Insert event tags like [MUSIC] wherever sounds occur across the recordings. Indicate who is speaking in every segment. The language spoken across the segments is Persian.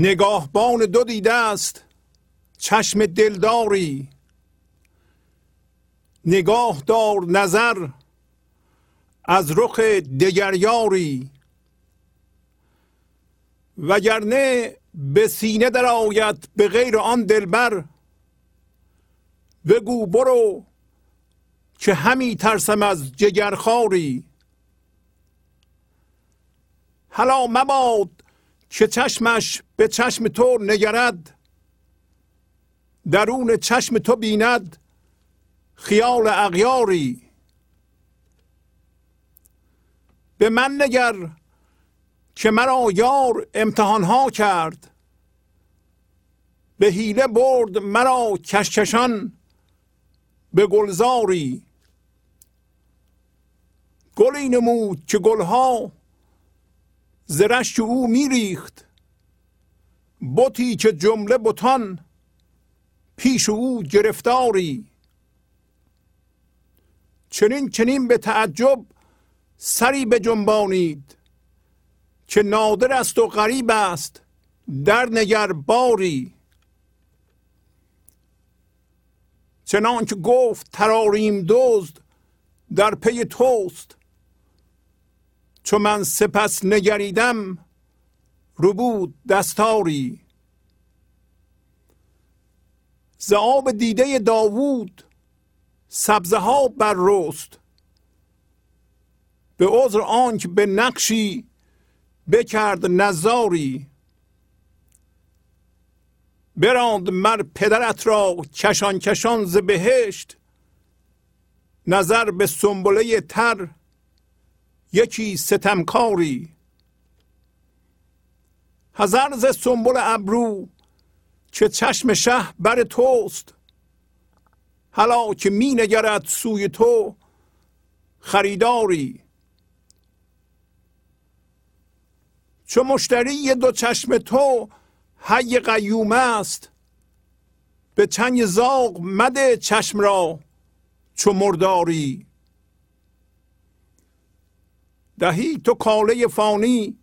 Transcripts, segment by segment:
Speaker 1: نگاهبان دو دیده است. چشم دلداری. نگاه دار نظر از رخ دگریاری. وگرنه به سینه در آید به غیر آن دلبر. بگو برو که همی ترسم از جگرخاری هلا مباد که چشمش به چشم تو نگرد درون چشم تو بیند خیال اغیاری. به من نگر که مرا یار امتحان ها کرد به حیله برد مرا کشکشان به گلزاری. گلی نمود که گلها زرشت او میریخت. بتی که جمله بتان پیش او گرفتاری. چنین چنین به تعجب سری به جنبانید که نادر است و غریب است در نگر باری. چنان که گفت تراریم دزد در پی توست. چو من سپس نگریدم رو بود دستاری. ز آب دیده داوود سبزه ها بر رست به عذر آنک به نقشی بکرد نزاری براند مر پدرت را کشان کشان ز بهشت نظر به سنبله تر یکی ستمکاری. هزار ز سنبل ابرو که چشم شه بر توست. حالا که می نگرد سوی تو خریداری. چو مشتری دو چشم تو حی قیوم است به چنگ زاغ مده چشم را چو مرداری. دهی تو کاله فانی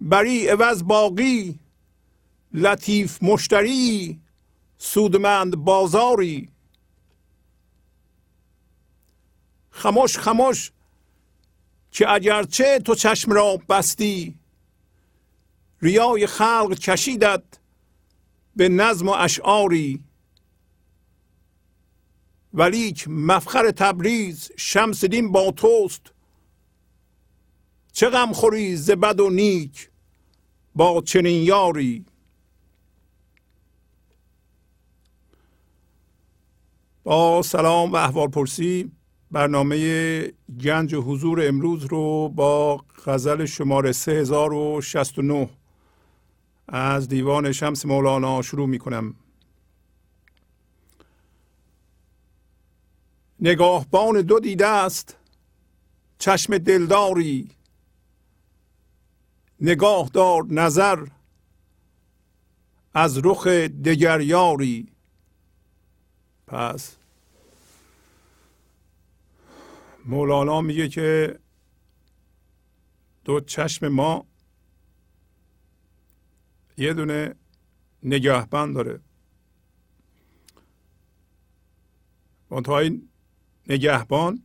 Speaker 1: بری عوض باقی لطیف مشتری سودمند بازاری. خموش خموش که اگرچه تو چشم را بستی ریای خلق کشیدت به نظم و اشعاری. ولیک مفخر تبریز شمس دین با توست. چه غم خوری ز بد و نیک با چنین یاری؟ با سلام و احوال پرسی برنامه گنج حضور امروز رو با غزل شماره 3069 از دیوان شمس مولانا شروع می کنم. نگاهبان دو دیده است چشم دلداری. نگاه دار نظر از رخ دگر یاری پس مولانا میگه که دو چشم ما یه دونه نگهبان داره. این نگهبان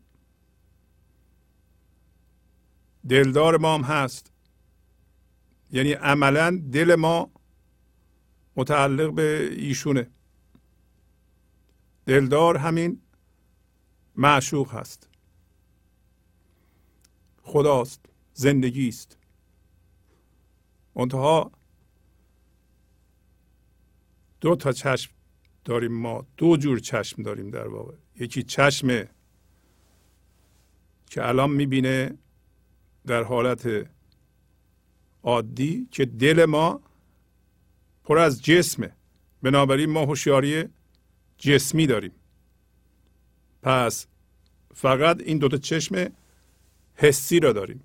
Speaker 1: دلدار ما هم هست. یعنی عملا دل ما متعلق به ایشونه. دلدار همین معشوق هست. خداست زندگی است منتها دو تا چشم داریم ما دو جور چشم داریم در واقع. یکی چشم که الان می‌بینه در حالت عادی که دل ما پر از جسمه. بنابراین ما هوشیاری جسمی داریم. پس فقط این دوتا چشم حسی را داریم.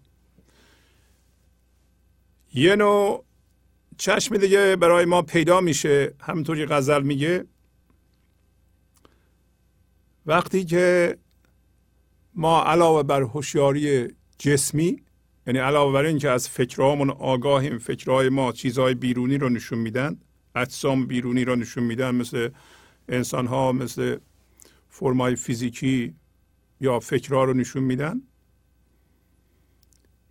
Speaker 1: یه نوع چشم دیگه برای ما پیدا میشه. همونطور که غزل میگه. وقتی که ما علاوه بر هوشیاری جسمی یعنی علاوه بر اینکه از فکرهامون آگاهیم فکرهای ما چیزهای بیرونی رو نشون میدن اجسام بیرونی رو نشون میدن مثل انسان ها مثل فرمای فیزیکی یا فکرها رو نشون میدن.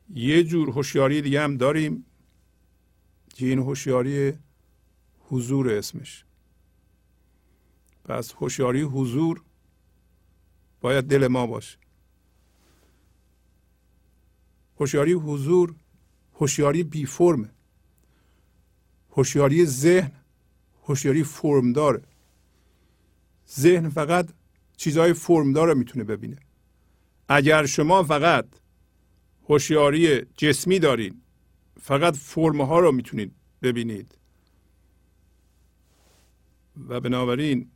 Speaker 1: یه جور هوشیاری دیگه هم داریم که این هوشیاری حضور اسمش. پس هوشیاری حضور باید دل ما باشه. هوشیاری حضور هوشیاری بی فرمه هوشیاری ذهن هوشیاری فرم داره ذهن فقط چیزهای فرمدار رو می‌تونه ببینه. اگر شما فقط هوشیاری جسمی دارین فقط فرم ها رو می‌تونید ببینید. و بنابراین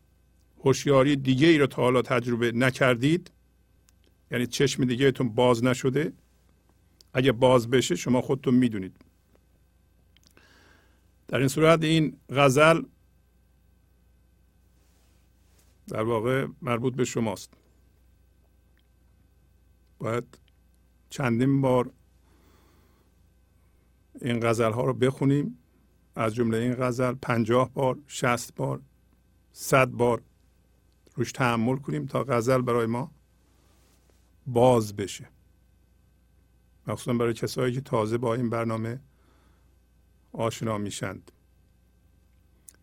Speaker 1: هوشیاری دیگه ای رو تا حالا تجربه نکردید یعنی چشم دیگهتون باز نشده اگه باز بشه شما خودتون می‌دونید. در این صورت این غزل در واقع مربوط به شماست. باید چندین بار این غزل ها رو بخونیم. از جمله این غزل پنجاه بار شست بار صد بار روش تحمل کنیم تا غزل برای ما باز بشه. مخصوصا برای کسایی که تازه با این برنامه آشنا میشند.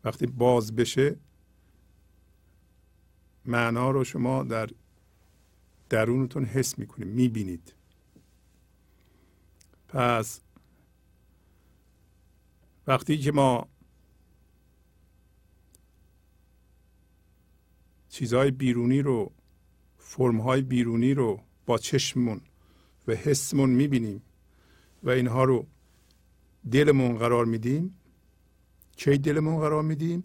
Speaker 1: وقتی باز بشه معنا رو شما در درونتون حس می‌کنید می‌بینید. پس وقتی که ما چیزهای بیرونی رو فرمهای بیرونی رو با چشممون و حسمون می‌بینیم و اینها رو دلمون قرار میدیم. کی دلمون قرار میدیم؟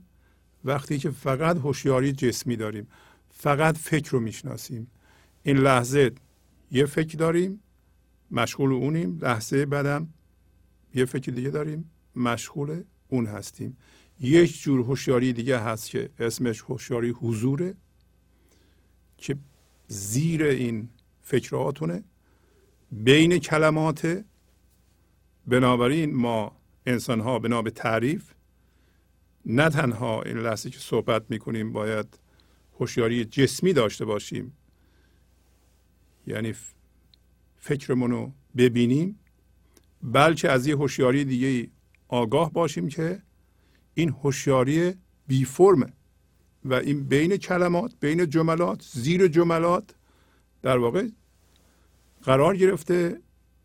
Speaker 1: وقتی که فقط هوشیاری جسمی داریم فقط فکر رو می‌شناسیم. این لحظه یه فکر داریم مشغول اونیم لحظه بعدم یه فکر دیگه داریم مشغول اون هستیم. یک جور هوشیاری دیگه هست که اسمش هوشیاری حضوره که زیر این فکراتونه. بین کلمات بنابراین ما انسان ها بنا به تعریف نه تنها این لحظه که صحبت می‌کنیم باید هوشیاری جسمی داشته باشیم. یعنی فکرمون رو ببینیم بلکه از یه هوشیاری دیگه آگاه باشیم که این هوشیاری بی فرمه و این بین کلمات بین جملات زیر جملات در واقع قرار گرفته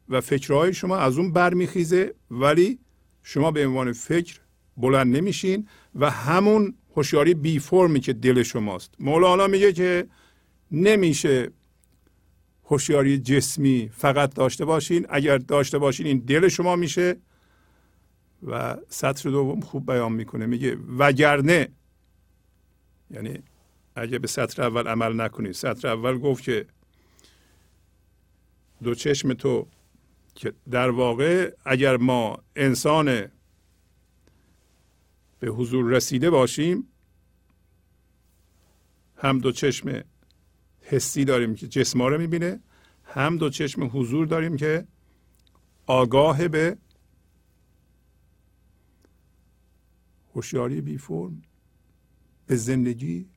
Speaker 1: و فکرهای شما از اون برمیخیزه ولی شما به عنوان فکر بلند نمیشین و همون هوشیاری بی فرمی که دل شماست. مولانا میگه که نمیشه هوشیاری جسمی فقط داشته باشین. اگر داشته باشین این دل شما میشه و سطر دوم خوب بیان می‌کنه. میگه وگرنه یعنی اگه به سطر اول عمل نکنید سطر اول گفت که دو چشم تو که در واقع اگر ما انسان به حضور رسیده باشیم هم دو چشم حسی داریم که جسما رو می‌بینه هم دو چشم حضور داریم که آگاه به هوشیاری بی فرم به زندگی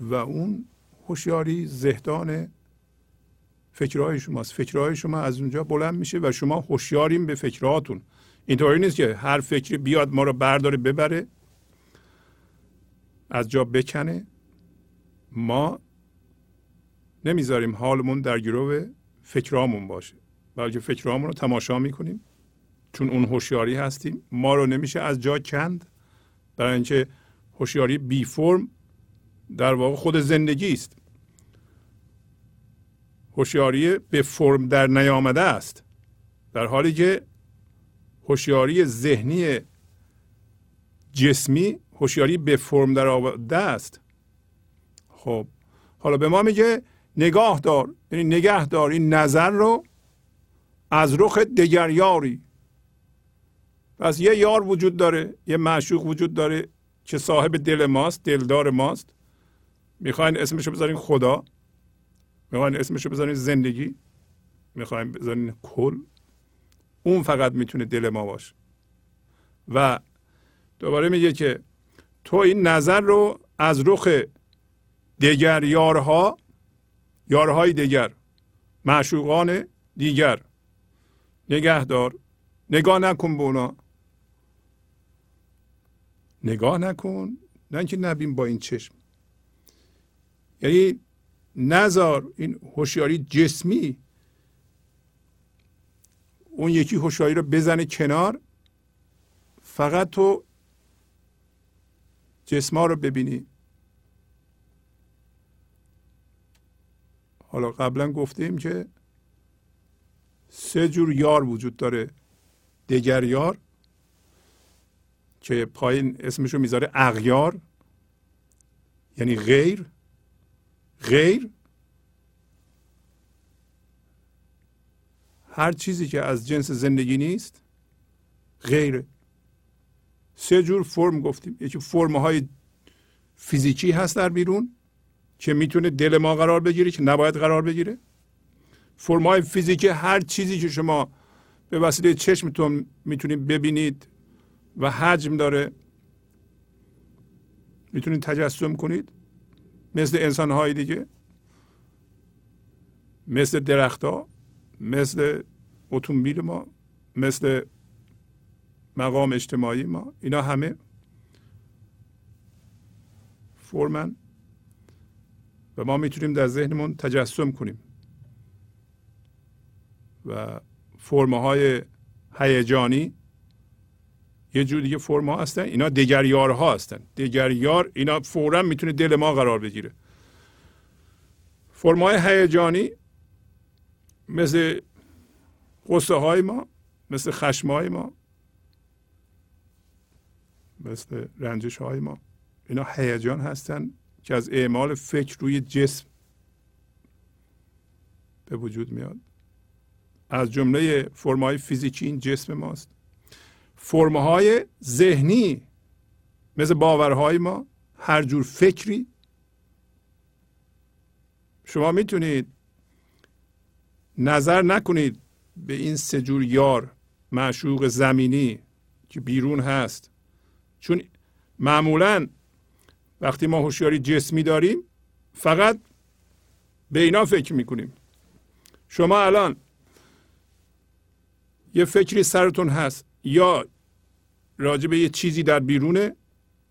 Speaker 1: و اون هوشیاری زهدان فکرهای شماست. فکرهای شما از اونجا بلند میشه و شما هوشیاریم به فکرهاتون. اینطوری نیست که هر فکری بیاد ما رو برداره ببره از جا بکنه. ما نمی‌ذاریم حالمون در گروه فکرامون باشه بلکه فکرامون رو تماشا می‌کنیم. چون اون هوشیاری هستیم ما رو نمیشه از جا کند. برای اینکه هوشیاری بی فرم در واقع خود زندگی است. هوشیاری به فرم در نیامده است. در حالی که هوشیاری ذهنی جسمی هوشیاری به فرم در آورده است. خب حالا به ما میگه نگاه دار یعنی نگه دار این نظر رو از رخ دگر یاری. پس یه یار وجود داره یه معشوق وجود داره که صاحب دل ماست دلدار ماست. می‌خواین اسمشو بذارین خدا. می‌خواین اسمشو بذارین زندگی. می‌خواین بذارین کل. اون فقط می‌تونه دل ما باشه. و دوباره میگه که تو این نظر رو از رخ دیگر یارها یارهای دیگر معشوقان دیگر نگه دار. نگاه نکن به اونا. نگاه نکن. نه اینکه نبین با این چشم. یعنی نزار این هوشیاری جسمی اون یکی هوشیاری رو بزنه کنار فقط تو جسما رو ببینی. حالا قبلا گفتیم که سه جور یار وجود داره. دگر یار که پایین اسمش رو می‌ذاره اغیار یعنی غیر. غیر هر چیزی که از جنس زندگی نیست غیره سه جور فرم گفتیم. یکی فرم های فیزیکی هست در بیرون که می‌تونه دل ما قرار بگیره که نباید قرار بگیره. فرم های فیزیکی هر چیزی که شما به وسیله چشمتون می‌تونید ببینید و حجم داره می‌تونید تجسم کنید. مثل انسان های دیگه. مثل درخت ها مثل اتومبیل ما مثل مقام اجتماعی ما. اینا همه فرمن و ما می‌تونیم در ذهنمون تجسم کنیم. و فرمهای هیجانی یه جور دیگه فرم ها هستن اینا دگریار ها هستن. دگریار اینا فورا می‌تونه دل ما قرار بگیره. فرم های هیجانی مثل قصه های ما مثل خشم های ما مثل رنجش های ما. اینا هیجان هستن که از اعمال فکر روی جسم به وجود میاد. از جمله فرمای فیزیکی این جسم ماست. فرمهای ذهنی مثل باورهای ما هر جور فکری. شما می‌تونید نظر نکنید به این سه جور یار معشوق زمینی که بیرون هست. چون معمولا وقتی ما هوشیاری جسمی داریم فقط به اینا فکر می‌کنیم. شما الان یه فکری سرتون هست. یا راجع به یه چیزی در بیرونه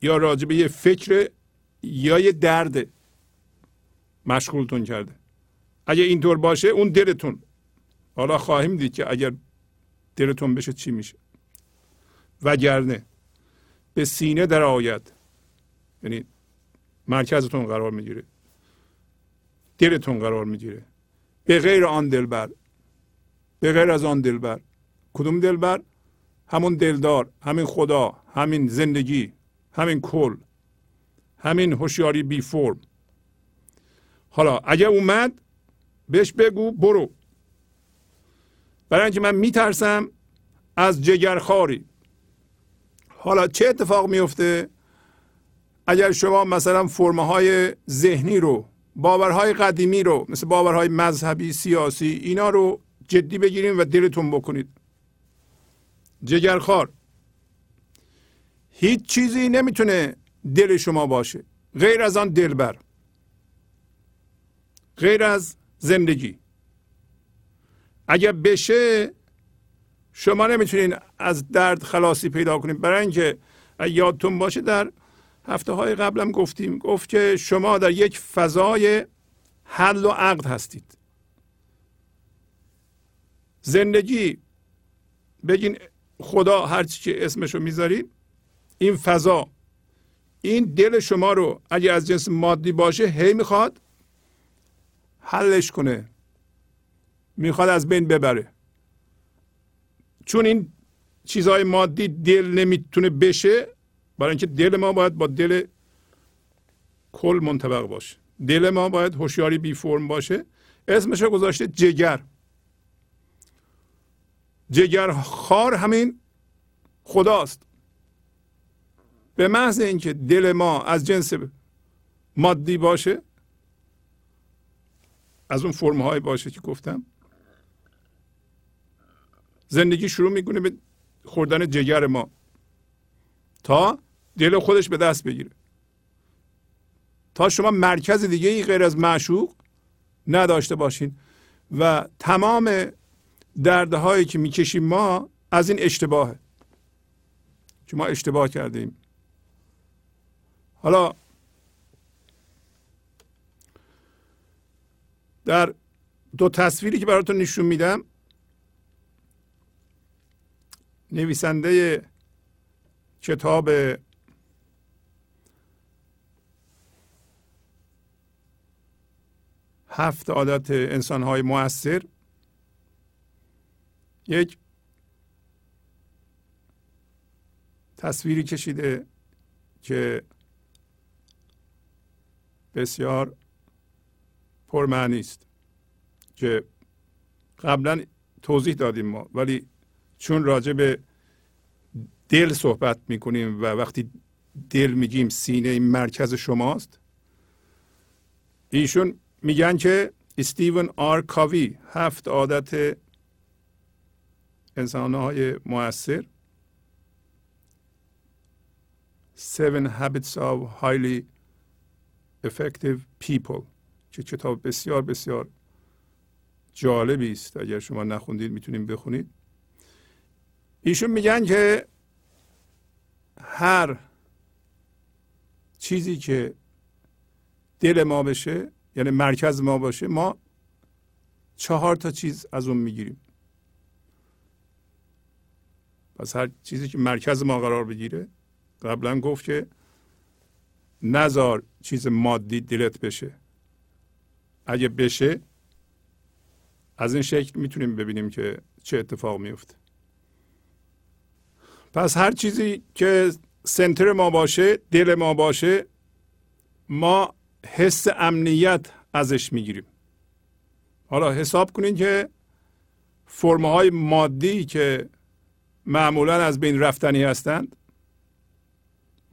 Speaker 1: یا راجع به یه فکر یا یه درد مشغولتون کرده. اگه اینطور باشه اون دلتون. حالا خواهیم دید که اگر دلتون بشه چی میشه. وگرنه به سینه در آید یعنی مرکزتون قرار می‌گیره. دلتون قرار می‌گیره. به غیر آن دلبر. به غیر از آن دلبر. کدوم دلبر؟ همون دلدار همین خدا همین زندگی همین کل همین هوشیاری بی فرم. حالا اگه اومد بهش بگو برو. برای اینکه من میترسم از جگرخاری حالا چه اتفاق میفته؟ اگر شما مثلا فرمه های ذهنی رو باورهای قدیمی رو مثل باورهای مذهبی سیاسی اینا رو جدی بگیریم و دلتون بکنید. جگرخوار. هیچ چیزی نمی‌تونه دل شما باشه. غیر از آن دلبر. غیر از زندگی. اگر بشه شما نمی‌تونین از درد خلاصی پیدا کنید برای اینکه یادتون باشه در هفته های قبلم گفتیم گفت که شما در یک فضای حل و عقد هستید. زندگی بگین خدا هرچی که اسمشو می‌ذارید این فضا این دل شما رو اگه از جنس مادی باشه هی می‌خواد حلش کنه. می‌خواد از بین ببره. چون این چیزهای مادی دل نمی‌تونه بشه برای اینکه دل ما باید با دل کل منطبق باشه. دل ما باید هوشیاری بی فرم باشه. اسمش رو گذاشته جگر. جگر خار همین خداست. به محض اینکه دل ما از جنس مادی باشه از اون فرم های باشه که گفتم زندگی شروع می‌کنه به خوردن جگر ما تا دل خودش به دست بگیره. تا شما مرکز دیگه ای غیر از معشوق نداشته باشین و تمام دردهایی که می‌کشیم ما از این اشتباهه. که ما اشتباه کردیم. حالا در دو تصویری که براتون نشون میدم نویسنده کتاب هفت عادت انسانهای موثر یک تصویری کشیده که بسیار پرمعنی است که قبلا توضیح دادیم ما ولی چون راجع به دل صحبت می‌کنیم و وقتی دل میگیم سینه این مرکز شماست ایشون میگن که استیون آر کاوی هفت عادت انسان های موثر. Seven Habits of Highly Effective People. که کتاب بسیار بسیار جالبی است. اگر شما نخوندید می‌تونید بخونید. ایشون میگن که هر چیزی که دل ما بشه یعنی مرکز ما باشه ما چهار تا چیز از اون می‌گیریم. پس هر چیزی که مرکز ما قرار بگیره قبلا گفت که نزار چیز مادی دلت بشه. اگه بشه از این شکل می‌تونیم ببینیم که چه اتفاق میفته. پس هر چیزی که سنتر ما باشه دل ما باشه ما حس امنیت ازش می‌گیریم. حالا حساب کنین که فرمهای مادی که معمولا از بین رفتنی هستند؟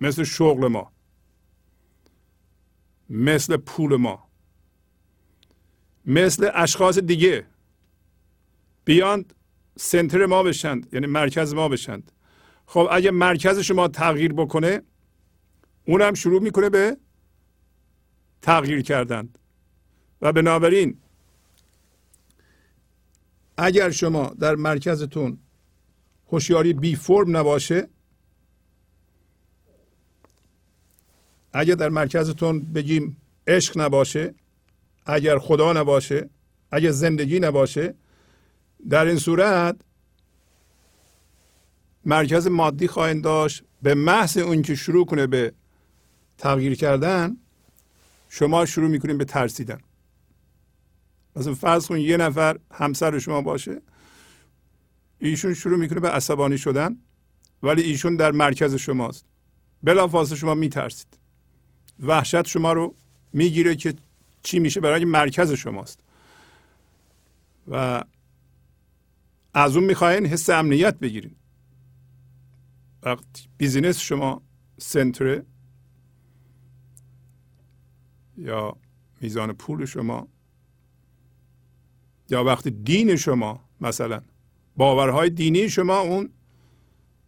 Speaker 1: مثل شغل ما. مثل پول ما. مثل اشخاص دیگه. بیاند سنتر ما بشند یعنی مرکز ما بشند. خب اگه مرکز شما تغییر بکنه اونم شروع می‌کنه به تغییر کردن. و بنابراین اگر شما در مرکزتون هوشیاری بی فرم نباشه اگر در مرکزتون بگیم عشق نباشه اگر خدا نباشه اگر زندگی نباشه در این صورت مرکز مادی خواهند داشت به محض اون که شروع کنه به تغییر کردن شما شروع می‌کنید به ترسیدن. مثلا فرض کن یه نفر همسر شما باشه. ایشون شروع می‌کنه به عصبانی شدن ولی ایشون در مرکز شماست. بلافاصله شما میترسید. وحشت شما رو می‌گیره که چی میشه برای مرکز شماست. و از اون می‌خواین حس امنیت بگیرین. وقتی بیزینس شما سنتره یا میزان پول شما یا وقتی دین شما مثلا باورهای دینی شما اون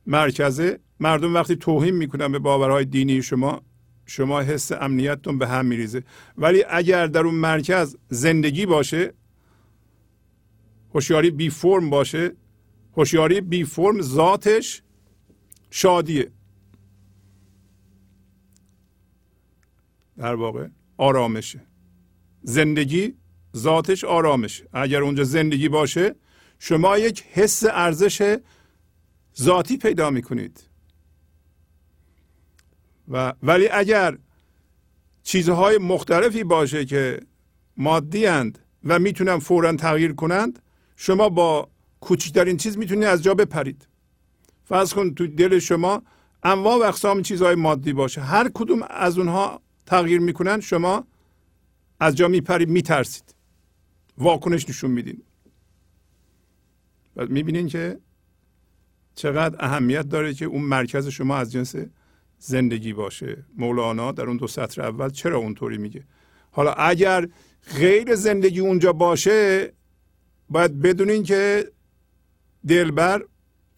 Speaker 1: مرکزه. مردم وقتی توهین می‌کنن به باورهای دینی شما شما حس امنیتتون به هم میریزه. ولی اگر در اون مرکز زندگی باشه هوشیاری بی فرم باشه هوشیاری بی فرم ذاتش شادیه. در واقع آرامشه. زندگی ذاتش آرامش اگر اونجا زندگی باشه شما یک حس ارزش ذاتی پیدا می‌کنید. و ولی اگر چیزهای مختلفی باشه که مادی اند و می‌تونن فورا تغییر کنند شما با کوچکترین چیز می‌تونید از جا بپرید. فرض کن تو دل شما انواع و اقسام چیزهای مادی باشه. هر کدوم از اونها تغییر می‌کنن شما از جا میپرید میترسید. واکنش نشون میدین. و می‌بینین که چقدر اهمیت داره که اون مرکز شما از جنس زندگی باشه. مولانا در اون دو سطر اول چرا اونطوری میگه؟ حالا اگر غیر زندگی اونجا باشه باید بدونین که دلبر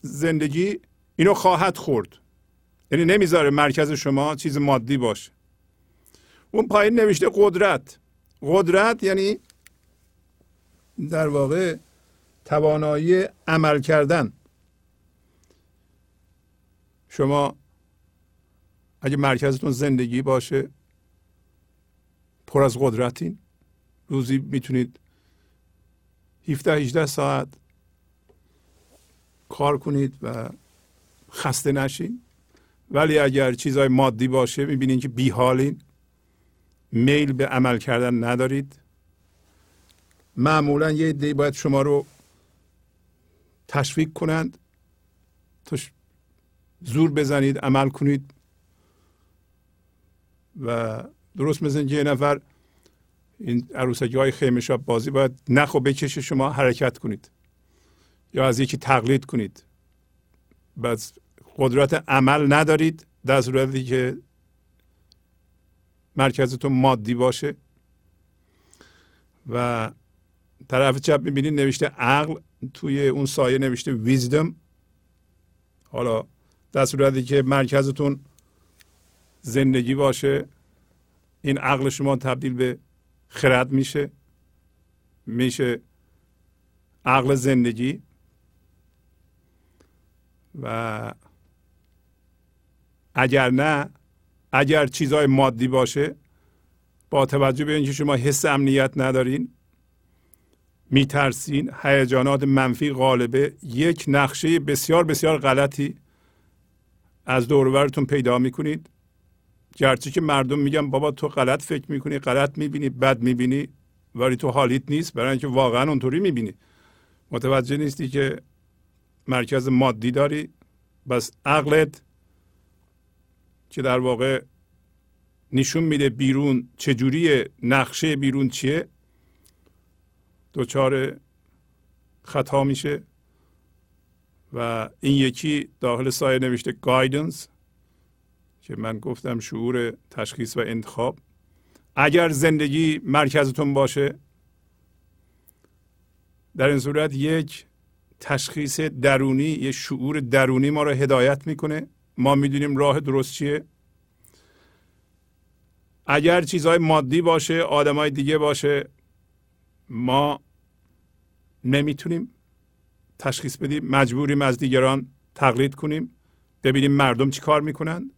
Speaker 1: زندگی اینو خواهد خورد. یعنی نمی‌ذاره مرکز شما چیز مادی باشه. اون پایین نوشته قدرت. قدرت یعنی در واقع توانایی عمل کردن. شما اگه مرکزتون زندگی باشه پر از قدرتین. روزی می‌تونید 17 18 ساعت کار کنید و خسته نشین. ولی اگر چیزهای مادی باشه می‌بینید که بیحالین. میل به عمل کردن ندارید. معمولا یه دی باید شما رو تشویق کنند. تا زور بزنید عمل کنید. و درست مثل اینکه یه نفر این عروسکی های خیمه شاب بازی باید نخو بکشه شما حرکت کنید یا از یکی تقلید کنید. بس قدرت عمل ندارید در صورتی که مرکزتون مادی باشه. و طرف چپ می‌بینید نوشته عقل توی اون سایه نوشته ویزدم حالا در صورتی که مرکزتون زندگی باشه این عقل شما تبدیل به خرد میشه. میشه عقل زندگی. و اگر نه اگر چیزهای مادی باشه با توجه به اینکه شما حس امنیت ندارین میترسین هیجانات منفی غالبه یک نقشه بسیار بسیار غلطی از دورورتون پیدا می‌کنید. گرچه که مردم میگن بابا تو غلط فکر می‌کنی غلط می‌بینی بد می‌بینی ولی تو حالیت نیست برای اینکه واقعا اونطوری می‌بینی. متوجه نیستی که مرکز مادی داری. بس عقلت که در واقع نشون میده بیرون چجوری نقشه بیرون چیه؟ دچار خطا میشه و این یکی داخل سایه نوشته گایدنس که من گفتم شعور تشخیص و انتخاب. اگر زندگی مرکزتون باشه در این صورت یک تشخیص درونی یه شعور درونی ما رو هدایت می‌کنه. ما می‌دونیم راه درست چیه. اگر چیزهای مادی باشه آدمای دیگه باشه ما نمی‌تونیم تشخیص بدیم مجبوریم از دیگران تقلید کنیم ببینیم مردم چی کار می‌کنن.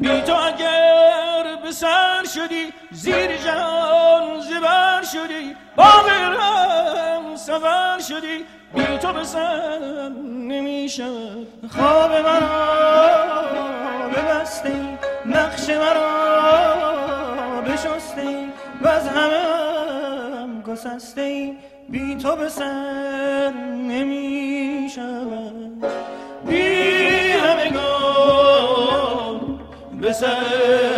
Speaker 2: بی تو اگر به سر شدی زیر جهان زبر شدی با غیرم سفر شدی بی تو به سر خواب مرا ببستی نقش مرا بشستی و از همه هم گسستی بی تو به سر بی همگان به سر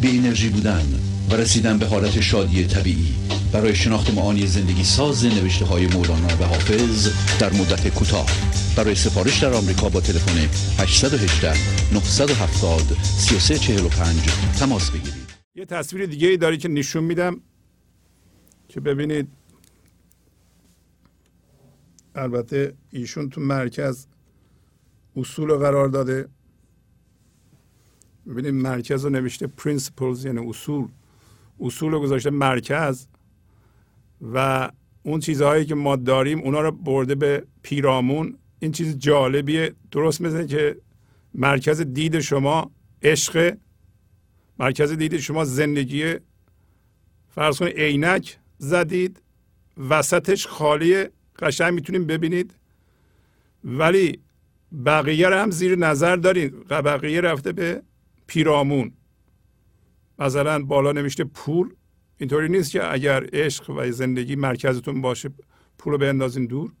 Speaker 3: بی انرژی بودن و رسیدن به حالت شادی طبیعی. برای شناخت معانی زندگی ساز نوشته های مولانا و حافظ در مدت کوتاه. برای سفارش در آمریکا با تلفن 818 970 3345 تماس بگیرید.
Speaker 1: یه تصویر دیگه ای داری که نشون میدم که ببینید البته ایشون تو مرکز اصول قرار داده. ببینید مرکز رو نوشته principles یعنی اصول. اصول رو گذاشته مرکز و اون چیزهایی که ما داریم اونا رو برده به پیرامون. این چیز جالبیه. درست مثل که مرکز دید شما عشق مرکز دید شما زندگی فرض کنید عینک زدید وسطش خالیه قشنگ می‌تونیم ببینید. ولی بقیه رو هم زیر نظر دارید. بقیه رفته به پیرامون. مثلا بالا نوشته پول. اینطوری نیست که اگر عشق و زندگی مرکزتون باشه پول رو بندازین دور.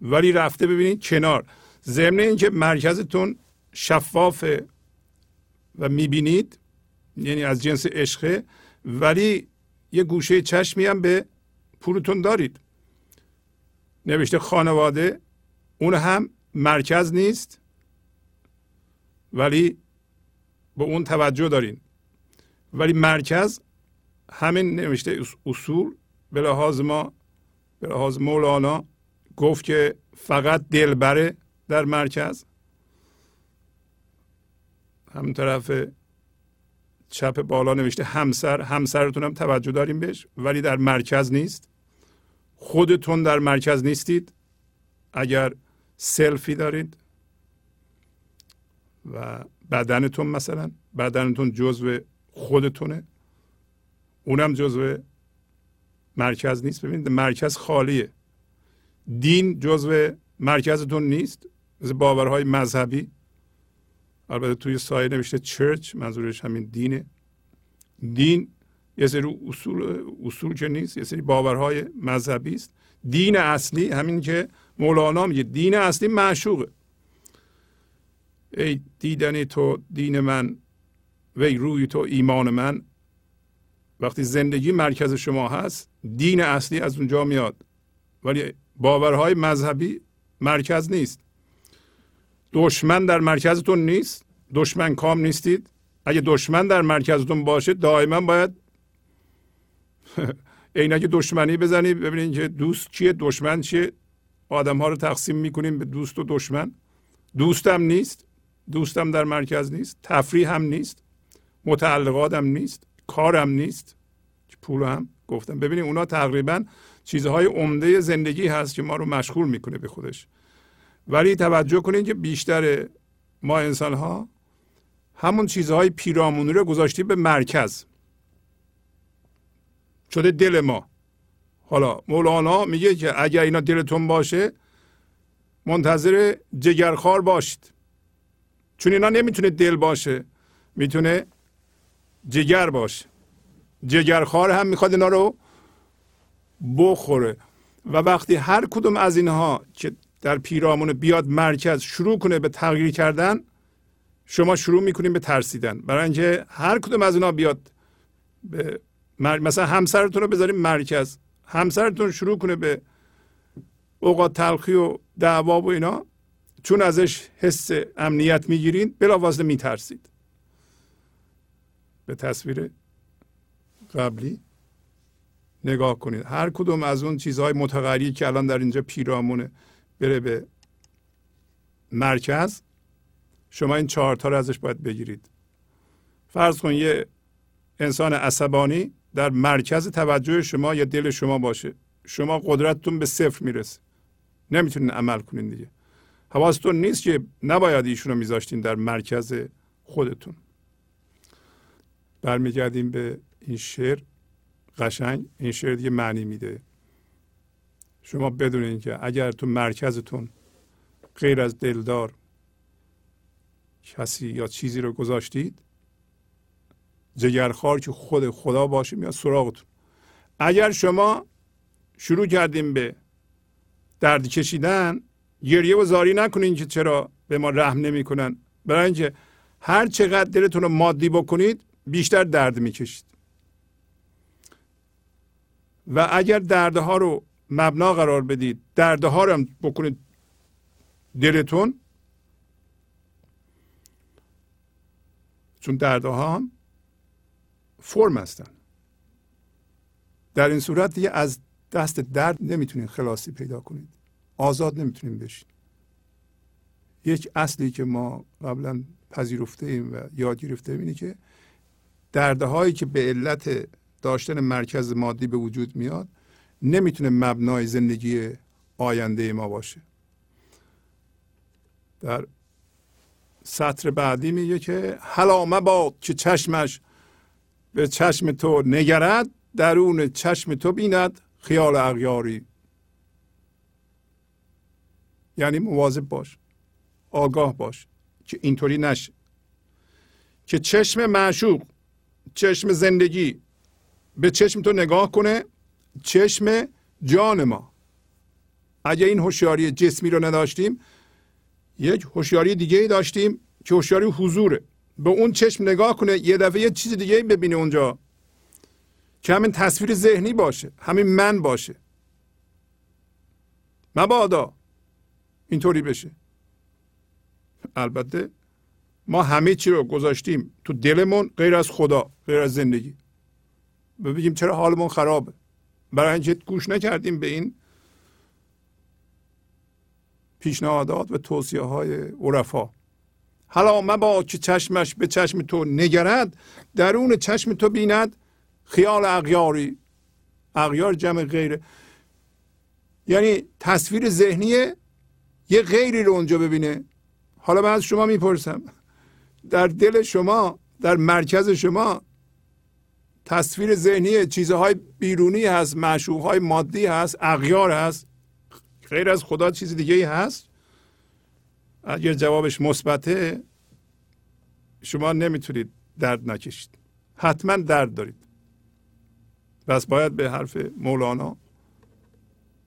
Speaker 1: ولی رفته ببینید کنار. ضمن اینکه مرکزتون شفافه و می‌بینید یعنی از جنس عشقه ولی یه گوشه چشمی هم به پولتون دارید. نوشته خانواده اون هم مرکز نیست. ولی به اون توجه دارین. ولی مرکز همین نوشته اصول به لحاظ ما به لحاظ مولانا گفت که فقط دلبره در مرکز. همین طرف چپ بالا نوشته همسر همسرتون هم توجه داریم بهش ولی در مرکز نیست. خودتون در مرکز نیستید. اگر سلفی دارید و بدنتون مثلا بدنتون جزو خودتونه. اونم جزو مرکز نیست. ببینید مرکز خالیه. دین جزو مرکزتون نیست. مثل باورهای مذهبی. البته توی سایه نوشته چرچ منظورش همین دینه. دین یه سری اصول اصول که نیست یه سری باورهای مذهبی است. دین اصلی همین که مولانا میگه دین اصلی معشوقه. ای دیدن تو دین من وی روی تو ایمان من. وقتی زندگی مرکز شما هست دین اصلی از اونجا میاد. ولی باورهای مذهبی مرکز نیست. دشمن در مرکزتون نیست. دشمن کام نیستید. اگه دشمن در مرکزتون باشه دائما باید [LAUGHS] عینک دشمنی بزنید ببینید که دوست چیه دشمن چیه. آدم ها رو تقسیم می‌کنیم به دوست و دشمن. دوستم نیست. دوستم در مرکز نیست تفریح هم نیست متعلقاتم نیست کارم نیست. پول هم گفتم. ببینید اونا تقریبا چیزهای عمده زندگی هست که ما رو مشغول می‌کنه به خودش. ولی توجه کنید که بیشتر ما انسان ها همون چیزهای پیرامونی رو گذاشتیم به مرکز. شده دل ما. حالا مولانا میگه که اگر اینا دلتون باشه منتظر جگرخوار باشید. چون اینا نمی‌تونه دل باشه می‌تونه جگر باشه. جگرخوار هم می‌خواد اینا رو بخوره. و وقتی هر کدوم از اینها که در پیرامون بیاد مرکز شروع کنه به تغییر کردن شما شروع می‌کنیم به ترسیدن. برای اینکه هر کدوم از اینا بیاد به مثلا همسرتون رو بذاریم مرکز. همسرتون شروع کنه به اوقات تلخی و دعوا و اینا. چون ازش حس امنیت می‌گیرین بلافاصله میترسید. به تصویر قبلی نگاه کنید. هر کدوم از اون چیزهای متغیری که الان در اینجا پیرامونه بره به مرکز شما این چهارتا رو ازش باید بگیرید. فرض کن یه انسان عصبانی در مرکز توجه شما یا دل شما باشه. شما قدرتتون به صفر می‌رسه. نمی‌تونین عمل کنین دیگه. حواستون نیست که نباید ایشون رو میذاشتین در مرکز خودتون. برمیگردیم به این شعر قشنگ. این شعر دیگه معنی میده. شما بدونین که اگر تو مرکزتون غیر از دلدار کسی یا چیزی رو گذاشتید جگرخوار که خود خدا باشه میاد سراغتون. اگر شما شروع کردیم به درد کشیدن گریه و زاری نکنین که چرا به ما رحم نمی‌کنن. برای اینکه هر چقدر دلتون رو مادی بکنید بیشتر درد می‌کشید. و اگر دردها رو مبنا قرار بدید دردها رو هم بکنید دلتون چون دردها هم فرم هستن. در این صورت دیگه از دست درد نمی‌تونید خلاصی پیدا کنید. آزاد نمی‌تونیم بشید یک اصلی که ما قبلا پذیرفته ایم و یاد گرفته اینه که دردهایی که به علت داشتن مرکز مادی به وجود میاد نمی‌تونه مبنای زندگی آینده ما باشه. در سطر بعدی میگه که حالا مباد که چشمش به چشم تو نگرد درون چشم تو بیند خیال اغیاری یعنی مواظب باش. آگاه باش. که اینطوری نشه. که چشم معشوق چشم زندگی به چشم تو نگاه کنه چشم جان ما. اگه این هوشیاری جسمی رو نداشتیم یک هوشیاری دیگه ای داشتیم که هوشیاری حضوره. به اون چشم نگاه کنه یه دفعه یه چیز دیگه ای ببینه اونجا. که همین تصویر ذهنی باشه همین من باشه. مبادا. اینطوری بشه. البته ما همه چی رو گذاشتیم تو دلمون غیر از خدا غیر از زندگی. بگیم چرا حالمون خرابه. برای اینکه گوش نکردیم به این پیشنهادات و توصیه های عرفا. حالا با که چشمش به چشم تو نگرد درون چشم تو بیند خیال اغیاری. اغیار جمع غیره. یعنی تصویر ذهنی یه غیری رو اونجا ببینه. حالا من از شما می‌پرسم. در دل شما در مرکز شما تصویر ذهنی چیزهای بیرونی هست معشوقهای مادی هست اغیار هست. غیر از خدا چیز دیگه ای هست؟ اگر جوابش مثبته شما نمی‌تونید درد نکشید. حتما درد دارید. پس باید به حرف مولانا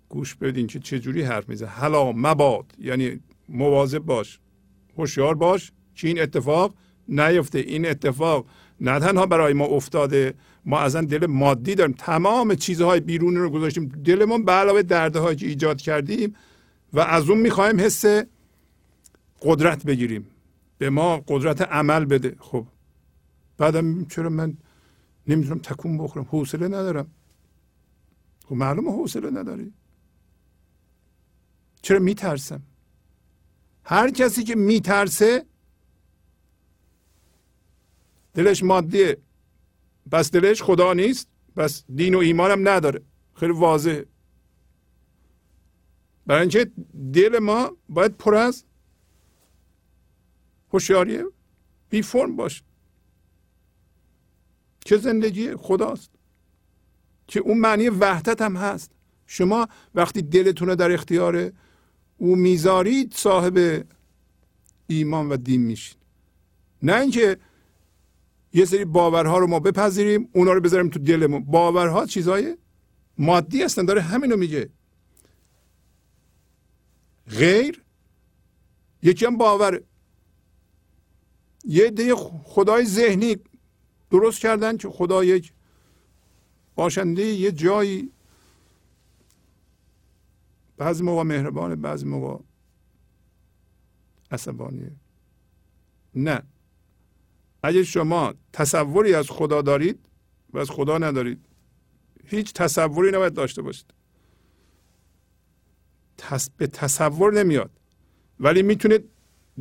Speaker 1: گوش بدین که چجوری حرف میزه حالا مباد یعنی مواظب باش هوشیار باش که این اتفاق نیفته. این اتفاق نه تنها برای ما افتاده ما اصلا دل مادی داریم. تمام چیزهای بیرونی رو گذاشتیم. دلمون به علاوه دردهایی که ایجاد کردیم و از اون می‌خوایم حس قدرت بگیریم. به ما قدرت عمل بده. خب. بعدم چرا من نمی‌تونم تکون بخورم؟ حوصله ندارم. خب معلومه حوصله نداری. چرا میترسم؟ هر کسی که میترسه دلش مادیه. بس دلش خدا نیست بس دین و ایمان هم نداره. خیلی واضح برای اینکه دل ما باید پر از هوشیاری بی فرم باشه که زندگی خداست. که اون معنی وحدت هم هست. شما وقتی دلتون رو در اختیار او می‌ذارید صاحب ایمان و دین میشید نه اینکه یه سری باورها رو ما بپذیریم اونا رو بذاریم تو دلمون. باورها چیزای مادی هستن داره همینو میگه. غیر یکی هم باور. یه ده خدای ذهنی درست کردن که خدا یک باشنده یه جایی بعضی موقع مهربانه بعضی موقع عصبانیه. نه. اگه شما تصوری از خدا دارید و از خدا ندارید هیچ تصوری نباید داشته باشید. تص... به تصور نمیاد. ولی می‌تونه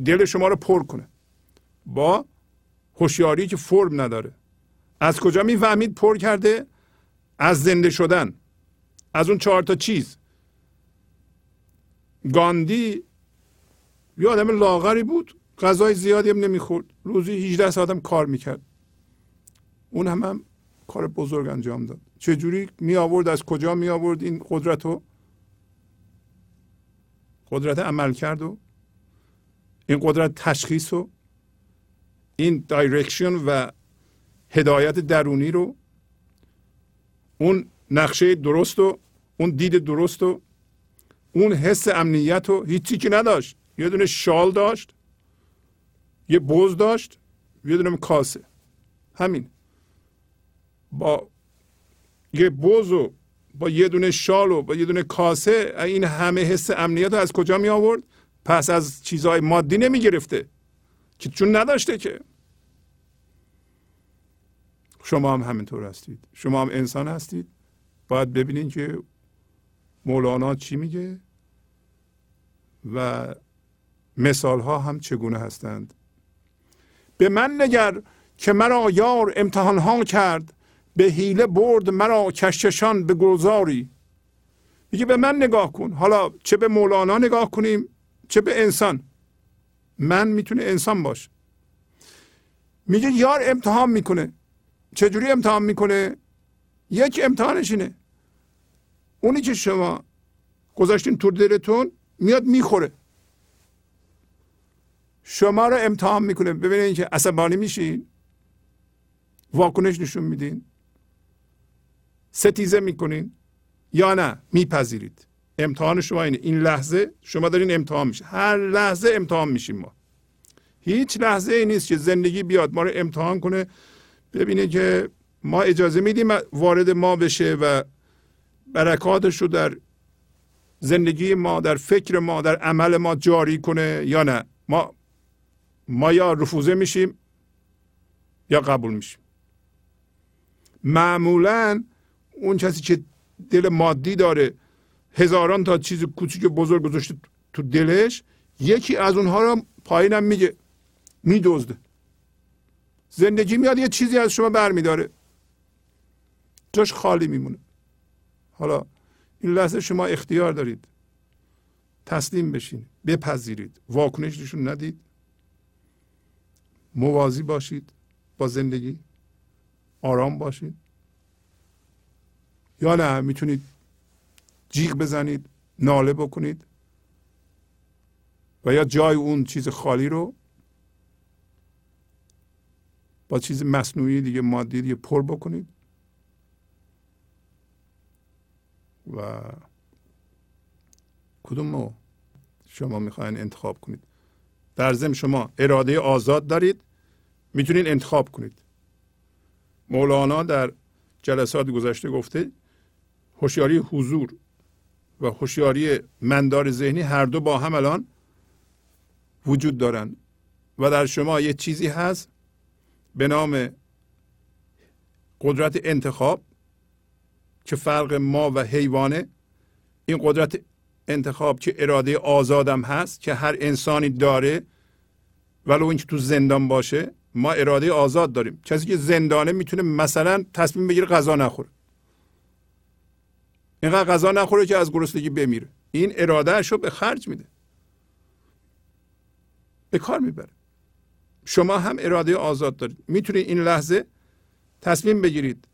Speaker 1: دل شما رو پر کنه. با هوشیاری که فرم نداره. از کجا می‌فهمید پر کرده؟ از زنده شدن. از اون چهار تا چیز. گاندی یه آدم لاغری بود غذای زیادی هم نمی‌خورد. روزی 18 ساعت هم کار می‌کرد. اون هم, هم کار بزرگ انجام داد. چجوری می آورد؟ از کجا می آورد این قدرت رو؟ قدرت عمل کرد و این قدرت تشخیص و این دایرکشن و هدایت درونی رو. اون نقشه درست و اون دید درست و اون حس امنیت رو هیچی که نداشت. یه دونه شال داشت یه بوز داشت یه دونه کاسه. همین. با یه بوز و با یه دونه شال و با یه دونه کاسه این همه حس امنیت رو از کجا می آورد؟ پس از چیزهای مادی نمی گرفته. که چون نداشته که. شما هم همینطور هستید. شما هم انسان هستید. باید ببینید که مولانا چی میگه؟ و مثال ها هم چگونه هستند؟ به من نگر که مرا یار امتحان ها کرد به حیله برد مرا کشکشان به گلزاری. میگه به من نگاه کن. حالا چه به مولانا نگاه کنیم چه به انسان. من می‌تونه انسان باشه میگه یار امتحان می‌کنه. چجوری امتحان می‌کنه؟ یک امتحانش اینه. اونی که شما گذاشتین تو دلتون میاد می‌خوره. شما رو امتحان می‌کنه. ببینید که عصبانی میشین. واکنش نشون میدین. ستیزه می‌کنین. یا نه میپذیرید. امتحان شما اینه. این لحظه شما دارین امتحان میشه هر لحظه امتحان میشیم ما. هیچ لحظه ای نیست که زندگی بیاد ما رو امتحان کنه. ببینه که ما اجازه میدیم وارد ما بشه و برکاتش رو در زندگی ما در فکر ما در عمل ما جاری کنه یا نه؟ ما ما یا رفوزه میشیم یا قبول میشیم. معمولا اون کسی که دل مادی داره هزاران تا چیز کوچیک بزرگ گذاشته تو دلش یکی از اونها رو پایینم میگه میدزده. زندگی میاد یه چیزی از شما برمیداره. جاش خالی میمونه. حالا این لحظه شما اختیار دارید. تسلیم بشین. بپذیرید. واکنش نشون ندید. موازی باشید با زندگی. آرام باشید. یا نه می‌تونید جیغ بزنید ناله بکنید. و یا جای اون چیز خالی رو با چیز مصنوعی دیگه مادی دیگه پر بکنید. و کدوم رو شما می‌خواین انتخاب کنید؟ در ضمن شما اراده آزاد دارید می‌تونید انتخاب کنید. مولانا در جلسات گذشته گفته هوشیاری حضور و هوشیاری مندار ذهنی هر دو با هم الان وجود دارند و در شما یه چیزی هست به نام قدرت انتخاب. که فرق ما و حیوانه؟ این قدرت انتخاب که اراده آزادم هست که هر انسانی داره؟ ولو اینکه تو زندان باشه ما اراده آزاد داریم. کسی که زندانه می‌تونه مثلا تصمیم بگیره غذا نخوره. اینقدر غذا نخوره که از گرسنگی بمیره. این ارادهش رو به خرج میده. به کار می‌بره. شما هم اراده آزاد دارید. می‌تونید این لحظه تصمیم بگیرید.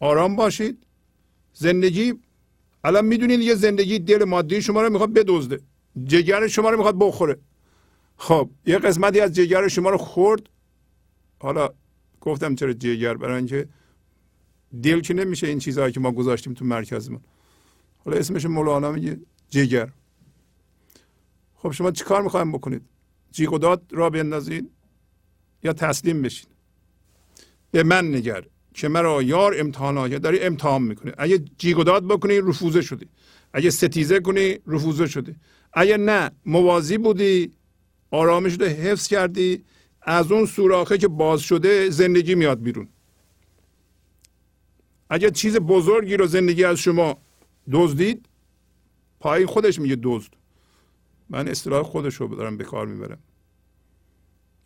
Speaker 1: آرام باشید. زندگی الان می‌دونید یه زندگی دل مادی شما رو می‌خواد بدزده. جگر شما رو می‌خواد بخوره. خب یه قسمتی از جگر شما رو خورد. حالا گفتم چرا جگر؟ برای اینکه دل که نمیشه این چیزهایی که ما گذاشتیم تو مرکزمون. حالا اسمش مولانا میگه جگر. خب شما چیکار می‌خوایم بکنید؟ جیغ و داد را بندازید یا تسلیم بشین؟ به من نگر. که مرا یار امتحان داری امتحان می‌کنه اگه جیغ و داد بکنی رفوزه شدی. اگه ستیزه کنی رفوزه شدی. اگه نه موازی بودی آرامش رو حفظ کردی از اون سوراخه که باز شده زندگی میاد بیرون. اگه چیز بزرگی رو زندگی از شما دزدید پای خودش میگه دزد. من اصطلاح خودش رو دارم به کار می‌برم.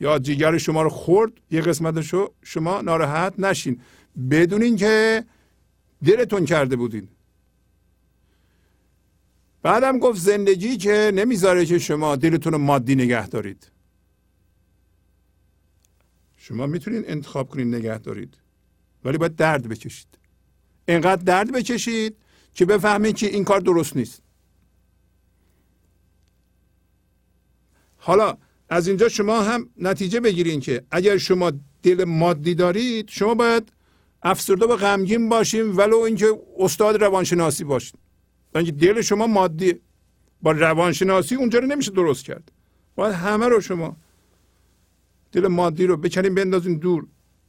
Speaker 1: یا جگر شما رو خورد یه قسمتش رو شما ناراحت نشین. بدونین که دلتون کرده بودین. بعدم گفت زندگی که نمی‌ذاره که شما دلتون رو مادی نگه دارید. شما می‌تونید انتخاب کنید نگه دارید ولی باید درد بکشید. اینقدر درد بکشید که بفهمید که این کار درست نیست. حالا از اینجا شما هم نتیجه بگیرین که اگر شما دل مادی دارید شما باید افسرده و غمگین باشیم ولو اینکه استاد روانشناسی باشید اینکه دل شما مادی. با روانشناسی اونجا رو نمیشه درست کرد. باید همه رو شما دل مادی رو بکنیم بندازین دور.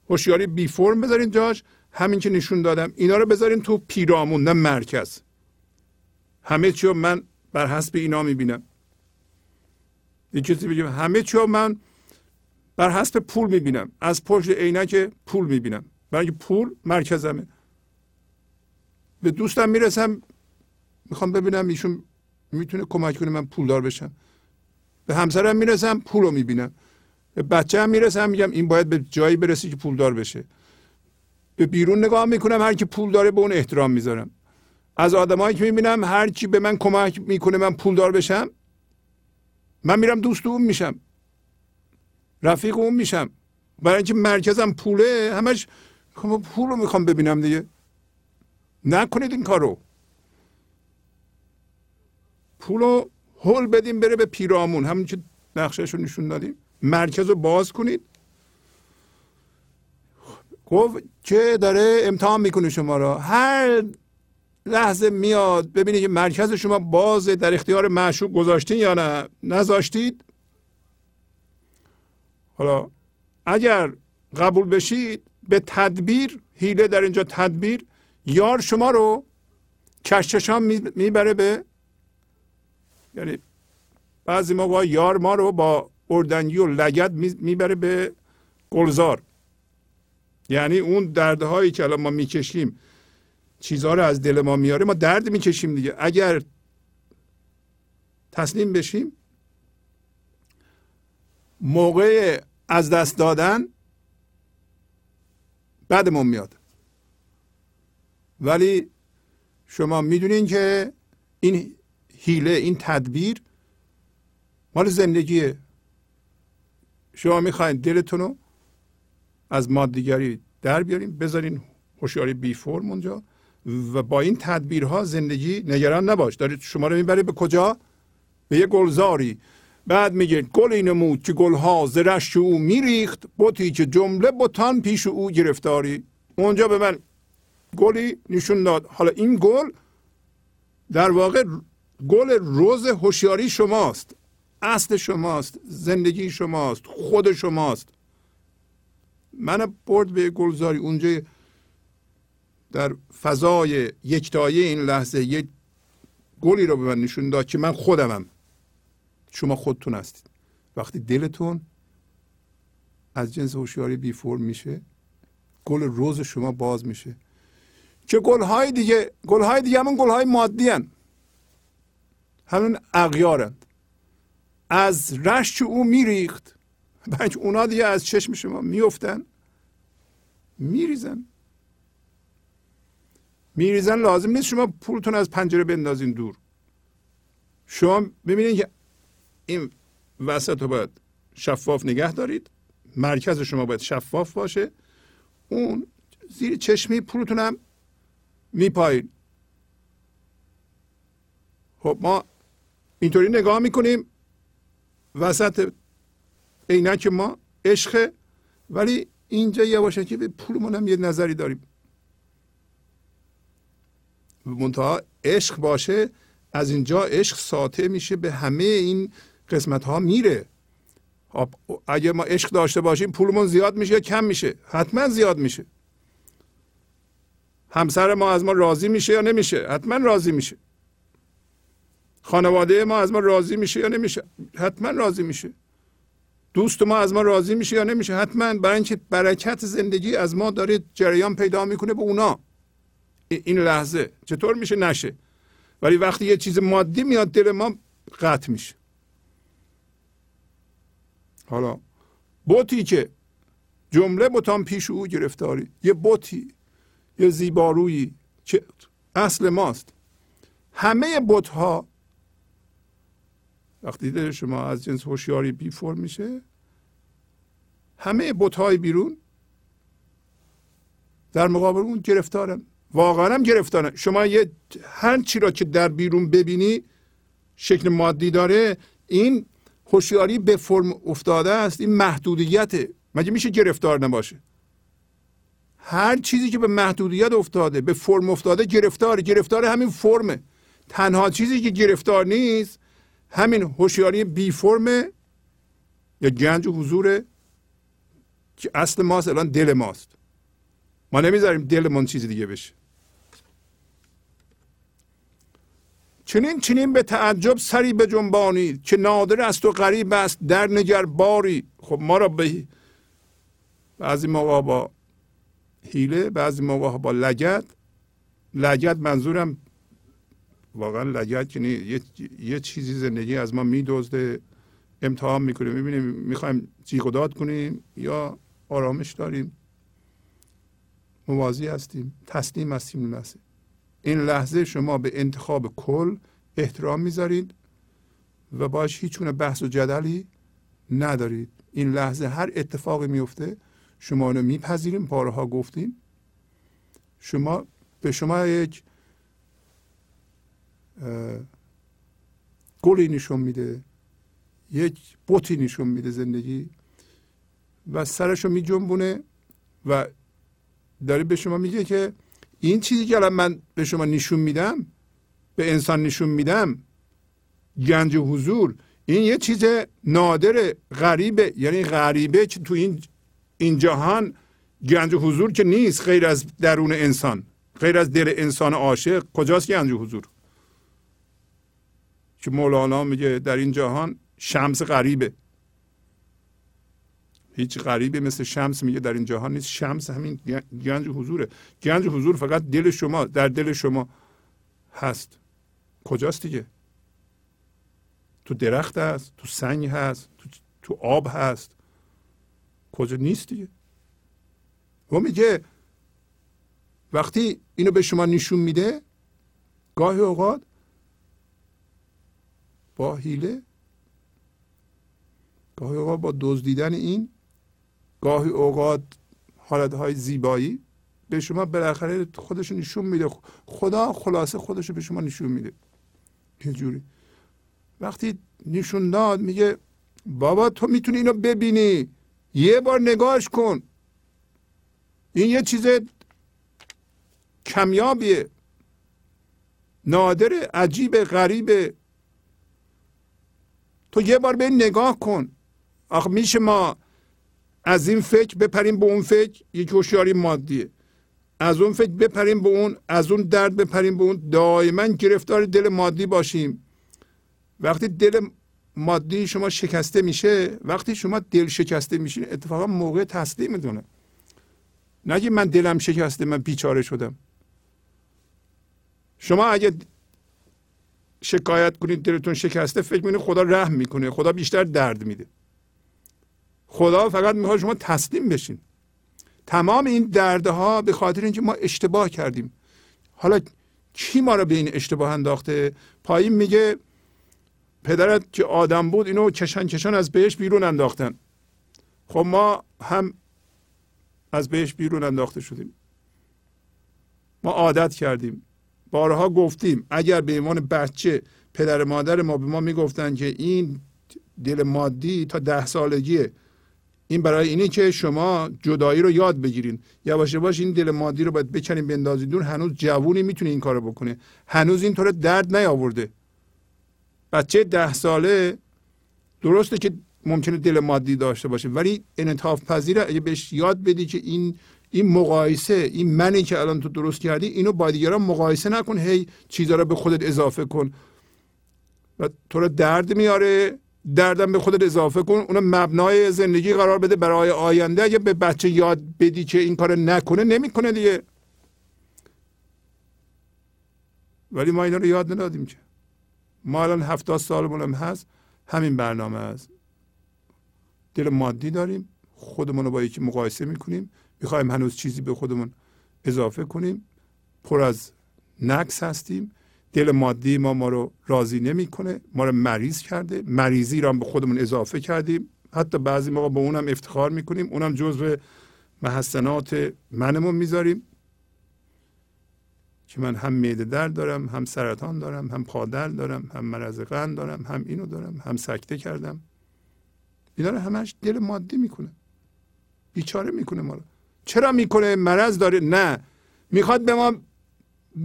Speaker 1: هوشیاری بی فرم بذارین جاش. همین که نشون دادم اینا رو بذارین تو پیرامون نه مرکز. همه چی من بر حسب اینا می‌بینم. یه چیزی بگیم همه چی من بر حسب پول می‌بینم. از پشت عینک پول می‌بینم. برای پول مرکزمه. به دوستم می‌رسم می‌خوام ببینم ایشون می‌تونه کمک کنه من پولدار بشم. به همسرم می‌رسم پول رو می‌بینم. به بچه هم می‌رسم میگم این باید به جایی برسی که پولدار بشه. به بیرون نگاه می‌کنم هر کی پول داره به اون احترام می‌ذارم. از آدمایی که می‌بینم هر کی به من کمک می‌کنه من پولدار بشم من میرم دوست اون میشم. رفیق اون میشم. برای اینکه مرکزم پوله همش خب پول رو می‌خوام ببینم دیگه نکنید این کارو پول رو هل بدیم بره به پیرامون همون که نقشهش رو نشون دادیم مرکز رو باز کنید گفت چه داره امتحان می‌کنه شما را هر لحظه میاد ببینید که مرکز شما باز در اختیار معشوق گذاشتین یا نه نذاشتید حالا اگر قبول بشید به تدبیر هیله در اینجا تدبیر یار شما رو کشچشان می‌بره به یعنی بعضی موقع یار ما رو با اردنگی و لگت می‌بره به گلزار. یعنی اون دردهایی که الان ما می‌کشیم چیزها رو از دل ما میاره ما درد می‌کشیم دیگه. اگر تسلیم بشیم موقع از دست دادن بعدمون میاد. ولی شما می‌دونین که این هیله این تدبیر مال زندگیه شما می‌خواین دلتون رو از مادیگری در بیارین بذارین هوشیاری بی فرم اونجا و با این تدبیرها زندگی نگران نباش. دارید شما رو می‌بره به کجا؟ به یه گلزاری. بعد میگه گل نمود که گلها زرش او میریخت؟ بوتی که جمله بوتان پیش او گرفتاری. اونجا به من گلی نشون داد. حالا این گل در واقع گل روز هوشیاری شماست. اصل شماست. زندگی شماست. خود شماست. من برد به گلزاری. اونجا در فضای یکتایی این لحظه یک گلی رو به من نشون داد که من خودمم. شما خودتون هستید. وقتی دلتون از جنس هوشیاری بی فرم میشه گل روز شما باز میشه. که گلهای دیگه گلهای دیگه همون گلهای مادی هن. همون اغیارند. از رشت او میریخت. بلکه اونا دیگه از چشم شما میفتن میریزن. میریزن لازم نیست شما پولتون از پنجره بندازین دور. شما ببینید که این وسط رو باید شفاف نگه دارید. مرکز شما باید شفاف باشه. اون زیر چشمی پولتون هم میپایین. خب ما اینطوری نگاه می‌کنیم. وسط عینک ما عشق ولی اینجا یواشکی به پولمون هم یه نظری داریم. منتها عشق باشه از اینجا عشق ساطع میشه به همه این قسمت ها میره اگه ما عشق داشته باشیم پولمون زیاد میشه یا کم میشه؟ حتما زیاد میشه. همسر ما از ما راضی میشه یا نمیشه؟ حتما راضی میشه. خانواده ما از ما راضی میشه یا نمیشه؟ حتما راضی میشه. دوست ما از ما راضی میشه یا نمیشه؟ حتما. برای اینکه برکت زندگی از ما داره جریان پیدا می‌کنه به اونا. این لحظه. چطور میشه؟ نشه. ولی وقتی یه چیز مادی میاد دل ما قطع میشه. حالا بوتی که جمله بوتان پیش او گرفتاری یه بوتی یه زیبارویی که اصل ماست. همه بوت ها وقتی دل شما از جنس هوشیاری بی فرم میشه همه بوت های بیرون در مقابل اون گرفتارن. واقعا هم گرفتارن. شما یه هر چی را که در بیرون ببینی شکل مادی داره این هوشیاری به فرم افتاده است این محدودیت. مگه میشه گرفتار نباشه؟ هر چیزی که به محدودیت افتاده به فرم افتاده گرفتار گرفتار همین فرمه. تنها چیزی که گرفتار نیست همین هوشیاری بی فرمه یا گنج و حضوره که اصل ماست الان دل ماست. ما نمی‌ذاریم دلمون چیز دیگه بشه. چنین چنین به تعجب سری به جنبانید که نادر است و غریب است در نگر باری. خب ما را به بعضی موقع با حیله بعضی موقع با لگت لگت منظورم واقعا لگت یعنی یه, یه چیزی زندگی از ما میدزده امتحان می‌کنیم می‌بینیم می‌خوایم جیغ داد کنیم یا آرامش داریم. موازی هستیم تسلیم هستیم. لحظه این لحظه شما به انتخاب کل احترام می‌ذارید و باش هیچ بحث و جدلی ندارید. این لحظه هر اتفاقی میفته شما رو میپذیریم. بارها گفتیم. شما به شما یک گلی نشون میده یک بوتی نشون میده زندگی و سرشو میجنبونه و داره به شما میگه که این چیزی که الان من به شما نشون میدم به انسان نشون میدم گنج حضور این یه چیز نادر غریبه. یعنی غریبه که تو این این جهان گنج حضور که نیست غیر از درون انسان. غیر از دل انسان عاشق. کجاست گنج حضور؟ که مولانا میگه در این جهان شمس غریبه. هیچ غریبی مثل شمس میگه در این جهان نیست. شمس همین گنج حضوره. گنج حضور فقط دل شما در دل شما هست. کجاست دیگه؟ تو درخت هست تو سنگ هست تو, تو آب هست. کجا نیست دیگه؟ و میگه وقتی اینو به شما نشون میده گاهی اوقات با حیله گاهی اوقات با دزدیدن این گاهی اوقات حالت های زیبایی به شما بالاخره خودش نشون میده. خدا خلاصه خودش به شما نشون میده. یه جوری. وقتی نشون داد میگه بابا تو می‌تونی اینو ببینی. یه بار نگاهش کن. این یه چیز کمیابیه. نادر عجیب غریبه. تو یه بار به نگاه کن. آخه میشه ما از این فکر بپریم به اون فکر یک هوشیاری مادیه از اون فکر بپریم به اون از اون درد بپریم به اون دائما گرفتار دل مادی باشیم. وقتی دل مادی شما شکسته میشه وقتی شما دل شکسته میشین اتفاقا موقع تسلیم می‌دونه. نگه من دلم شکسته من بیچاره شدم. شما اگه شکایت کنید دلتون شکسته فکر می‌کنید خدا رحم می‌کنه خدا بیشتر درد میده. خدا فقط می‌خواد شما تسلیم بشین. تمام این دردها به خاطر اینکه ما اشتباه کردیم. حالا کی ما رو به این اشتباه انداخته؟ پایین میگه پدرت که آدم بود اینو کشان کشان از بهش بیرون انداختن. خب ما هم از بهش بیرون انداخته شدیم. ما عادت کردیم. بارها گفتیم اگر به عنوان بچه پدر مادر ما به ما می‌گفتن که این دل مادی تا ده سالگیه. این برای اینه که شما جدایی رو یاد بگیرین. یواش یواش این دل مادی رو باید بکنیم بندازید دور. هنوز جوونی می‌تونه این کارو بکنه. هنوز این طور درد نیاورده. بچه ده ساله درسته که ممکنه دل مادی داشته باشه ولی انعطاف پذیره. اگه بهش یاد بدی که این این مقایسه این منی که الان تو درست کردی اینو با دیگران مقایسه نکن. هی چیزا رو به خودت اضافه کن. و تو رو درد میاره. دردم به خودت اضافه کن. اون مبنای زندگی قرار بده برای آینده. اگه به بچه یاد بدی که این کار نکنه نمی‌کنه دیگه. ولی ما اینا رو یاد ندادیم که. ما الان هفتاد سالمون هم هست. همین برنامه هست دل مادی داریم. خودمون رو با یکی مقایسه می‌کنیم. می‌خوایم هنوز چیزی به خودمون اضافه کنیم. پر از نقص هستیم. دل مادی ما ما رو راضی نمی‌کنه ما رو مریض کرده. مریضی را به خودمون اضافه کردیم. حتی بعضی موقع به اونم افتخار می‌کنیم. اونم جزو محسنات منمون می‌ذاریم. که من هم میده درد دارم هم سرطان دارم هم پادر دارم هم مرض قند دارم هم اینو دارم هم سکته کردم. اینا رو همش دل مادی می‌کنه. بیچاره می‌کنه ما رو. چرا می‌کنه؟ مرض داره. نه. می‌خواد به ما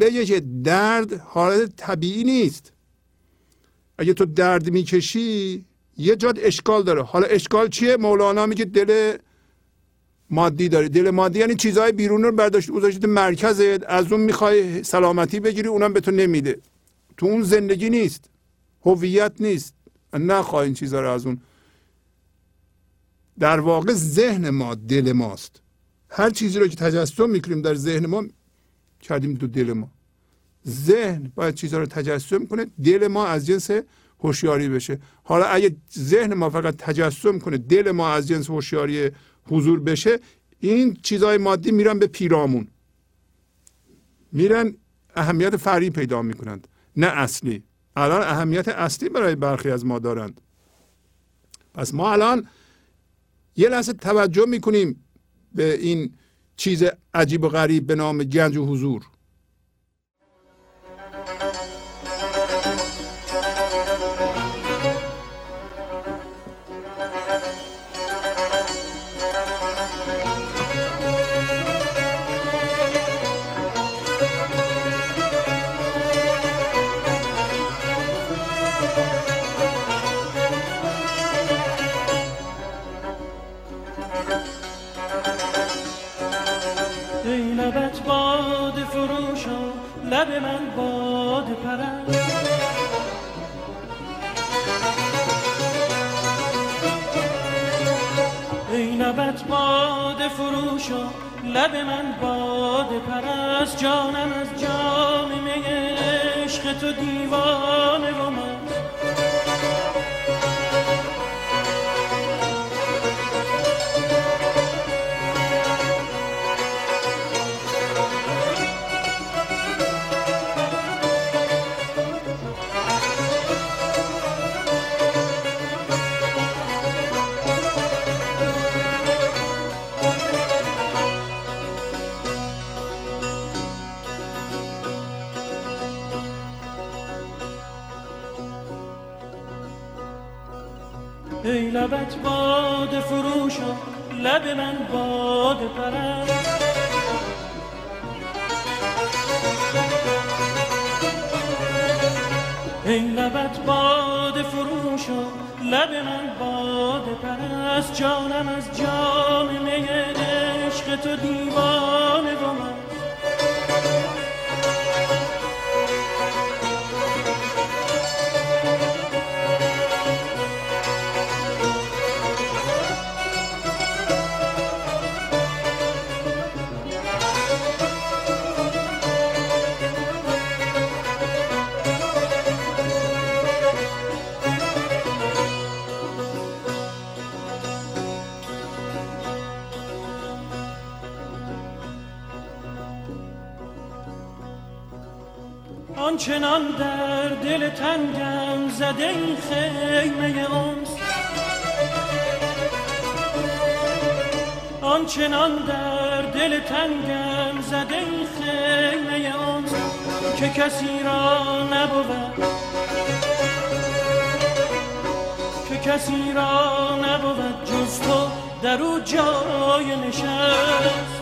Speaker 1: بگه که درد حالت طبیعی نیست. اگه تو درد می‌کشی یه جاد اشکال داره. حالا اشکال چیه؟ مولانا میگه دل مادی داره دل مادی یعنی چیزهای بیرون رو برداشت. گذاشته مرکزت. از اون می‌خوای سلامتی بگیری اونم به تو نمیده. تو اون زندگی نیست. هویت نیست. نخواه این چیزها رو از اون. در واقع ذهن ما دل ماست. هر چیزی رو که تجسم می‌کنیم در ذهن ما کردیم دو دل ما. ذهن باید چیزها رو تجسم کنه دل ما از جنس هوشیاری بشه. حالا اگه ذهن ما فقط تجسم کنه دل ما از جنس هوشیاری حضور بشه این چیزهای مادی میرن به پیرامون. میرن اهمیت فرعی پیدا می‌کنند نه اصلی. الان اهمیت اصلی برای برخی از ما دارند. پس ما الان یه لحظه توجه می‌کنیم به این چیز عجیب و غریب به نام گنج و حضور.
Speaker 2: لبت باد فروش و لب من باد پرست. ای لبت باد فروش و لب من باد پرست. جانم از جام می عشق تو دیوانه دل تنگم زده این خیمه اونس آنچنان در دل تنگم زده این خیمه اونس که کسی را نبود. که کسی را نبود جز تو در او جای نشست.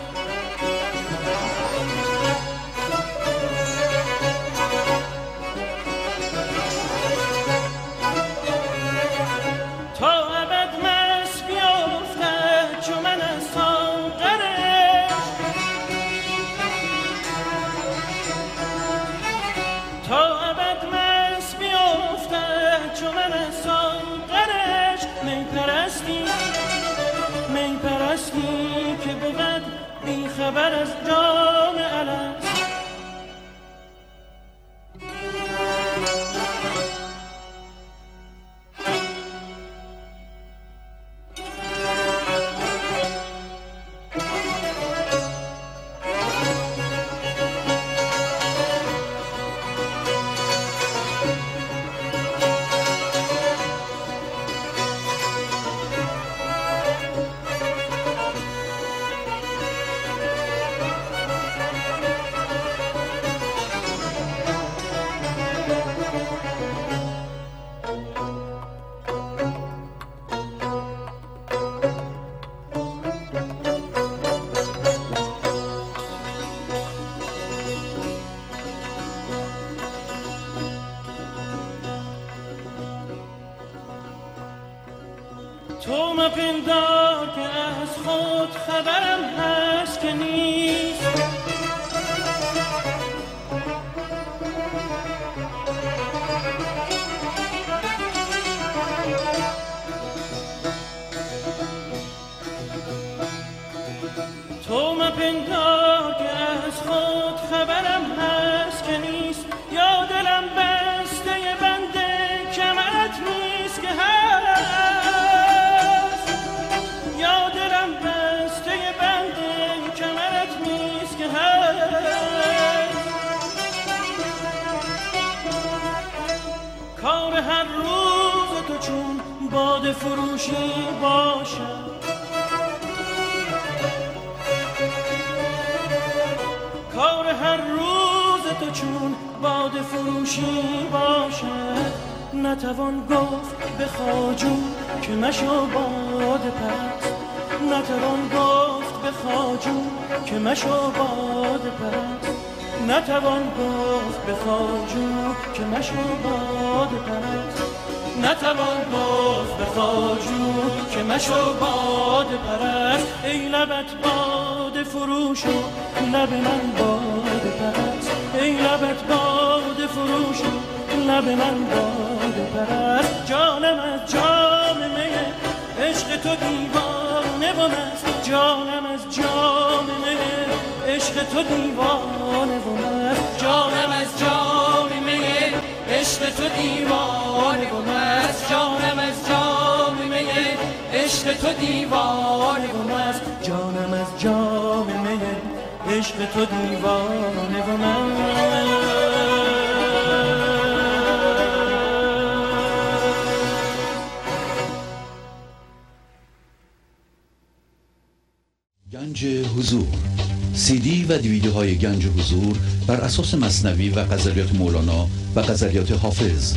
Speaker 2: خبر از جام جانم از جام میه عشق تو دیوانه و
Speaker 3: گنج حضور. سی دی و دیویدیو های گنج حضور بر اساس مصنوی و غزلیات مولانا و غزلیات حافظ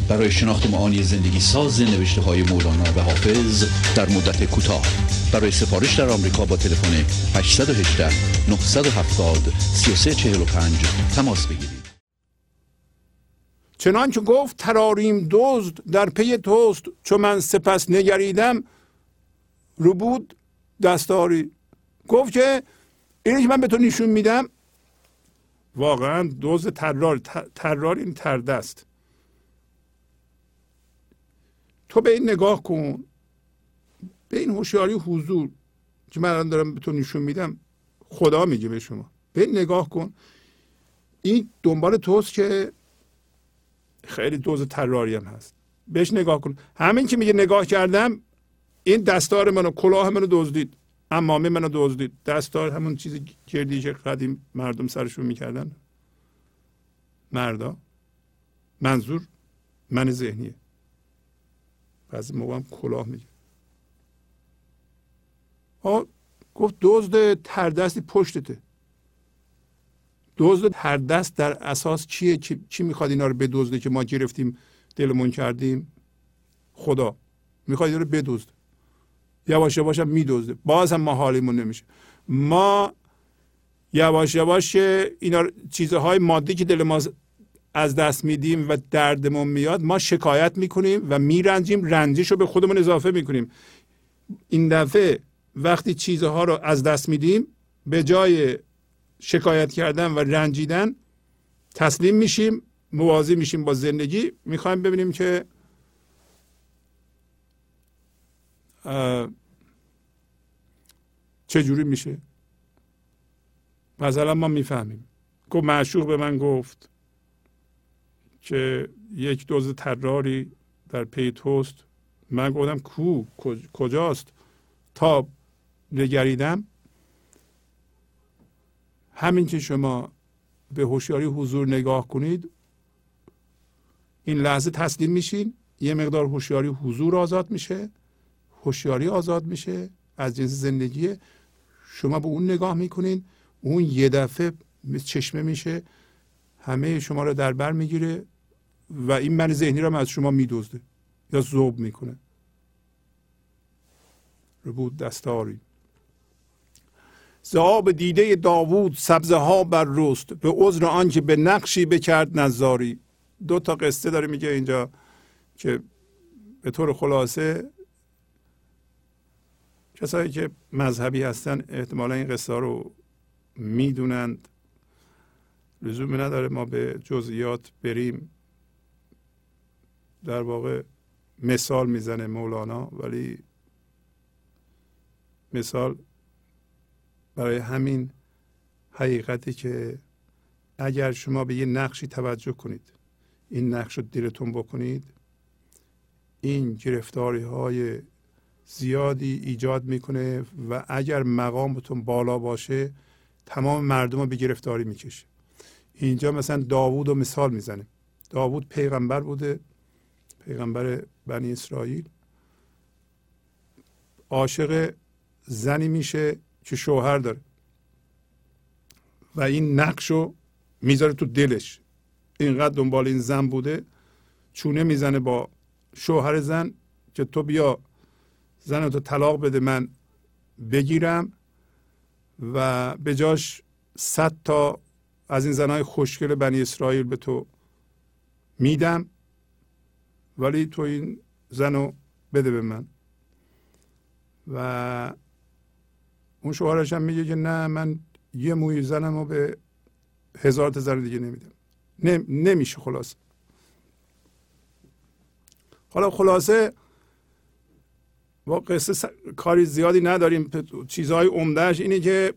Speaker 3: برای شناخت معانی زندگی ساز نوشته های مولانا و حافظ در مدت کوتاه. برای سفارش در آمریکا با تلفن 818 970 3345 تماس بگیرید.
Speaker 1: چنانچه گفت تراریم دزد در پی توست چون من سپس نگریدم رو بود دستاری. گفت که اینی که من به تو نشون میدم واقعا دوز ترار ترار این ترده است. تو به این نگاه کن. به این هوشیاری حضور که من الان دارم به تو نشون میدم خدا میگه به شما. به این نگاه کن. این دنبال توست که خیلی دوز تراری هم هست. بهش نگاه کن. همین که میگه نگاه کردم این دستار منو کلاه منو دزدید. امامه منو دزدید. دستار همون چیزی کردی که قدیم مردم سرشون می‌کردن. مردا. منظور من ذهنیه. بعضی موقع هم کلاه میگه. آه گفت دزد تردستی پشتته. دزد تردست در اساس چیه؟ چی, چی می‌خواد اینا رو بدزده که ما گرفتیم دلمون کردیم؟ خدا. می‌خواد اینا رو بدزده یواش یواش هم میدزده. باز هم ما حالیمون نمیشه. ما یواش یواش اینا چیزهای مادی که دل ما از دست میدیم و دردمون میاد ما شکایت می‌کنیم و میرنجیم رنجش رو به خودمون اضافه می‌کنیم. این دفعه وقتی چیزها رو از دست میدیم به جای شکایت کردن و رنجیدن تسلیم میشیم موازی میشیم با زندگی. می‌خوایم ببینیم که چه جوری میشه. مثلا ما می‌فهمیم. گفت معشوق به من گفت. که یک دوز تراری در پی توست. من گفتم کو؟ کجاست؟ تا نگریدم. همین که شما به هوشیاری حضور نگاه کنید این لحظه تسلیم میشین یه مقدار هوشیاری حضور آزاد میشه هوشیاری آزاد میشه از جنس زندگی شما به اون نگاه می‌کنین اون یه دفعه چشمه میشه همه شما رو در بر می‌گیره. و این من ذهنی رو از شما میدزده یا ذوب می‌کنه. رو بود دستاری زاب دیده داوود سبزه ها بر رست به عذر آنکه به نقشی بکرد نظاری. دو تا قصه داره میگه اینجا که به طور خلاصه کسایی که مذهبی هستن احتمالا این قصه رو می‌دونند. لزومی نداره ما به جزئیات بریم. در واقع مثال می‌زنه مولانا ولی مثال برای همین حقیقتی که اگر شما به یه نقشی توجه کنید این نقش رو دیرتون بکنید این گرفتاری های زیادی ایجاد می‌کنه و اگر مقامتون بالا باشه تمام مردم رو به گرفتاری می‌کشه. اینجا مثلا داوود رو مثال می‌زنه. داوود پیغمبر بوده. پیغمبر بنی اسرائیل. عاشق زنی میشه که شوهر داره. و این نقش رو می‌ذاره تو دلش. اینقدر دنبال این زن بوده چونه می‌زنه با شوهر زن که تو بیا زن تو طلاق بده من بگیرم. و به جاش صد تا از این زنهای خوشگل بنی اسرائیل به تو میدم. ولی تو این زن رو بده به من. و اون شوهرش هم میگه که نه من یه موی زنم رو به هزار تا زن دیگه نمیدم. نمیشه خلاصه. حالا خلاصه با قصه کاری زیادی نداریم. چیزهای عمدهش اینه که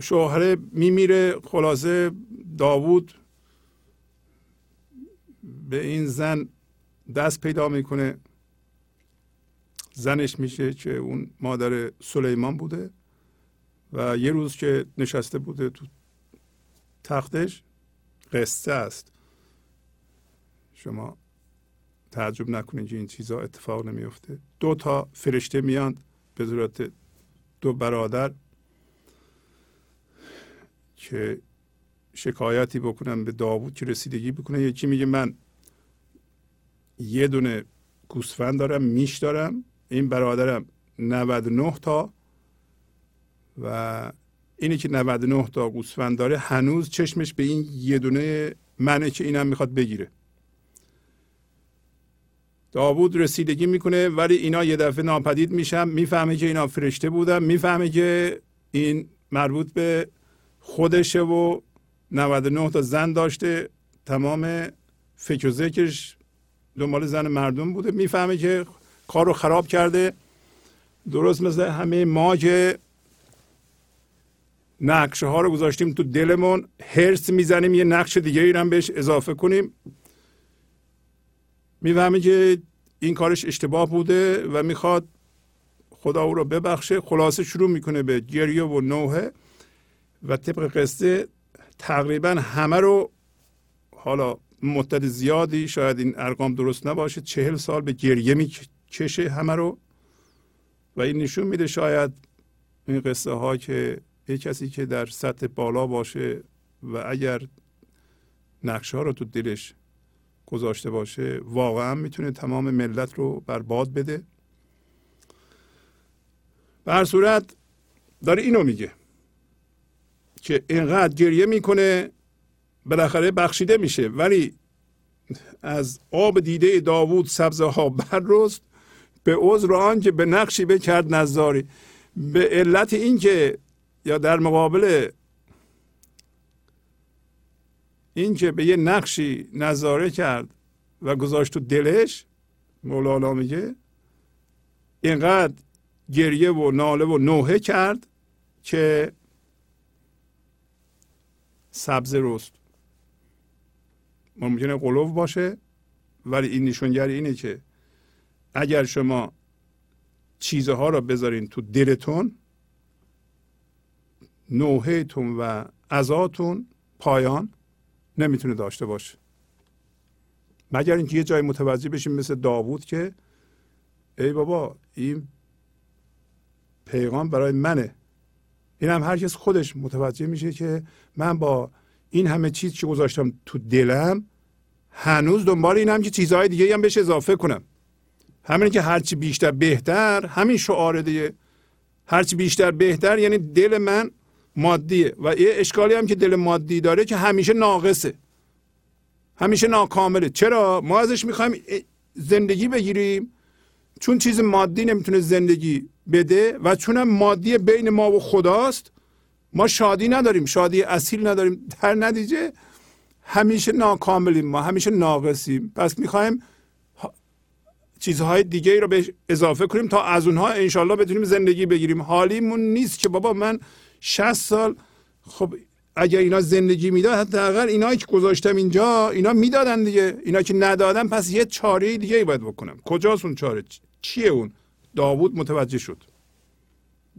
Speaker 1: شوهره میمیره. خلاصه داوود به این زن دست پیدا می‌کنه. زنش میشه که اون مادر سلیمان بوده و یه روز که نشسته بوده تو تختش قصه است. شما تعجب نکنید که این چیزا اتفاق نمیفته دو تا فرشته میاند به صورت دو برادر که شکایتی بکنن به داوود که رسیدگی بکنه. یکی میگه؟ من یه دونه گوسفند دارم میش دارم. این برادرم 99 تا و اینی که 99 تا گوسفند داره هنوز چشمش به این یه دونه منه که اینم می‌خواد بگیره. داوود رسیدگی می‌کنه ولی اینا یه دفعه ناپدید میشن. می‌فهمه که اینا فرشته بودن. می‌فهمه که این مربوط به خودشه و 99 تا زن داشته تمام فکر و ذکرش دنبال زن مردم بوده. می‌فهمه که کار رو خراب کرده. درست مثل همه ما که نقشه ها رو گذاشتیم تو دلمون هرس می‌زنیم یه نقش دیگه ای هم بهش اضافه کنیم. می‌فهمه که این کارش اشتباه بوده و می‌خواد خدا او رو ببخشه. خلاصه شروع می‌کنه به گریه و نوحه و طبق قصه تقریبا همه رو حالا مدت زیادی شاید این ارقام درست نباشه چهل سال به گریه می‌کشه همه رو. و این نشون میده شاید این قصه ها که یه کسی که در سطح بالا باشه و اگر نقشه ها رو تو دلش گذاشته باشه واقعا می‌تونه تمام ملت رو برباد بده. به هر صورت داره اینو میگه. که اینقدر گریه می‌کنه بالاخره بخشیده میشه. ولی از آب دیده داوود سبزه ها بررست به عذر آن که به نقشی بکرد نظاری. به علت اینکه یا در مقابل اینکه به یه نقشی نظاره کرد و گذاشت تو دلش مولانا میگه اینقدر گریه و ناله و نوحه کرد که سبز رست. ممکنه قلوب باشه ولی این نشونگری اینه که اگر شما چیزها را بذارین تو دلتون نوحهتون و ازاتون پایان نمی‌تونه داشته باشه. مگر اینکه یه جای متوجه بشیم مثل داوود که ای بابا این پیغام برای منه. این هم هر کس خودش متوجه میشه که من با این همه چیز که گذاشتم تو دلم هنوز دنبال اینم که چیزهای دیگه هم بهش اضافه کنم. همین که هرچی بیشتر بهتر همین شعار دیگه. هرچی بیشتر بهتر یعنی دل من مادیه. و یه اشکالی هم که دل مادی داره که همیشه ناقصه. همیشه ناکامله. چرا؟ ما ازش می‌خوایم زندگی بگیریم. چون چیز مادی نمی‌تونه زندگی بده و چون مادی بین ما و خداست ما شادی نداریم شادی اصیل نداریم. در نتیجه همیشه ناکاملیم ما همیشه ناقصیم. پس می‌خوایم چیزهای دیگه ای رو به اضافه کنیم تا از اونها انشالله بتونیم زندگی بگیریم. حالیمون نیست که بابا من 60 سال خب اگر اینا زندگی می‌داد حداقل اینا که گذاشتم اینجا اینا می‌دادن دیگه. اینا که ندادن پس یه چاره دیگه ای باید بکنم. کجاست اون چاره؟ چیه اون؟ داوود متوجه شد.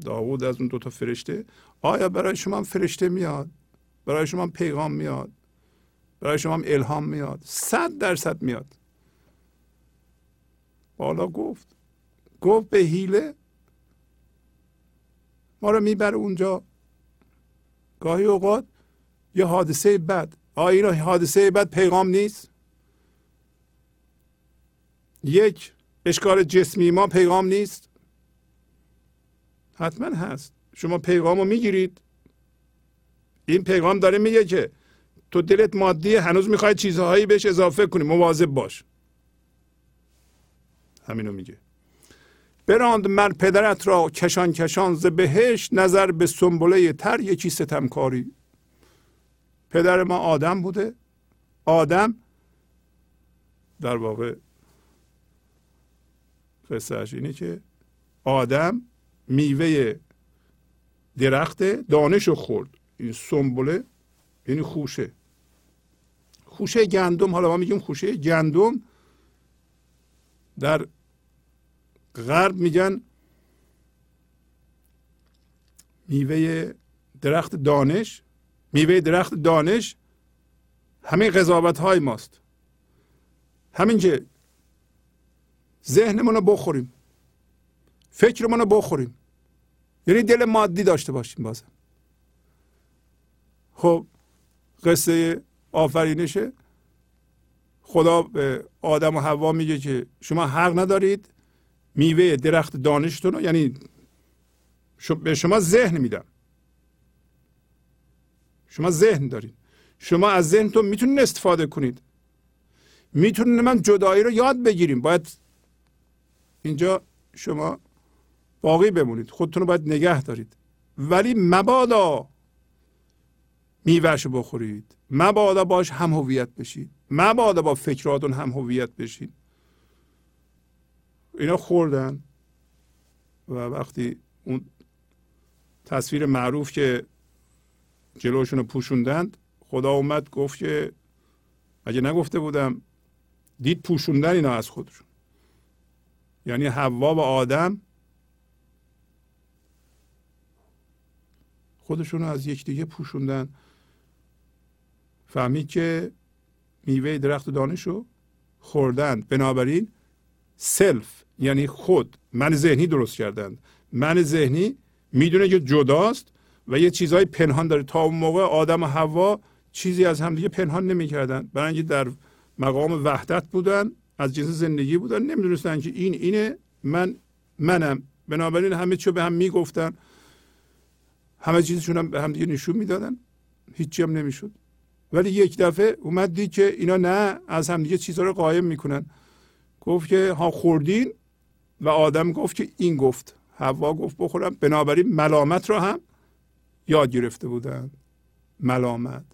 Speaker 1: داوود از اون دوتا فرشته آیا برای شما هم فرشته میاد؟ برای شما هم پیغام میاد؟ برای شما هم الهام میاد؟ صد درصد میاد. بالا گفت گفت به هیله ما رو می‌بره اونجا. گاهی اوقات یه حادثه بد. آیا این حادثه بد پیغام نیست. یک اشکال جسمی ما پیغام نیست؟ حتما هست. شما پیغام رو می‌گیرید. این پیغام داره میگه که تو دلت مادی هنوز می‌خوای چیزهایی بهش اضافه کنی. مواظب باش. همینو میگه. براند من پدرت را کشان کشان ز بهش نظر به سنبله تر یکی ستمکاری. پدر ما آدم بوده. آدم در واقع قصهش اینه که آدم میوه درخت دانش رو خورد. این سنبله یعنی خوشه. خوشه گندم. حالا ما میگیم خوشه گندم. در غرب میگن میوه درخت دانش. میوه درخت دانش همه قضاوت های ماست. همین که ذهنمون رو بخوریم. فکرمون رو بخوریم. یعنی دل مادی داشته باشیم بازم. خب قصه آفرینشه خدا به آدم و حوا میگه که شما حق ندارید میوه درخت دانشتون رو یعنی به شما ذهن میدم. شما ذهن دارید. شما از ذهنتون می‌تونید استفاده کنید. می‌تونید من جدایی رو یاد بگیریم. باید اینجا شما باقی بمونید. خودتون رو باید نگه دارید. ولی مبادا میوهش بخورید. مبادا باش هم هویت بشید. مبادا با فکراتون هم هویت بشید. اینا خوردن و وقتی اون تصویر معروف که جلوشون رو پوشوندند خدا اومد گفت که اگه نگفته بودم دید پوشوندن اینا از خودشون. یعنی حوا و آدم خودشون رو از یکدیگه پوشوندن. فهمید که میوه درخت دانش رو خوردند بنابراین سلف یعنی خود من ذهنی درست کردند. من ذهنی می‌دونه که جداست و یه چیزهای پنهان داره. تا اون موقع آدم و حوا چیزی از همدیگه پنهان نمی‌کردن. برای اینکه در مقام وحدت بودن. از جنس زندگی بودن نمی‌دونستن که این اینه من منم. بنابراین همه چیو به هم می‌گفتن. همه چیزشون هم به هم دیگه نشون می‌دادن. هیچی هم نمی‌شد. ولی یک دفعه اومد دید که اینا نه از هم دیگه چیزها رو قایم می‌کنن. گفت که ها خوردین؟ و آدم گفت که این گفت. هوا گفت بخورم. بنابراین ملامت رو هم یاد گرفته بودن. ملامت.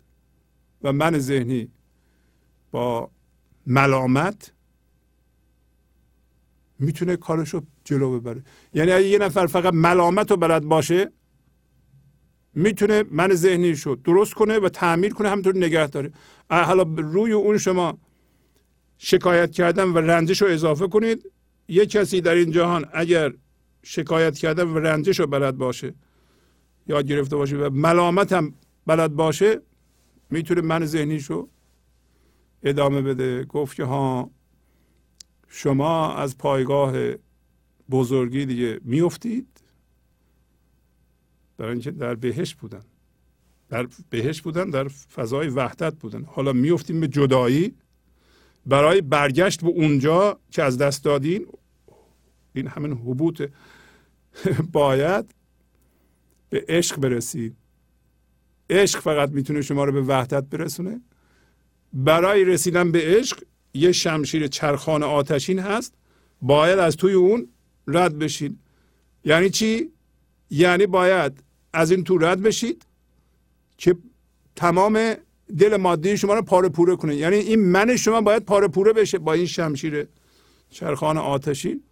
Speaker 1: و من ذهنی با ملامت می‌تونه کارش رو جلو ببره. یعنی اگه یه نفر فقط ملامت رو بلد باشه می‌تونه من ذهنیش رو درست کنه و تعمیر کنه همینطور نگه داره. حالا روی اون شما شکایت کردن و رنجش رو اضافه کنید. یه کسی در این جهان اگر شکایت کردن و رنجش رو بلد باشه یاد گرفته باشه و ملامت هم بلد باشه می‌تونه من ذهنیش رو ادامه بده. گفت که ها شما از پایگاه بزرگی دیگه میفتید برای اینکه در بهشت بودن. در بهشت بودن در فضای وحدت بودن. حالا میفتیم به جدایی. برای برگشت به اونجا که از دست دادین این همین حبوط [LAUGHS] باید به عشق برسید. عشق فقط می‌تونه شما رو به وحدت برسونه. برای رسیدن به عشق یه شمشیر چرخان آتشین هست باید از توی اون رد بشید یعنی چی؟ یعنی باید از این تو رد بشید که تمام دل مادی شما رو پاره پوره کنه. یعنی این من شما باید پاره پوره بشه با این شمشیر چرخان آتشین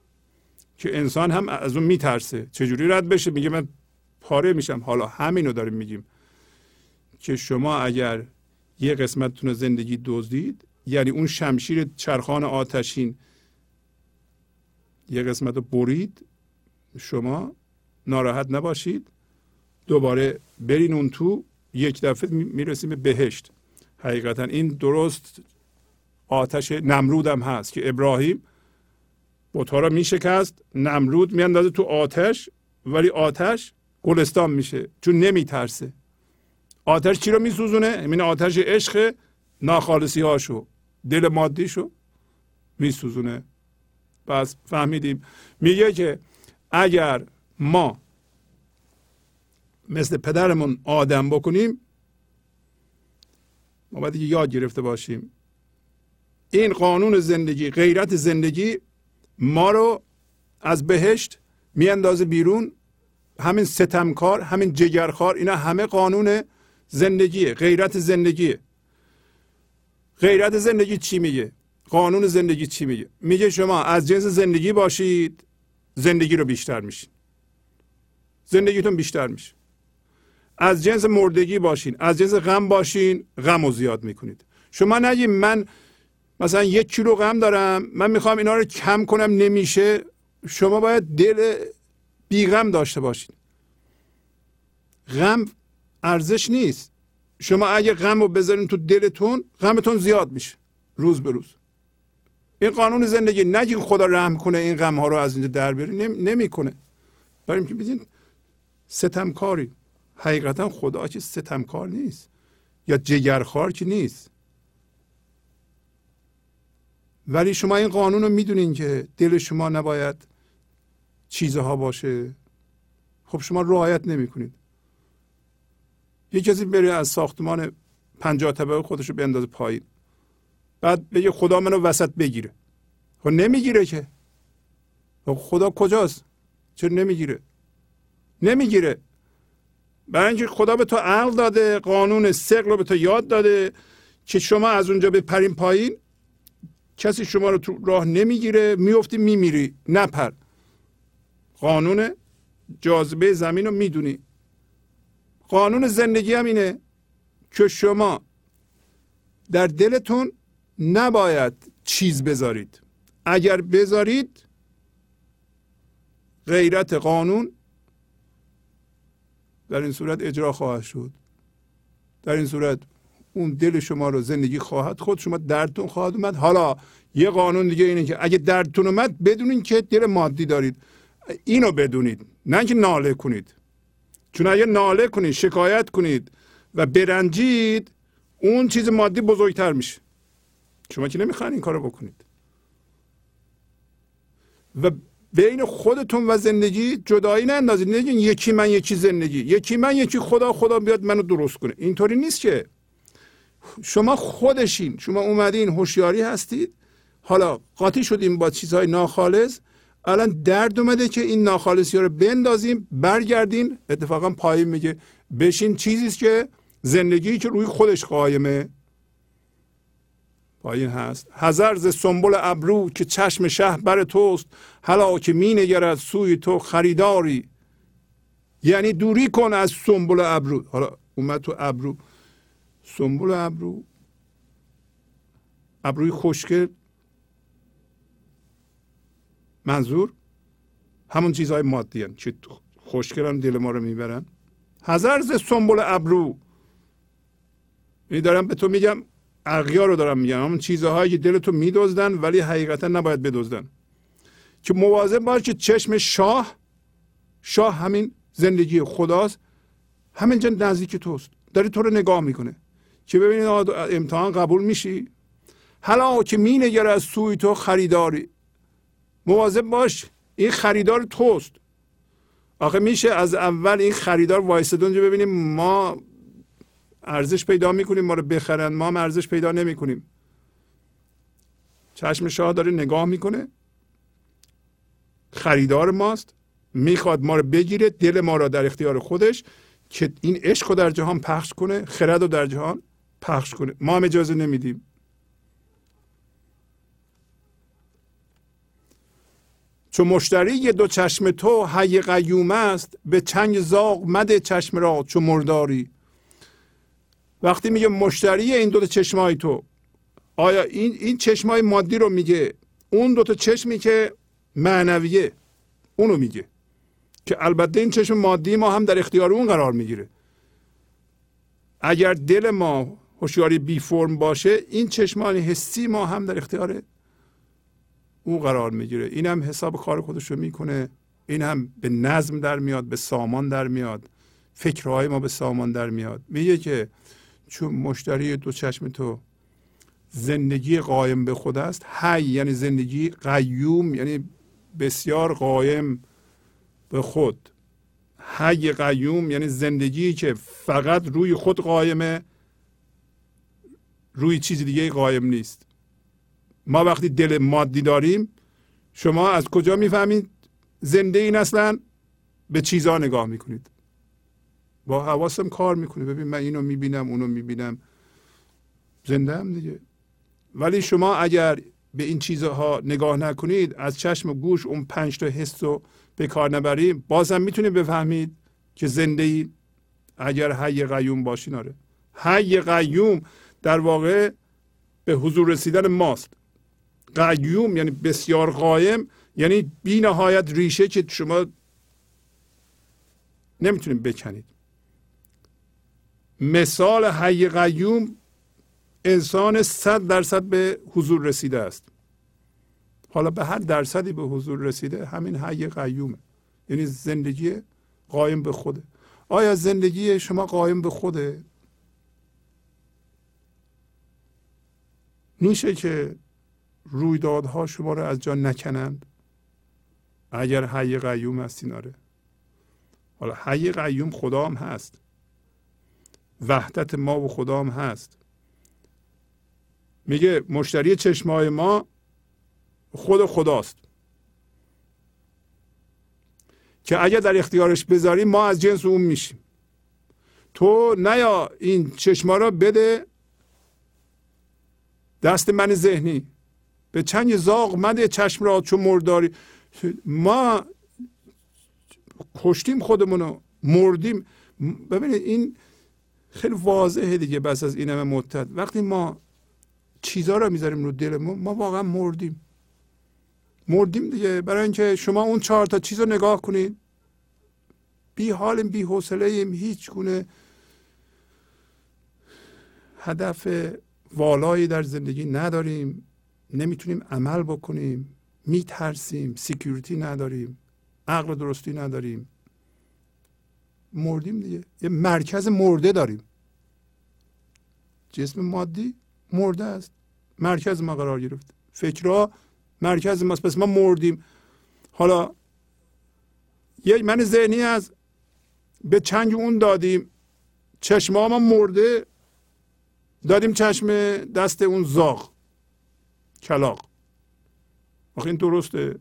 Speaker 1: که انسان هم از اون میترسه. چجوری رد بشه؟ میگه من پاره میشم. حالا همینو داریم میگیم که شما اگر یه قسمتتون زندگی دزدید یعنی اون شمشیر چرخان آتشین. یه قسمت رو برید. شما ناراحت نباشید. دوباره برین اون تو. یک دفعه می‌رسیم به بهشت. حقیقتا این درست آتش نمرود هم هست که ابراهیم بوتا را میشکست نمرود میاندازه تو آتش ولی آتش گلستان میشه. چون نمیترسه. آتش چی رو میسوزونه؟ این آتش عشق ناخالصی هاشو دل مادیشو میسوزونه. پس فهمیدیم. میگه که اگر ما مثل پدرمون آدم بکنیم ما باید یاد گرفته باشیم. این قانون زندگی غیرت زندگی ما رو از بهشت میاندازه بیرون. همین ستمکار همین جگرخوار اینا همه قانون زندگیه غیرت زندگیه. غیرت زندگی چی میگه؟ قانون زندگی چی میگه؟ میگه شما از جنس زندگی باشید زندگی رو بیشتر میشین. زندگیتون بیشتر میشه. از جنس مردگی باشین از جنس غم باشین غم رو زیاد می‌کنید. شما نگیم من مثلا یک کیلو غم دارم من می‌خوام اینا رو کم کنم نمیشه. شما باید دل بیغم داشته باشید غم ارزش نیست. شما اگه غم رو بذارین تو دلتون غمتون زیاد میشه روز به روز. این قانون زندگی نگین خدا رحم کنه این غم ها رو از اینجا در بیاری نمی‌کنه. برای اینکه ببینید ستمکاری. حقیقتا خدا که ستمکار نیست. یا جگرخوار که نیست. ولی شما این قانون رو می‌دونین که دل شما نباید چیزها باشه. خب شما رعایت نمی‌کنید. یه کسی بره از ساختمان پنجاه طبقه خودش رو بندازه پایین. بعد بگه خدا منو وسط بگیره. خب نمی‌گیره که. خب خدا کجاست؟ چرا نمی‌گیره؟ نمی‌گیره. برای اینکه خدا به تو عقل داده قانون سقل رو به تو یاد داده که شما از اونجا به پرین پایین. کسی شما رو تو راه نمی‌گیره میفتی میمیری. نپر. قانون جاذبه زمین رو می‌دونی. قانون زندگی هم اینه که شما در دلتون نباید چیز بذارید. اگر بذارید غیرت قانون در این صورت اجرا خواهد شد. در این صورت اون دل شما رو زندگی خواهد خود شما دردتون خواهد اومد. حالا یه قانون دیگه اینه که اگه دردتون اومد بدونین که دل مادی دارید. اینو بدونید نه که ناله کنید. چون اگه ناله کنید شکایت کنید و برنجید اون چیز مادی بزرگتر میشه. شما که نمی‌خواین این کارو بکنید. و بین خودتون و زندگی جدایی نندازید. نگین یکی من یکی زندگی. یکی من یکی خدا خدا بیاد منو درست کنه. اینطوری نیست که. شما خودشین. شما اومدین هوشیاری هستید. حالا قاطی شدیم با چیزهای ناخالص. الان درد اومده که این ناخالصی رو بندازیم برگردین. اتفاقا پایین میگه بشین چیزی که زندگی که روی خودش قایمه. پایین هست. هزار ز سنبل ابرو که چشم شه بر توست حالا که می نگرد سوی تو خریداری. یعنی دوری کن از سنبل ابرو. حالا اومد تو ابرو. سنبل ابرو. ابروی خوشگل منظور؟ همون چیزهای مادی هن. که خوشگل هم دل ما رو می‌برن؟ هزار ز سنبل ابرو. این دارم به تو میگم اغیار رو دارم میگم. همون چیزهایی که دلتو میدزدن ولی حقیقتا نباید بدزدن. که مواظب باش که چشم شاه شاه همین زندگی خداست. همینجا نزدیک توست. داره تو رو نگاه می‌کنه. که ببینید امتحان قبول میشی؟ حالا که مینگره از سوی تو خریداری. مواظب باش این خریدار توست. آخه میشه از اول این خریدار وایسد اونجا ببینیم ما ارزش پیدا می‌کنیم ما رو بخرن ما ارزش پیدا نمی‌کنیم. چشم شاه داره نگاه می‌کنه. خریدار ماست می‌خواد ما رو بگیره دل ما را در اختیار خودش که این عشق رو در جهان پخش کنه خرد رو در جهان پخش کنه. ما هم اجازه نمیدیم. چون مشتری دو چشم تو حی قیوم است به چنگ زاغ مده چشم را چون مرداری. وقتی میگه مشتری این دو چشمای تو آیا این این چشمای مادی رو میگه؟ اون دو تا چشمی که معنویه اونو میگه. که البته این چشم مادی ما هم در اختیار اون قرار می‌گیره. اگر دل ما هوشیاری بی فرم باشه این چشمان حسی ما هم در اختیار او قرار می‌گیره. این هم حساب کار خودش رو می‌کنه. این هم به نظم در میاد به سامان در میاد. فکرهای ما به سامان در میاد. میگه که چون مشتری دو چشم تو زندگی قایم به خود است حی یعنی زندگی قیوم یعنی بسیار قایم به خود. حی قیوم یعنی زندگی که فقط روی خود قایمه روی چیز دیگه قایم نیست. ما وقتی دل مادی داریم شما از کجا می‌فهمید زنده این اصلا؟ به چیزها نگاه می‌کنید. با حواسم کار می‌کنه. ببین من اینو می‌بینم اونو می‌بینم. زنده هم دیگه. ولی شما اگر به این چیزها نگاه نکنید از چشم و گوش اون پنج تا حس رو به کار نبریم بازم می‌تونید بفهمید که زنده ای اگر حی قیوم باشین آره. حی قیوم در واقع به حضور رسیدن ماست. قیوم یعنی بسیار قایم یعنی بی نهایت ریشه که شما نمی‌تونید بکنید. مثال حی قیوم انسان صد درصد به حضور رسیده است. حالا به هر درصدی به حضور رسیده همین حی قیومه یعنی زندگی قایم به خوده. آیا زندگی شما قایم به خوده؟ میشه که رویدادها شما رو از جا نکنند. اگر حی قیوم هستین آره. حالا حی قیوم خدا هم هست. وحدت ما و خدا هم هست. میگه مشتری چشمای ما خود خداست. که اگر در اختیارش بذاریم ما از جنس اون میشیم. تو نیا این چشما را بده. دست من ذهنی. به چنگ زاغ مده چشم را چون مرداری. ما کشتیم خودمونو مردیم. ببینید این خیلی واضحه دیگه بس از این همه مدت. وقتی ما چیزها رو می‌ذاریم رو دل ما واقعا مردیم. مردیم دیگه. برای اینکه شما اون چهار تا چیز رو نگاه کنید. بی حالیم بی حوصله ایم هیچ گونه هدف والایی در زندگی نداریم. نمی‌تونیم عمل بکنیم میترسیم security نداریم عقل درستی نداریم. مردیم دیگه. یه مرکز مرده داریم. جسم مادی مرده است. مرکز ما قرار گرفت. فکرها مرکز ماست. پس ما مردیم. حالا یه من ذهنی از به چنگ اون دادیم. چشم ما مرده. دادیم چشم دست اون زاغ. کلاق آخه این درسته.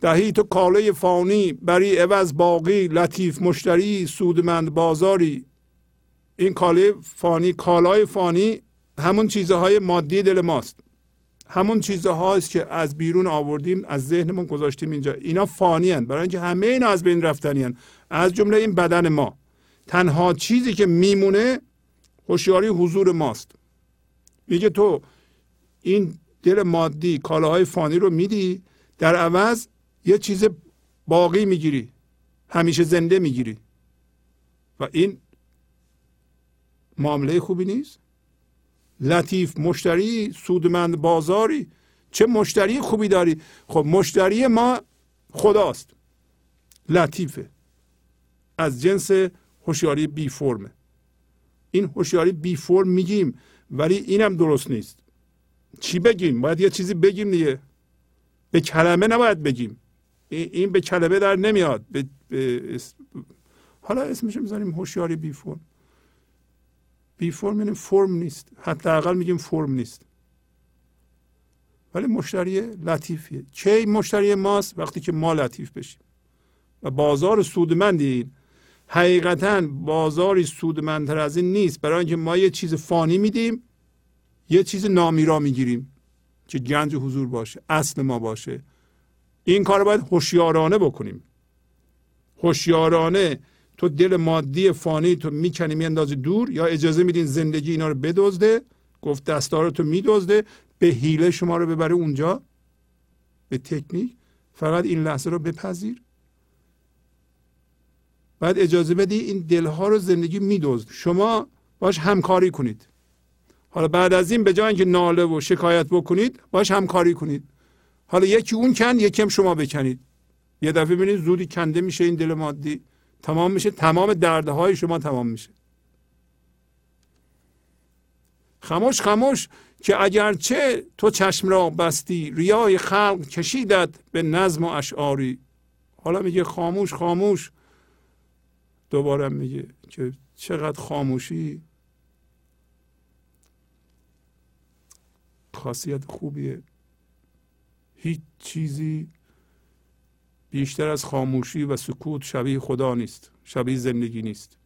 Speaker 1: دهی تو کاله فانی بری عوض باقی لطیف مشتری سودمند بازاری. این کاله فانی کالای فانی همون چیزهای مادی دل ماست. همون چیزهاست که از بیرون آوردیم از ذهنمون گذاشتیم اینجا. اینا فانی هن. برای اینکه همه اینا از بین رفتنی هن. از جمله این بدن ما. تنها چیزی که میمونه هوشیاری حضور ماست. میگه تو این دل مادی کالاهای فانی رو میدی در عوض یه چیز باقی می‌گیری. همیشه زنده می‌گیری. و این معامله خوبی نیست؟ لطیف مشتری سودمند بازاری. چه مشتری خوبی داری؟ خب مشتری ما خداست. لطیفه. از جنس هوشیاری بی فرمه. این هوشیاری بی فرم میگیم ولی اینم درست نیست. چی بگیم؟ باید یه چیزی بگیم دیگه. به کلمه نباید بگیم. این به کلمه در نمیاد. به, حالا اسمش می‌ذاریم هوشیاری بی فرم. بی فرم یعنی فرم نیست. حداقل میگیم فرم نیست. ولی مشتری لطیفیه. کی مشتری ماست؟ وقتی که ما لطیف بشیم. و بازار سودمندی. حقیقتا بازاری سودمندتر از این نیست. برای اینکه ما یه چیز فانی میدیم یه چیز نامی را می‌گیریم که گنج حضور باشه اصل ما باشه. این کار باید هوشیارانه بکنیم. هوشیارانه تو دل مادی فانی تو می‌کنی میاندازی دور یا اجازه میدین زندگی اینا رو بدزده گفت دستار تو میدزده به حیله شما رو ببره اونجا. به تکنیک. فقط این لحظه رو بپذیر. باید اجازه بدی این دلها رو زندگی میدزد شما باش همکاری کنید. حالا بعد از این به جای اینکه ناله و شکایت بکنید باش همکاری کنید. حالا یکی اون کن یکی هم شما بکنید. یه دفعه ببینید زودی کنده میشه این دل مادی. تمام میشه. تمام دردهای شما تمام میشه. خموش خموش که اگرچه تو چشم را بستی ریای خلق کشیدت به نظم و اشعاری. حالا میگه خاموش خاموش. دوباره میگه که چقدر خاموشی. خاصیت خوبیه. هیچ چیزی بیشتر از خاموشی و سکوت شبیه خدا نیست شبیه زندگی نیست.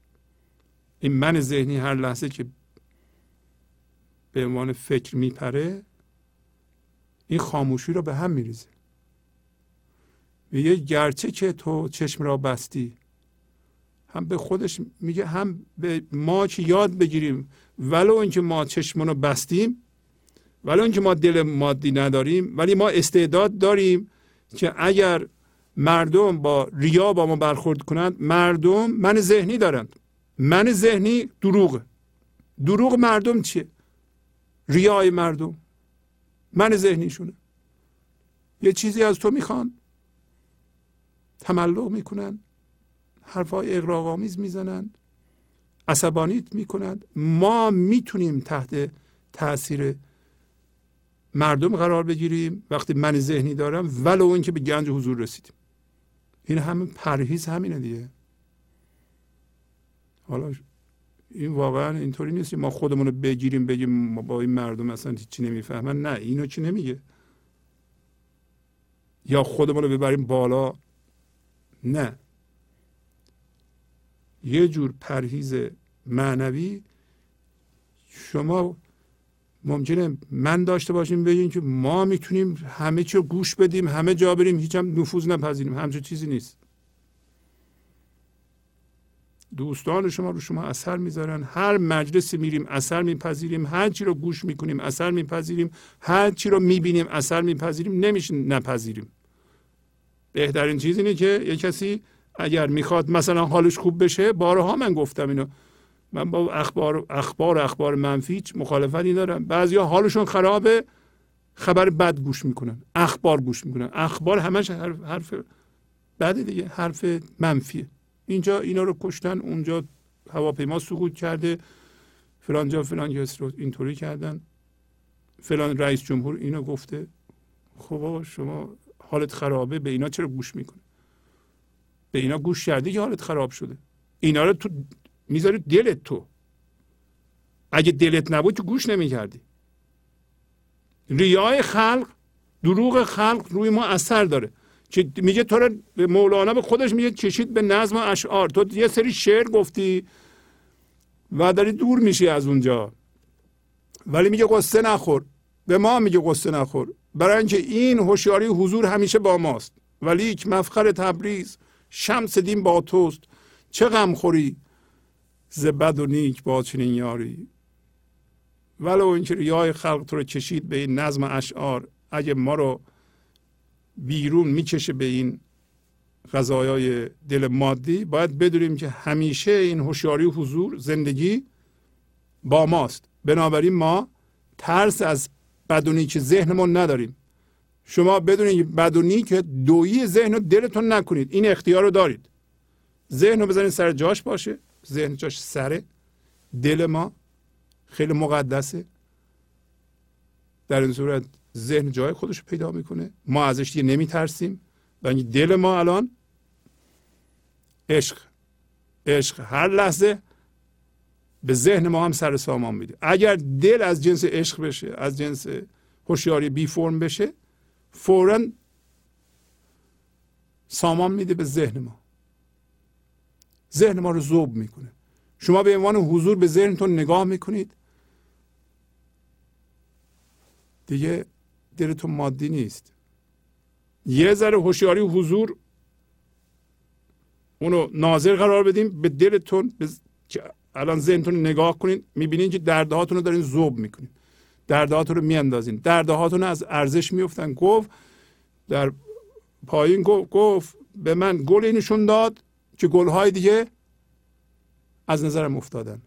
Speaker 1: این من ذهنی هر لحظه که به عنوان فکر میپره این خاموشی رو به هم میریزه. میگه گرچه که تو چشم را بستی هم به خودش میگه هم به ما که یاد بگیریم ولو اینکه ما چشمون رو بستیم ولو اینکه ما دل مادی نداریم ولی ما استعداد داریم که اگر مردم با ریا با ما برخورد کنند مردم من ذهنی دارند. من ذهنی دروغه. دروغ مردم چیه؟ ریای مردم. من ذهنیشونه. یه چیزی از تو می‌خوان. تملق می‌کنن. حرفای اقراقامیز می‌زنند عصبانیت می‌کنند ما می‌تونیم تحت تاثیر مردم قرار بگیریم. وقتی من ذهنی دارم ولو اینکه به گنج حضور رسیدیم. این همین پرهیز همینه دیگه. حالا این واقعا اینطوری نیست ما خودمون رو بگیریم بگیم ما با این مردم اصلا هیچی نمی‌فهمن. نه اینو چی نمیگه؟ یا خودمون رو ببریم بالا؟ نه. یه جور پرهیز معنوی شما ممکنه من داشته باشیم بگیم که ما می‌تونیم همه چی گوش بدیم همه جا بریم هیچ هم نفوذ نپذیریم همچون چیزی نیست. دوستان شما رو شما اثر می‌ذارن هر مجلسی میریم اثر میپذیریم هر چی رو گوش می‌کنیم اثر میپذیریم هر چی رو می‌بینیم اثر میپذیریم نمیشه نپذیریم. بهترین چیز اینه که یه کسی اگر می‌خواد مثلا حالش خوب بشه بارها من گفتم اینو. من با اخبار اخبار اخبار منفی مخالفتی دارم بعضیا حالشون خرابه خبر بد گوش می‌کنن اخبار گوش می‌کنن. اخبار همش حرف, حرف بده دیگه حرف منفیه. اینجا اینا رو کشتن اونجا هواپیما سقوط کرده. فلان جا فلان کس رو اینطوری کردن. فلان رئیس جمهور اینو گفته. خب شما حالت خرابه به اینا چرا گوش می‌کنه به اینا گوش کردی که حالت خراب شده. اینا رو تو می‌ذاری دلت تو. اگه دلت نبود که گوش نمی‌کردی. ریای خلق دروغ خلق روی ما اثر داره. که میگه تو رو مولانا به خودش میگه چشید به نظم اشعار. تو یه سری شعر گفتی و داری دور میشی از اونجا. ولی میگه قصه نخور. به ما میگه قصه نخور. برای اینکه این هوشیاری حضور همیشه با ماست. ولی مفخر تبریز. شمس دین با توست. چه غم خوری ز بد و نیک با چنین یاری. ولو اینکه ریای خلق تو رو کشید به این نظم اشعار اگه ما رو بیرون می‌کشه به این غذایای دل مادی باید بدونیم که همیشه این هوشیاری حضور زندگی با ماست. بنابراین ما ترس از بدونی که ذهنمون نداریم. شما بدونید بدونی که دویی ذهن رو دلتون نکنید. این اختیار رو دارید. ذهن رو بزنید سر جاش باشه. ذهن جاش سره. دل ما خیلی مقدسه. در این صورت ذهن جای خودش رو پیدا می‌کنه. ما ازش دیگه نمیترسیم. و دل ما الان عشق. عشق. هر لحظه به ذهن ما هم سر سامان میده. اگر دل از جنس عشق بشه از جنس هوشیاری بی فرم بشه فورا سامان میده به ذهن ما. ذهن ما رو ذوب می‌کنه. شما به عنوان حضور به ذهنتون نگاه می‌کنید. دیگه دلتون مادی نیست. یه ذره هوشیاری حضور اونو ناظر قرار بدیم به دلتون به الان ذهنتون نگاه کنید می‌بینید که دردهاتون رو دارین ذوب می‌کنید دردهاتون رو میاندازین. دردهاتون از ارزش میفتن گفت در پایین گفت, به من گل نشون داد که گلهای دیگه از نظرم افتادن.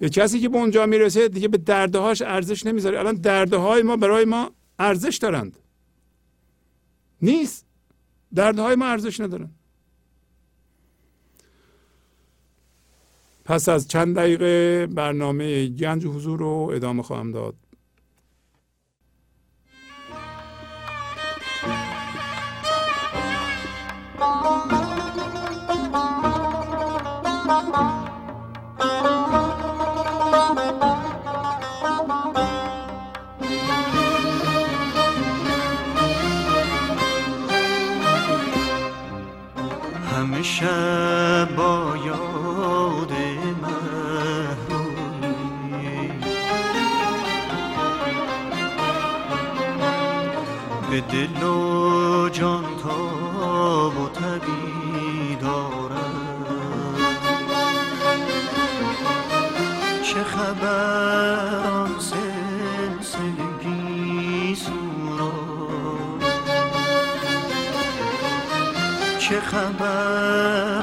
Speaker 1: یه کسی که به اونجا می‌رسه دیگه به دردهاش ارزش نمی‌ذاره. الان دردهای ما برای ما ارزش دارند. نیست. دردهای ما ارزش ندارن. پس از چند دقیقه برنامه گنج حضور رو ادامه خواهم داد.
Speaker 4: همیشه با به دل و جان تا و تبی چه خبر آن سلسلگی سورا چه خبر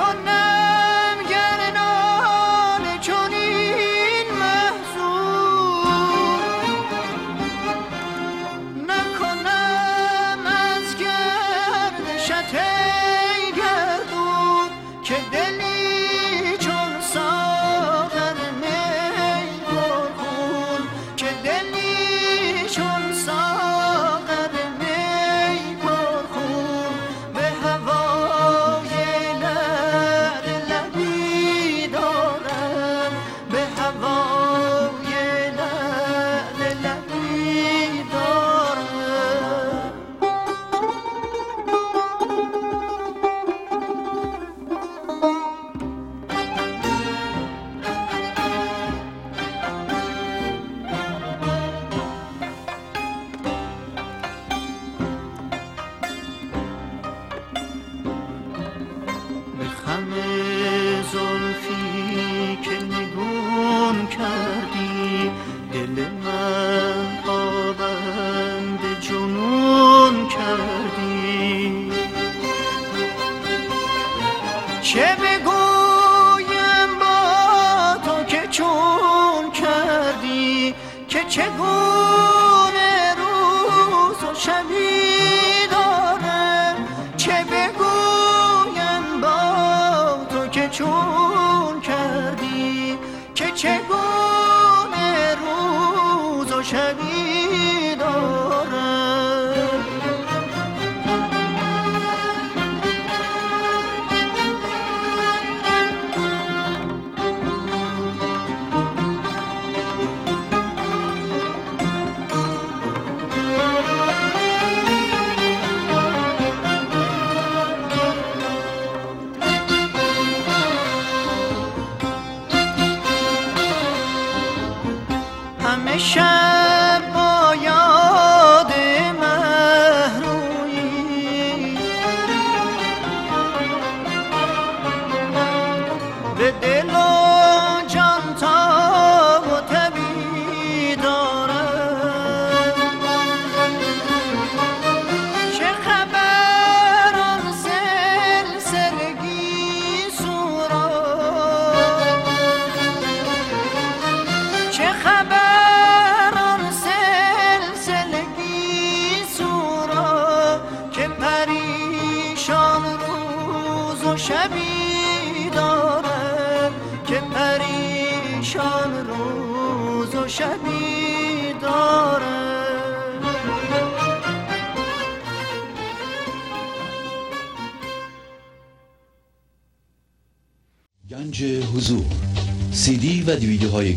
Speaker 4: های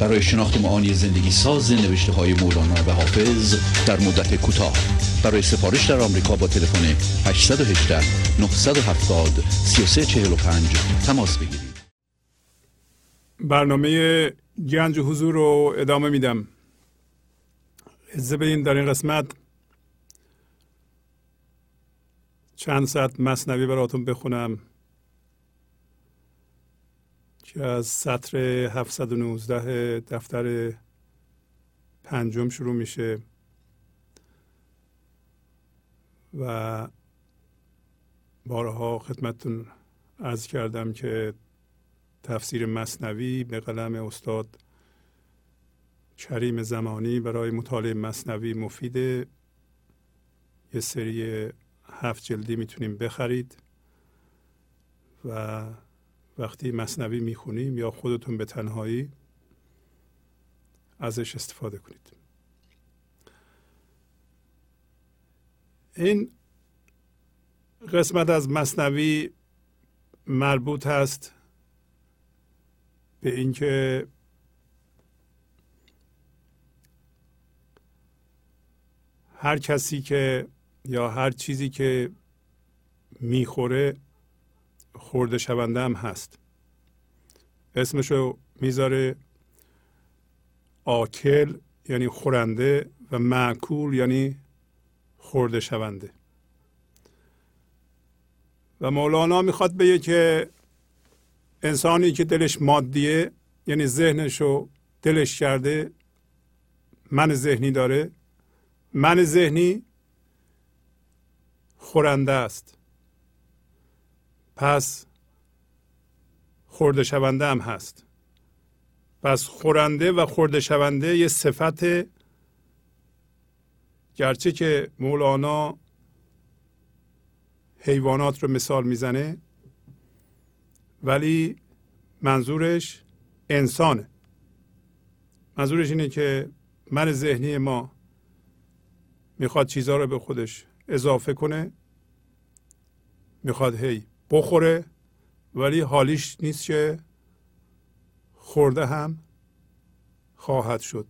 Speaker 4: برای شناخت معانی زندگی ساز نوشته های مولانا و حافظ در مدت کوتاه. برای سفارش در آمریکا با تلفن 818 970 3345 تماس بگیرید.
Speaker 1: برنامه گنج حضور رو ادامه میدم. اجازه بدین در این قسمت چند ساعت مصنوی براتون بخونم. که از سطر 719 دفتر پنجم شروع میشه و بارها خدمتتون عرض کردم که تفسیر مصنوی به قلم استاد کریم زمانی برای مطالعه مصنوی مفیده. یه سری هفت جلدی می‌تونیم بخرید و وقتی مصنوی می‌خونیم یا خودتون به تنهایی ازش استفاده کنید. این قسمت از مصنوی مربوط هست به اینکه هر کسی که یا هر چیزی که می‌خوره خورده شونده هم هست. اسمشو می‌ذاره آکل یعنی خورنده و معکول یعنی خورده شونده. و مولانا می‌خواد بگه که انسانی که دلش مادیه یعنی ذهنشو دلش کرده من ذهنی داره من ذهنی خورنده است. پس خورده شونده هم هست. پس خورنده و خورده شونده یه صفت گرچه که مولانا حیوانات رو مثال می‌زنه ولی منظورش انسانه. منظورش اینه که من ذهنی ما می‌خواد چیزها رو به خودش اضافه کنه می‌خواد هی بخوره ولی حالیش نیست که خورده هم خواهد شد.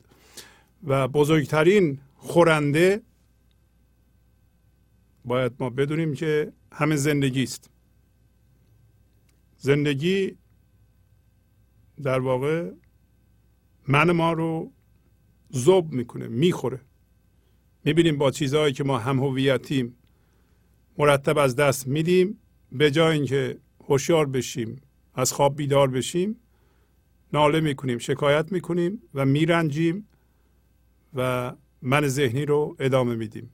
Speaker 1: و بزرگترین خورنده باید ما بدونیم که همه زندگی است. زندگی در واقع من ما رو زوب می‌کنه می‌خوره. می‌بینیم با چیزهایی که ما هم هویتیم مرتب از دست میدیم. به جای اینکه هوشیار بشیم از خواب بیدار بشیم ناله می‌کنیم شکایت می‌کنیم و میرنجیم و من ذهنی رو ادامه میدیم.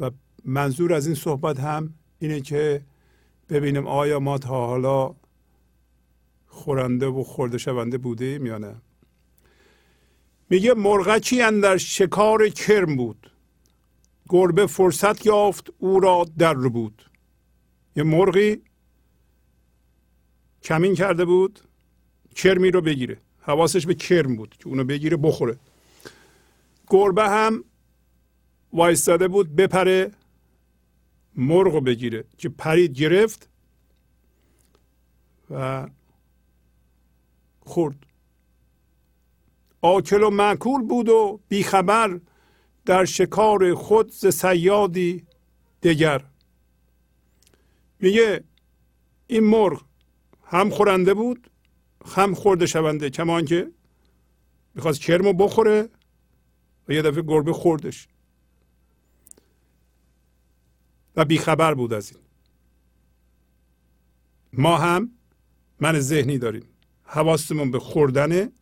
Speaker 1: و منظور از این صحبت هم اینه که ببینیم آیا ما تا حالا خورنده و خورده شونده بوده یا نه. میگه مرغچی اندر شکار کرم بود؟ گربه فرصت یافت او را در بود. یه مرغی کمین کرده بود کرمی رو بگیره. حواسش به کرم بود که اونو بگیره بخوره. گربه هم وایستاده بود بپره مرغ رو بگیره که پرید گرفت و خورد. آکل و معکول بود و بیخبر در شکار خود ز سیادی دگر. میگه این مرغ هم خورنده بود هم خورده شونده. کمان که می‌خواست کرمو بخوره و یه دفعه گربه خوردش. و بیخبر بود از این. ما هم من ذهنی داریم. حواستمون به خوردنه.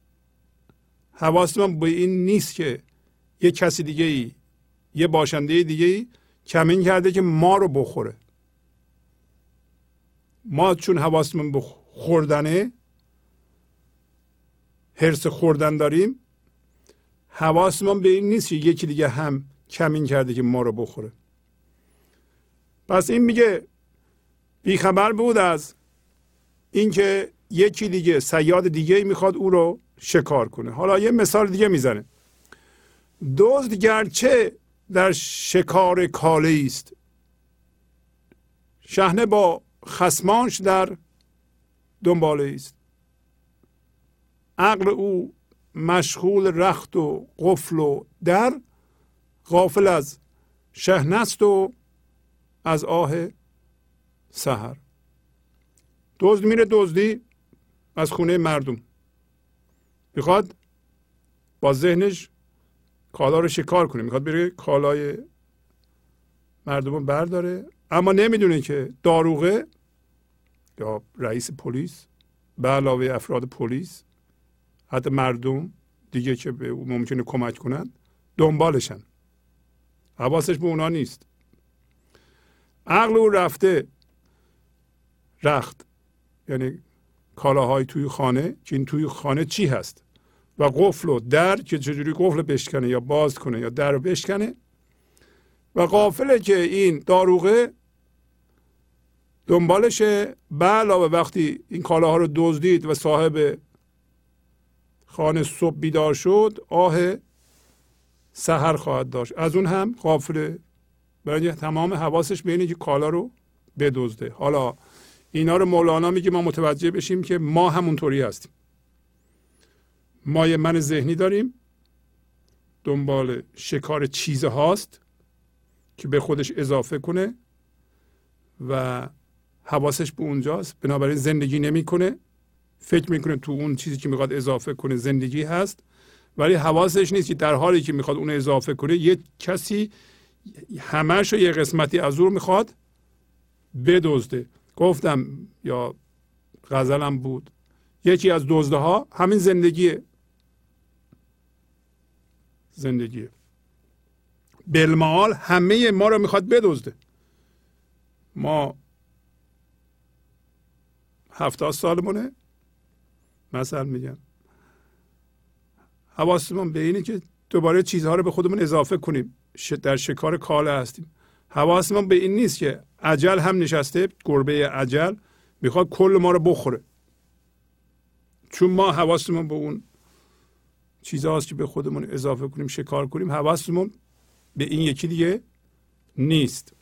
Speaker 1: حواستمون به این نیست که یه کسی دیگه ای یه باشنده دیگه ای کمین کرده که ما رو بخوره. ما چون حواستمون به خوردنه حرس خوردن داریم حواسمون به این نیست که یکی دیگه هم کمین کرده که ما رو بخوره. پس این میگه بیخبر بود از اینکه یکی دیگه سیاد دیگه می‌خواد او رو شکار کنه. حالا یه مثال دیگه می‌زنه. دزد گرچه در شکار کاله است شهنه با خسمانش در دنباله است عقل او مشغول رخت و قفل و در غافل از شهنست و از آه سهر دزد میره دزدی از خونه مردم. می‌خواد با ذهنش کالا رو شکار کنه. می‌خواد بره کالای مردم رو برداره. اما نمی‌دونه که داروغه یا رئیس پلیس به علاوه افراد پلیس حتی مردم دیگه که به او ممکنه کمک کنند دنبالشن. حواسش به اونا نیست. عقل او رفته رخت. یعنی کالاهای توی خانه که این توی خانه چی هست؟ و قفل و در که چجوری قفل بشکنه یا باز کنه یا در رو بشکنه. و قافله که این داروغه دنبالشه. به علاوه وقتی این کالاها رو دزدید و صاحب خانه صبح بیدار شد آه سهر خواهد داشت. از اون هم قافله برای تمام حواسش به که کالا رو بدزده. حالا اینا رو مولانا میگه ما متوجه بشیم که ما همونطوری هستیم. ما یه من ذهنی داریم. دنبال شکار چیز هاست که به خودش اضافه کنه و حواسش به اونجاست. بنابراین زندگی نمی‌کنه. فکر می‌کنه تو اون چیزی که می‌خواد اضافه کنه زندگی هست. ولی حواسش نیست که در حالی که می‌خواد اون اضافه کنه یه کسی همش یه قسمتی از او می‌خواد بدزده. گفتم یا غزلم بود. یکی از دزده ها همین زندگیه. زندگیه. بلمال همه ما رو می‌خواد بدزده. ما هفتاد سالمونه. مثلا میگم حواسمون به اینه که دوباره چیزها رو به خودمون اضافه کنیم. در شکار کاله هستیم. حواسمون به این نیست که عجل هم نشسته گربه عجل می‌خواد کل ما رو بخوره. چون ما حواسمون به اون چیزهاست که به خودمون اضافه کنیم شکار کنیم حواسمون به این یکی دیگه نیست.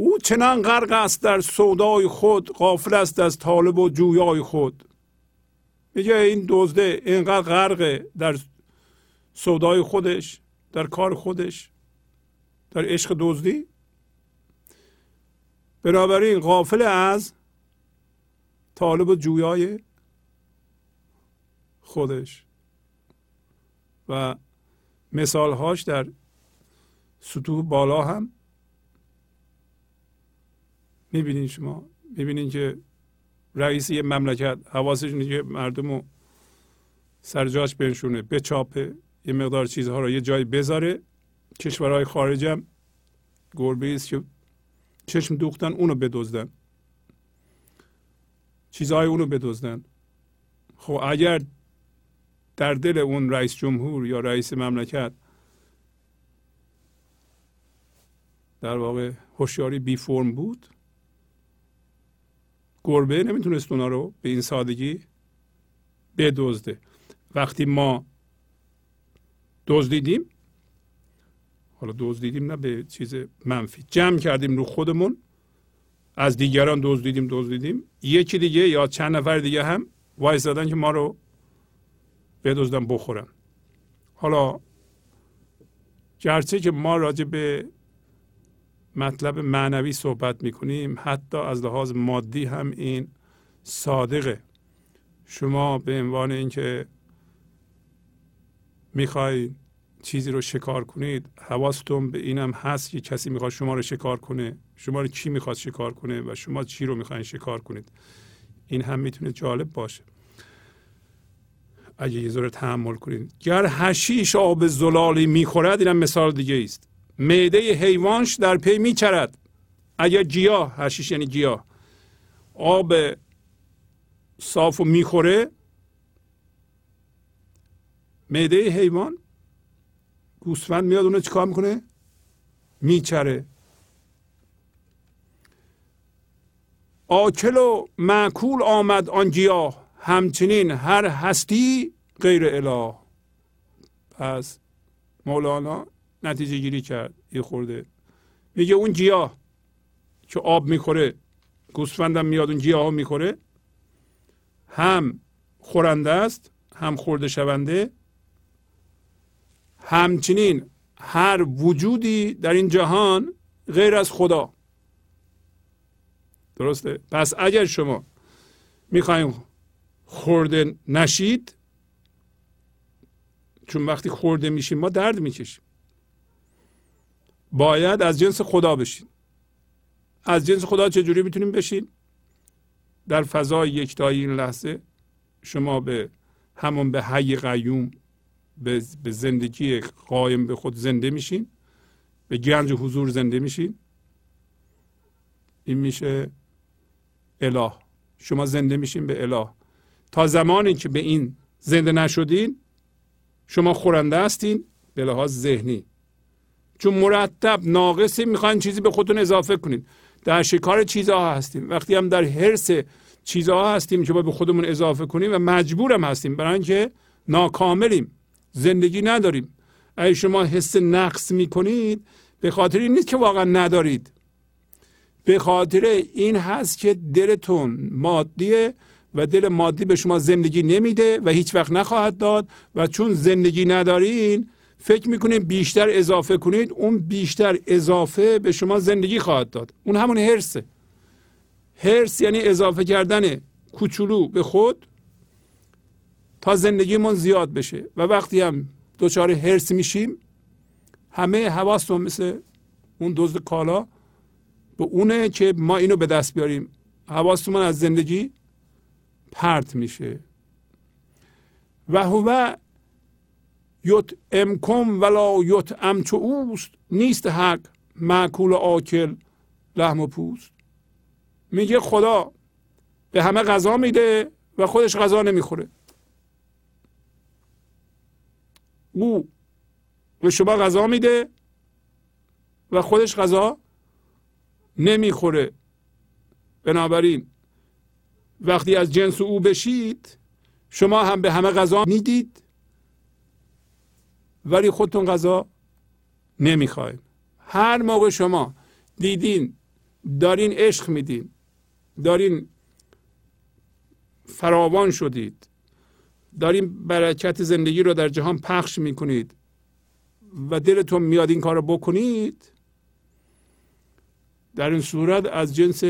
Speaker 1: او چنان غرق است در سودای خود غافل است از طالب و جویای خود. میگه این دزده اینقدر غرق در سودای خودش در کار خودش در عشق دزدی. بنابراین غافل از طالب و جویای خودش. و مثالهاش در سطوح بالا هم می‌بینین شما. می‌بینین که رئیس یه مملکت حواسش اینه مردم رو سر جاش بنشونه بچاپه یه مقدار چیزها رو یه جایی بذاره. کشورهای خارج هم گربه است که چشم دوختن اونو بدزدن. چیزهای اونو بدزدن. خب اگر در دل اون رئیس جمهور یا رئیس مملکت در واقع هوشیاری بی فرم بود گربه نمی‌تونست اونا رو به این سادگی بدزده. وقتی ما دزدیدیم حالا دزدیدیم نه به چیز منفی جمع کردیم رو خودمون از دیگران دزدیدیم دزدیدیم. یکی دیگه یا چند نفر دیگه هم وایسادن که ما رو بدزدن بخورن. حالا گرچه که ما راجع به مطلب معنوی صحبت می‌کنیم. حتی از لحاظ مادی هم این صادقه. شما به عنوان اینکه می‌خواید چیزی رو شکار کنید حواستون به اینم هست که کسی می‌خواد شما رو شکار کنه. شما رو کی می‌خواد شکار کنه و شما چی رو می‌خواین شکار کنید؟ این هم می‌تونه جالب باشه. اگه یه ذره تحمل کنید. گر هشیش آب زلالی می‌خورد اینم مثال دیگه است معده حیوانش در پی میچرد. اگر گیاه هشیش یعنی گیاه. آب صاف و می‌خوره. معده حیوان گوسفند میاد اونو چیکار می‌کنه؟ میچره. آکل و معکول آمد آن گیاه. همچنین هر هستی غیر اله. پس مولانا نتیجه گیری کرد یه خورده. میگه اون گیاه که آب می‌خوره گوسفندم میاد اون گیاه ها می‌خوره هم خورنده است هم خورده شونده. همچنین هر وجودی در این جهان غیر از خدا. درسته؟ پس اگر شما می‌خوایم خورده نشید چون وقتی خورده میشیم ما درد می‌کشیم. باید از جنس خدا بشین. از جنس خدا چجوری می‌تونیم بشین؟ در فضای یکتایی این لحظه شما به همون به حی قیوم به زندگی قایم به خود زنده میشین. به گنج حضور زنده میشین. این میشه اله. شما زنده میشین به اله. تا زمانی که به این زنده نشدین شما خورنده هستین به لحاظ ذهنی. چون مرتب ناقصی می‌خواین چیزی به خودتون اضافه کنید در شکار چیزها هستیم. وقتی هم در حرس چیزها هستیم که به خودمون اضافه کنیم و مجبورم هستیم. برای اینکه ناکاملیم. زندگی نداریم. اگه شما حس نقص می‌کنید به خاطر این نیست که واقعا ندارید. به خاطر این هست که دلتون مادیه و دل مادی به شما زندگی نمیده و هیچ وقت نخواهد داد و چون زندگی ندارین فکر می‌کنید بیشتر اضافه کنید اون بیشتر اضافه به شما زندگی خواهد داد. اون همون هرسه هرس یعنی اضافه کردن کوچولو به خود تا زندگیمون زیاد بشه. و وقتی هم دچار هرس میشیم همه حواستون مثل اون دزد کالا به اونه که ما اینو به دست بیاریم. حواستمون از زندگی پرت میشه. و هو یت امکم ولا یت امچو اوست نیست حق معکول آکل لحم و پوست. میگه خدا به همه غذا میده و خودش غذا نمی‌خوره. او به شما غذا میده و خودش غذا نمی‌خوره. بنابراین وقتی از جنس او بشید شما هم به همه غذا می‌دید ولی خودتون غذا نمی‌خواید هر موقع شما دیدین دارین عشق میدین دارین فراوان شدید دارین برکت زندگی رو در جهان پخش می‌کنید و دلتون میاد این کار رو بکنید در این صورت از جنس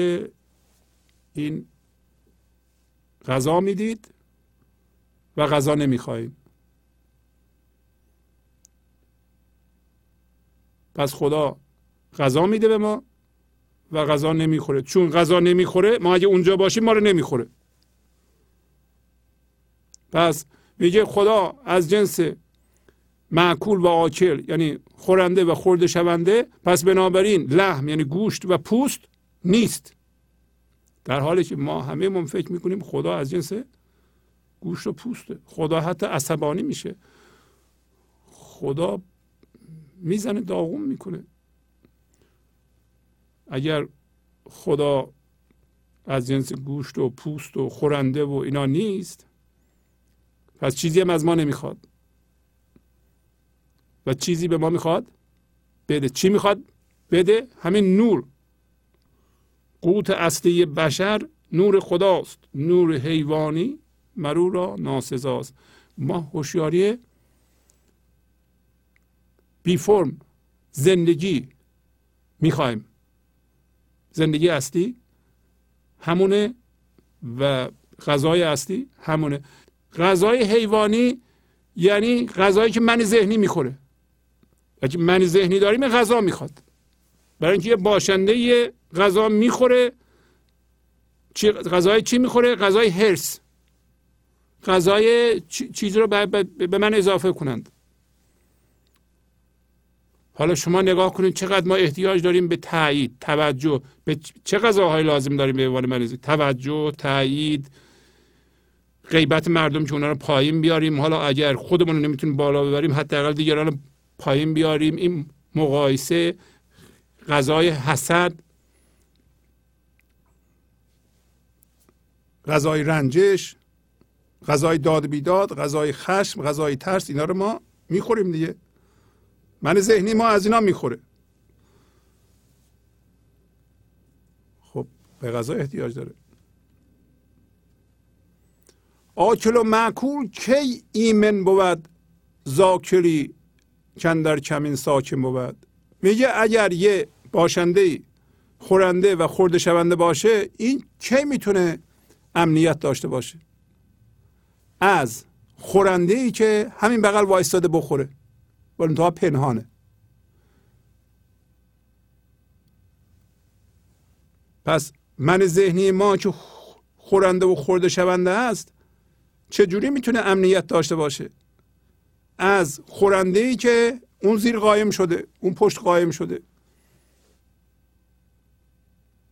Speaker 1: این غذا می‌دید و غذا نمی‌خواهید پس خدا غذا میده به ما و غذا نمی‌خوره. چون غذا نمی‌خوره ما اگه اونجا باشیم ما رو نمی‌خوره. پس میگه خدا از جنس معکول و آکل یعنی خورنده و خورده شونده پس بنابراین لحم یعنی گوشت و پوست نیست. در حالی که ما همه من فکر می‌کنیم خدا از جنس گوشت و پوسته. خدا حتی عصبانی میشه. خدا می‌زنه داغون می‌کنه. اگر خدا از جنس گوشت و پوست و خورنده و اینا نیست پس چیزی هم از ما نمی‌خواد. و چیزی به ما می‌خواد؟ بده. چی می‌خواد؟ بده همین نور. قوت اصلی بشر نور خداست. نور حیوانی مرو را ناسزاست. ما هوشیاری بی فرم زندگی می‌خوایم. زندگی اصلی همونه و غذای اصلی همونه. غذای حیوانی یعنی غذایی که من ذهنی می‌خوره. اگه من ذهنی داریم غذا می‌خواد. برای اینکه یه باشنده یه غذا می‌خوره چی غذای چی می‌خوره؟ غذای هرس غذای چیزی رو به من اضافه کنند. حالا شما نگاه کنید چقدر ما احتیاج داریم به تایید توجه. به چه غذاهایی لازم داریم به عنوان مریضی توجه تایید. غیبت مردم که اونا رو پایین بیاریم. حالا اگر خودمون رو نمی‌تونیم بالا ببریم حداقل دیگران پایین بیاریم. این مقایسه غذای حسد غذای رنجش غذای داد بیداد غذای خشم غذای ترس اینا رو ما می‌خوریم دیگه. من ذهنی ما از اینا می‌خوره. خب به غذا احتیاج داره. آکل و معکول کی ایمن بود؟ زاکلی چند در کمین ساکن بود. میگه اگر یه باشنده خورنده و خورده شونده باشه این کی می‌تونه امنیت داشته باشه؟ از خورنده ای که همین بغل وایستاده بخوره. انتها پنهانه. پس من ذهنی ما که خورنده و خورده شونده است چجوری می‌تونه امنیت داشته باشه؟ از خورنده ای که اون زیر قایم شده اون پشت قایم شده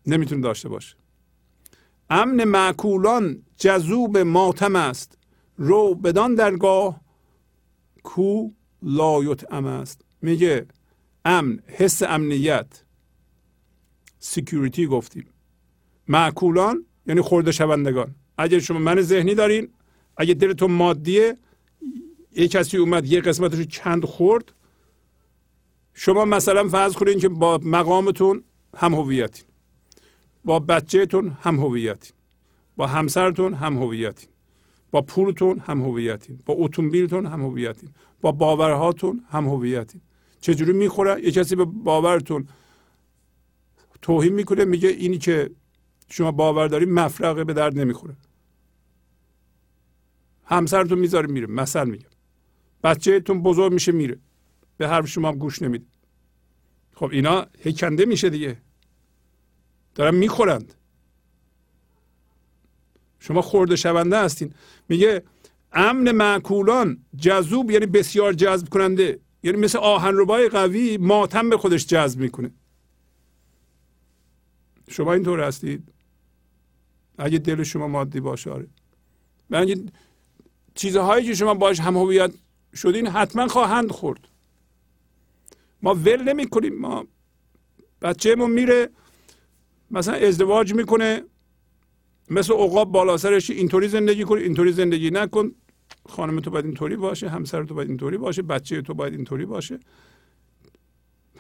Speaker 1: نمی‌تونه داشته باشه. امن مأکولان جذوب ماتم است. رو بدان درگاه کو لایطعم است. میگه امن حس امنیت. security گفتیم. معکولان یعنی خورده شوندگان. اگر شما من ذهنی دارین اگه دلتون مادیه یه کسی اومد یه قسمتش چند خورد شما مثلا فرض کنین که با مقامتون هم هویتین. با بچهتون هم هویتین. با همسرتون هم هویتین. با پولتون هم هویتین. با اتومبیلتون هم هویتین. با باورهاتون هم هویتین. چجوری می‌خوره؟ یه کسی به باورتون توهین می‌کنه میگه اینی که شما باور دارید مفرقه به درد نمی‌خوره. همسرتون می‌ذاره میره مثل میگم بچهتون بزرگ میشه میره. به حرف شما گوش نمیده. خب اینا هکنده میشه دیگه. دارن می‌خورند. شما خورده شونده هستین. میگه امن معکولان جذوب یعنی بسیار جذب کننده یعنی مثل آهنربای قوی ماتم به خودش جذب می‌کنه. شما اینطور هستید؟ اگه دل شما مادی باشه آره. اگه چیزهایی که شما باش هم هویت شدین حتما خواهند خورد. ما ول نمی کنیم ما بچهمون میره مثلا ازدواج می‌کنه مثل عقاب بالا سرش اینطوری زندگی کن اینطوری زندگی نکن. خانم تو باید اینطوری باشه همسر تو باید اینطوری باشه بچه تو باید اینطوری باشه.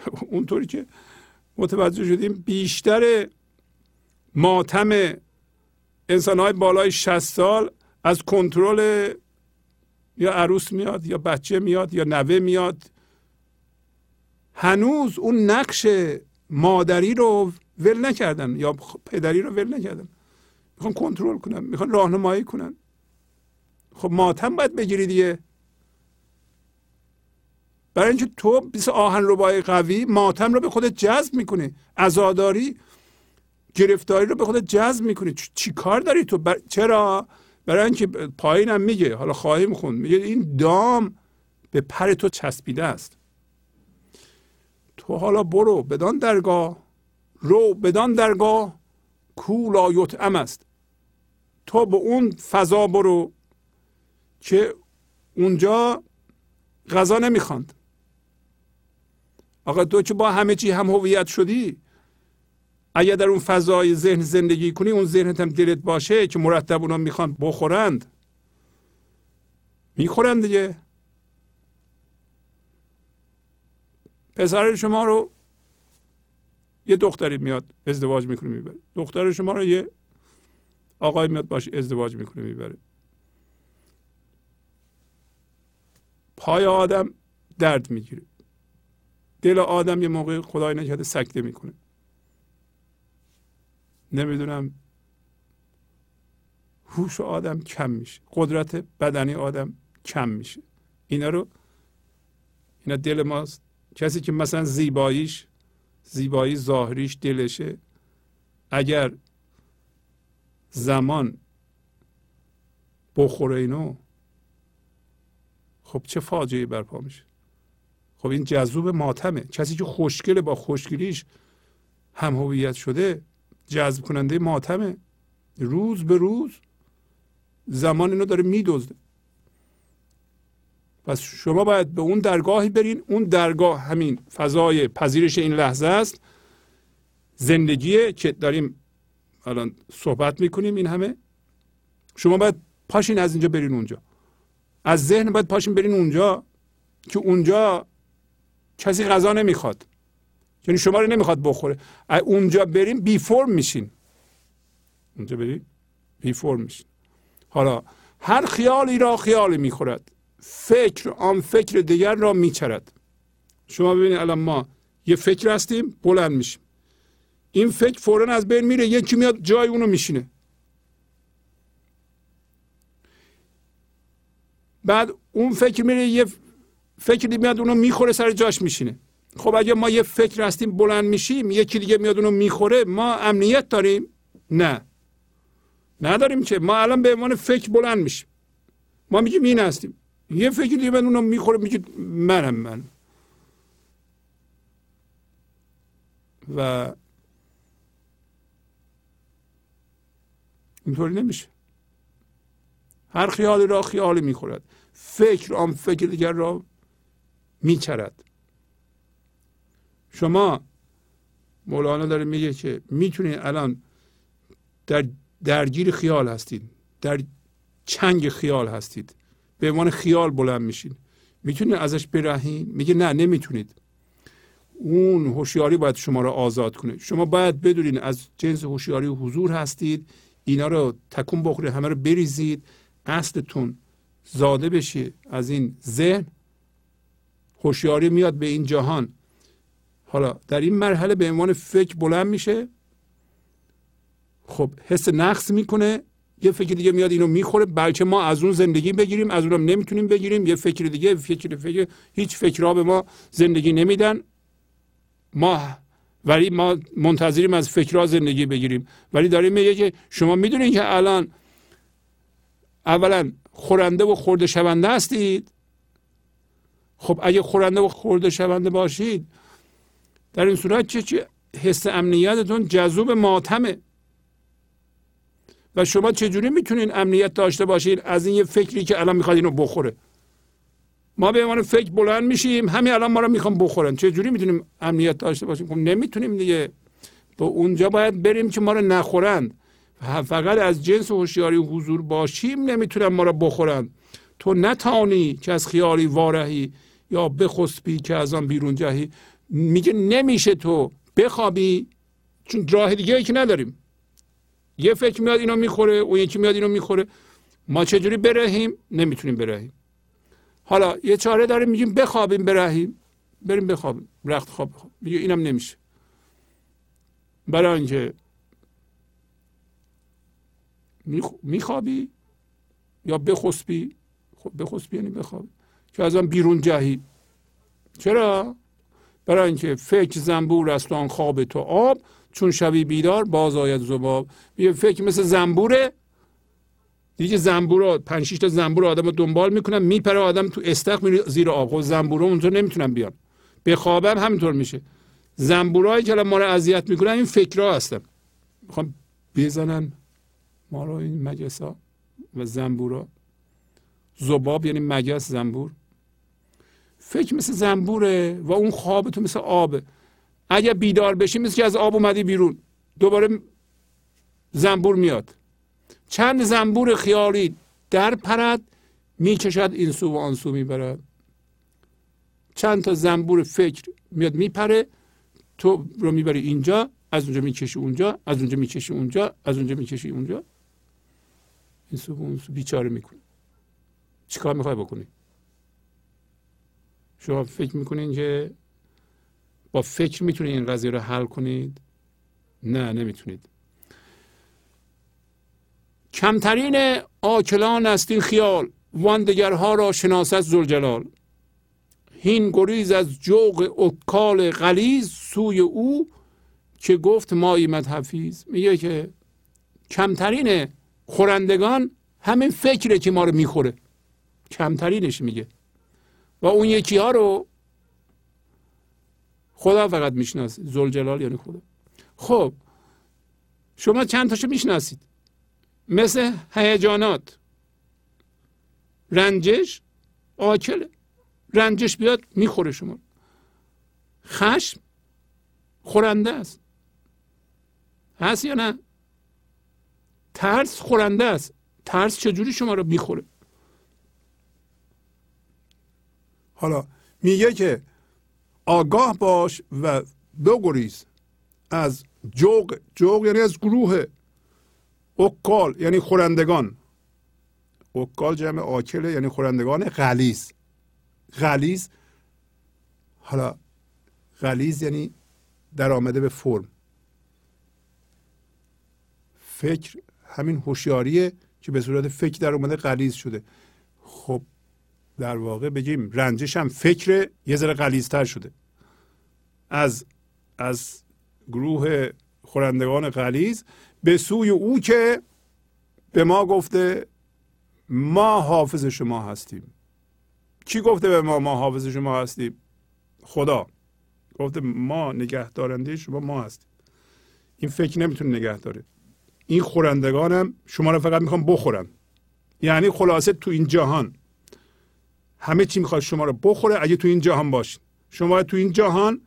Speaker 1: [LAUGHS] اونطوری که متوجه شدیم بیشتر ماتم انسان های بالای 60 سال از کنترل یا عروس میاد یا بچه میاد یا نوه میاد. هنوز اون نقش مادری رو ول نکردن یا پدری رو ول نکردن. می‌خوان کنترل کنن می‌خوان راهنمایی کنن. خب ماتم باید بگیری دیگه. برای اینکه تو بیس آهن ربای قوی ماتم رو به خودت جذب می‌کنه ازاداری گرفتاری رو به خودت جذب می‌کنه چی کار داری تو؟ بر... چرا؟ برای اینکه پایینم میگه. حالا خواهیم خوند. میگه این دام به پر تو چسبیده است. تو حالا برو بدان درگاه. رو بدان درگاه. کولا یطعم است. تو به اون فضا برو. که اونجا غذا نمی‌خواند. آقا تو که با همه چی هم هویت شدی اگر در اون فضای ذهن زندگی کنی اون ذهنت هم دلت باشه که مرتب اونا می‌خوان بخورند. می‌خورند دیگه. پسر شما رو یه دختری میاد ازدواج می‌کنه می‌بره. دختر شما رو یه آقای میاد باشه ازدواج می‌کنه می‌بره. پای آدم درد می‌گیره. دل آدم یه موقع خدای نکرده سکته می‌کنه. نمی‌دونم هوش آدم کم میشه. قدرت بدنی آدم کم میشه. اینا رو اینا دل ماست. کسی که مثلا زیباییش زیبایی ظاهریش دلشه اگر زمان بخوره اینو خب چه فاجعه برپا میشه. خب این جذوب ماتمه. کسی که خوشگله با خوشگلیش هم هویت شده جذب کننده ماتمه. روز به روز زمان اینو داره میدزده. پس شما باید به اون درگاهی برین. اون درگاه همین فضای پذیرش این لحظه است. زندگیه که داریم الان صحبت می‌کنیم این همه. شما باید پاشین از اینجا برین اونجا. از ذهن باید پاشین برین اونجا که اونجا کسی غذا نمی‌خواد. یعنی شما رو نمی‌خواد بخوره. اونجا بریم بی فرم میشین. اونجا بریم بی فرم میشین. حالا هر خیالی را خیالی می‌خورد. فکر آن فکر دیگر را میچرد. شما ببینید الان ما یه فکر هستیم بلند میشیم. این فکر فورا از بین میره یکی میاد جای اونو میشینه. بعد اون فکر میره یه فکری میاد اونو می‌خوره سر جاش میشینه. خب اگه ما یه فکر هستیم بلند میشیم یکی دیگه میاد اونو می‌خوره ما امنیت داریم؟ نه. نداریم که. ما الان به عنوان فکر بلند میشیم. ما میگیم این هستیم. یه فکر دیگه من اونو می‌خوره میگه منم من. و اینطوری نمیشه. هر خیالی را خیالی می‌خورد. فکر آن فکر دیگر را میچرد. شما مولانا داره میگه که می‌تونید الان در درگیر خیال هستید. در چنگ خیال هستید. به عنوان خیال بلند میشین. می‌تونید ازش برهین میگه نه نمی‌تونید. اون هوشیاری باید شما را آزاد کنه. شما باید بدونید از جنس هوشیاری حضور هستید. اینا رو تکون بخورید همه رو بریزید. اصلتون زاده بشه از این ذهن هوشیاری میاد به این جهان. حالا در این مرحله به عنوان فکر بلند میشه خب حس نقص می‌کنه. یه فکر دیگه میاد اینو می‌خوره بلکه ما از اون زندگی بگیریم از اونم نمی‌تونیم بگیریم. یه فکر دیگه فکر فکر هیچ فکرها به ما زندگی نمیدن. ما ولی ما منتظریم از فکرها زندگی بگیریم. ولی داریم میگه که شما می‌دونید که الان اولا خورنده و خورده شونده هستید. خب اگه خورنده و خورده شونده باشید در این صورت چه چه حس امنیتتون جذوب ماتمه. و شما چجوری می‌تونین امنیت داشته باشید؟ از این یه فکری که الان می‌خواد اینو بخوره. ما به عنوان فکر بلند میشیم همین الان ما رو می‌خوام بخورن. چه جوری می‌تونیم امنیت داشته باشیم؟ خب نمی‌تونیم دیگه. به اونجا باید بریم که ما رو نخورند. فقط از جنس هوشیاری حضور باشیم نمی‌تونن ما رو بخورن. تو نتانی که از خیالی وارهی یا بخسبی که از آن بیرون جهی. میگه نمیشه تو بخوابی چون راه دیگه ای که نداریم. یه فکر میاد اینو می‌خوره اون یکی میاد اینو می‌خوره. ما چجوری برهیم؟ نمی‌تونیم برهیم. حالا یه چاره داریم میگیم بخوابیم برهیم. بریم بخوابیم. رخت خواب بخواب. میگه اینم نمیشه. برای اینکه میخوابی یا بخسبی خب بخسبی یعنی بخوابی. که از آن بیرون جهی. چرا؟ برای اینکه فکر زنبور است آن خواب تو آب چون شبی بیدار باز آید زباب. یه فکر مثل زنبوره. دیگه زنبور پنج شش تا زنبور آدم دنبال می‌کنن میپره آدم تو استخ میره زیر آب. خب زنبور اونجا نمی‌تونن بیان. به خوابم همینطور میشه. زنبورایی که ما رو اذیت می‌کنن این فکرها هستن. می‌خوام بزنن. ما رو این مگسا و زنبورا زباب یعنی مگس زنبور. فکر مثل زنبوره و اون خواب تو مثل آبه. اگر بیدار بشی مثل که از آب اومدی بیرون دوباره زنبور میاد. چند زنبور خیالی در پرد می‌کشد این سو و آن سو می‌برد. چند تا زنبور فکر میاد میپره تو رو می‌بری اینجا از اونجا می‌کشی اونجا از اونجا می‌کشی اونجا از اونجا می‌کشی اونجا. این سو اون سو بیچاره می‌کنه. چیکار می‌خوای بکنی؟ شما فکر می‌کنین که با فکر می‌تونید این قضیه رو حل کنید؟ نه نمی‌تونید. کمترین آکلان است این خیال. واندگرها را شناست زلجلال هین گریز از جوق اکال غلیز سوی او که گفت ما ایمت حفیظ میگه که کمترین خورندگان همین فکره که ما رو می‌خوره. کمترینش میگه. و اون یکی ها رو خدا فقط می‌شناسه. زلجلال یعنی خدا. خب شما چند تاشو می‌شناسید؟ مثل هیجانات. رنجش آکله. رنجش بیاد می‌خوره شما. خشم خورنده است. هست یا نه؟ ترس خورنده است. ترس چجوری شما رو می‌خوره؟ حالا میگه که آگاه باش و بگریز از جوق جوق یعنی از گروه اکال یعنی خورندگان. اکال جمع آکله یعنی خورندگان غلیز غلیز حالا غلیز یعنی در آمده به فرم. فکر همین هوشیاریه که به صورت فکر در اومده غلیز شده. خب در واقع بگیم رنجش هم فکر یه ذره غلیظتر شده. از از گروه خورندگان غلیظ به سوی او که به ما گفته ما حافظ شما هستیم. کی گفته به ما ما حافظ شما هستیم؟ خدا. گفته ما نگه دارنده شما ما هستیم. این فکر نمی‌تونه نگه داره. این خورندگانم شما رو فقط می‌خوام بخورن یعنی خلاصه تو این جهان. همه چی می‌خواد شما رو بخوره اگه تو این جهان باشین. شما تو این جهان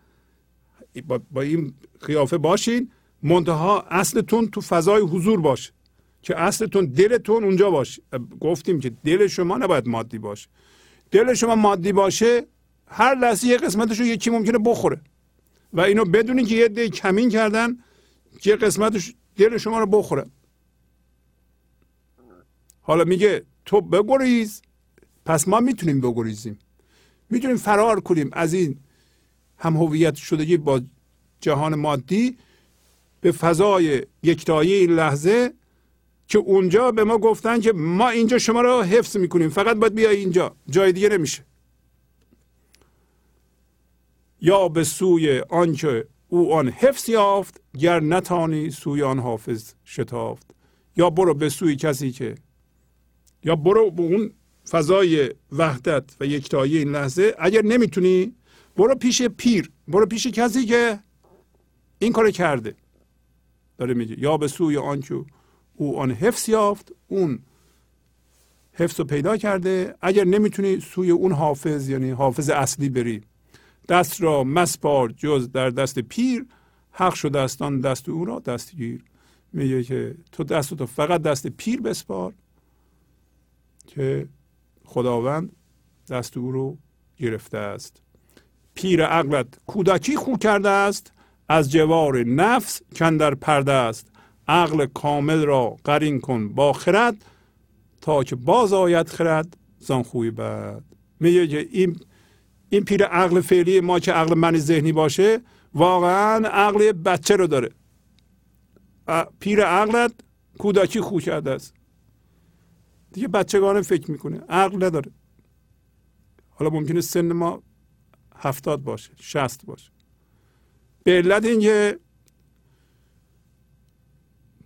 Speaker 1: با, با این قیافه باشین منتها اصلتون تو فضای حضور باشه. که اصلتون دلتون اونجا باشه. گفتیم که دل شما نباید مادی باشه. دل شما مادی باشه هر لحظه یه قسمتش رو یکی ممکنه بخوره. و اینو بدونی که یه دی کمین کردن یه قسمتش دل شما رو بخوره. حالا میگه تو بگریز. پس ما می‌تونیم بگریزیم. می‌تونیم فرار کنیم از این هم هویت شدگی با جهان مادی به فضای یکتایی این لحظه که اونجا به ما گفتن که ما اینجا شما رو حفظ می‌کنیم. فقط باید بیای اینجا. جای دیگه نمیشه. یا به سوی آنچه او آن حفظ یافت گر نتانی سوی آن حافظ شتافت. یا برو به سوی کسی که یا برو به اون فضای وحدت و یکتایی این لحظه. اگر نمی‌تونی برو پیش پیر برو پیش کسی که این کار کرده. داره میگه یا به سوی آنچه او آن حفظ یافت اون حفظ رو پیدا کرده. اگر نمی‌تونی سوی اون حافظ یعنی حافظ اصلی بری. دست را مسپار جز در دست پیر حق شد دستان دست او را دستگیر. میگه که تو دست تو فقط دست پیر بسپار که خداوند دست او رو گرفته است. پیر عقلت کودکی خو کرده است از جوار نفس کندر پرده است. عقل کامل را قرین کن با خرد تا که باز آید خرد زان خوی بعد میگه که این این پیر عقل فعلی ما که عقل من ذهنی باشه واقعا عقل بچه رو داره. پیر عقلت کودکی خو کرده است. دیگه بچگانه فکر می‌کنه. عقل نداره. حالا ممکنه سن ما هفتاد باشه شست باشه. به علت اینکه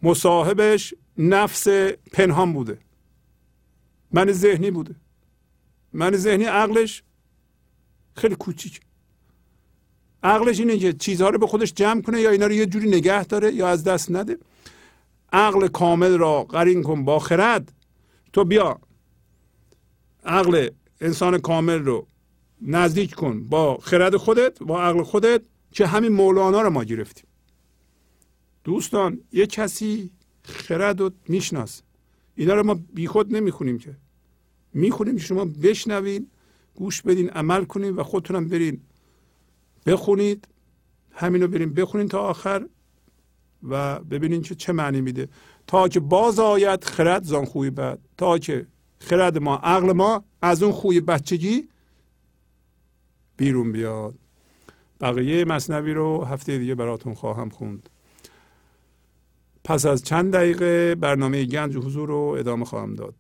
Speaker 1: مصاحبش نفس پنهان بوده. من ذهنی بوده. من ذهنی عقلش خیلی کوچیک. عقلش اینه که چیزها رو به خودش جمع کنه یا اینا رو یه جوری نگه داره یا از دست نده. عقل کامل را قرین کن با خرد. تو بیا. عقل انسان کامل رو نزدیک کن با خرد خودت با عقل خودت که همین مولانا رو ما گرفتیم. دوستان یه کسی خرد رو میشناس اینا رو ما بیخود نمی‌خونیم که. می‌خونیم که شما بشنوین. گوش بدین عمل کنین و خودتونم برین بخونید. همینو برین بخونین تا آخر و ببینین که چه معنی میده. تا که باز آید خرد زان خوی بعد. تا که خرد ما عقل ما از اون خوی بچگی بیرون بیاد. بقیه مصنوی رو هفته دیگه براتون خواهم خوند. پس از چند دقیقه برنامه گنج حضور رو ادامه خواهم داد.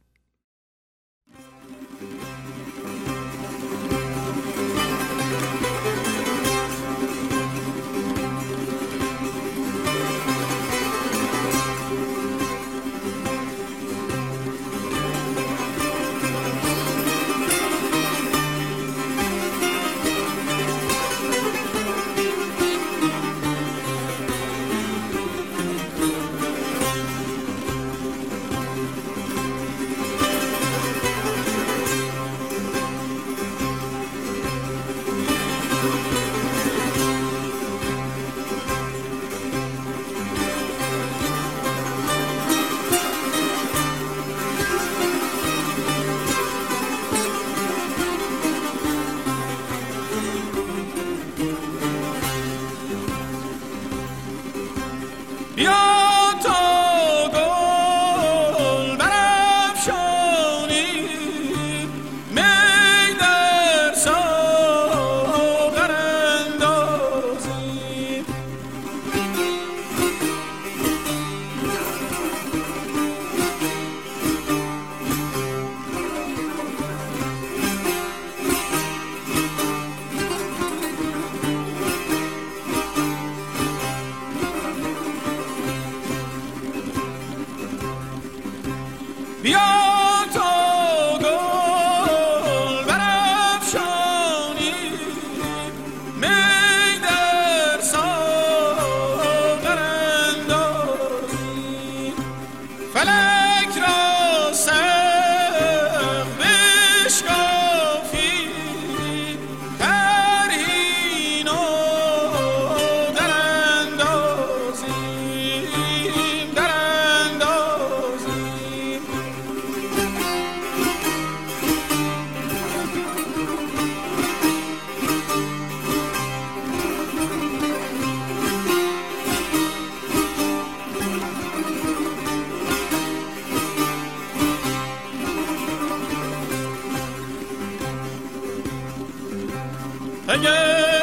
Speaker 2: های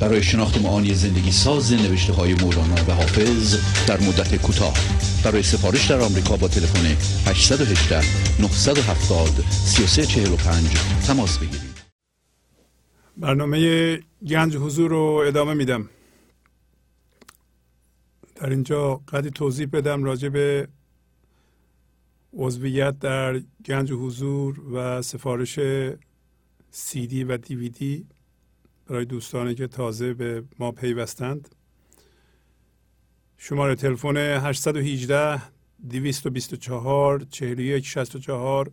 Speaker 2: برای شناخت معانی زندگی ساز نوشته های مولانا و حافظ در مدت کوتاه. برای سفارش در آمریکا با تلفن 818 970 3345 تماس بگیرید.
Speaker 1: برنامه گنج حضور رو ادامه میدم. در اینجا قدی توضیح بدم راجع به عضویت در گنج حضور و سفارش سی دی و دیویدی برای دوستانی که تازه به ما پیوستند. شماره تلفن 818 224 41 64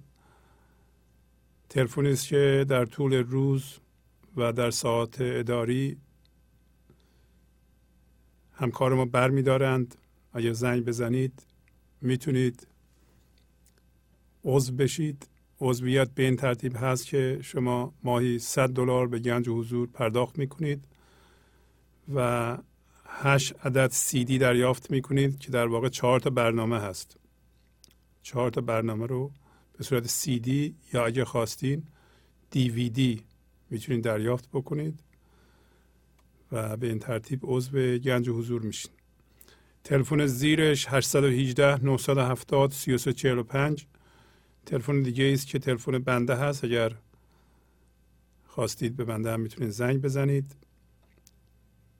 Speaker 1: تلفنی است که در طول روز و در ساعت اداری همکار ما بر دارند اگر زنگ بزنید می‌تونید عضو بشید. عضویت به این ترتیب هست که شما ماهی 100 دلار به گنج حضور پرداخت می‌کنید و 8 عدد سی دی دریافت می‌کنید که در واقع چهار تا برنامه هست. چهار تا برنامه رو به صورت سی دی یا اگه خواستین دی وی دی می‌تونید دریافت بکنید و به این ترتیب عضو گنج حضور میشین. تلفن زیرش 818 970 3345 تلفن دیگه است که تلفن بنده هست. اگر خواستید به بنده هم می‌تونید زنگ بزنید.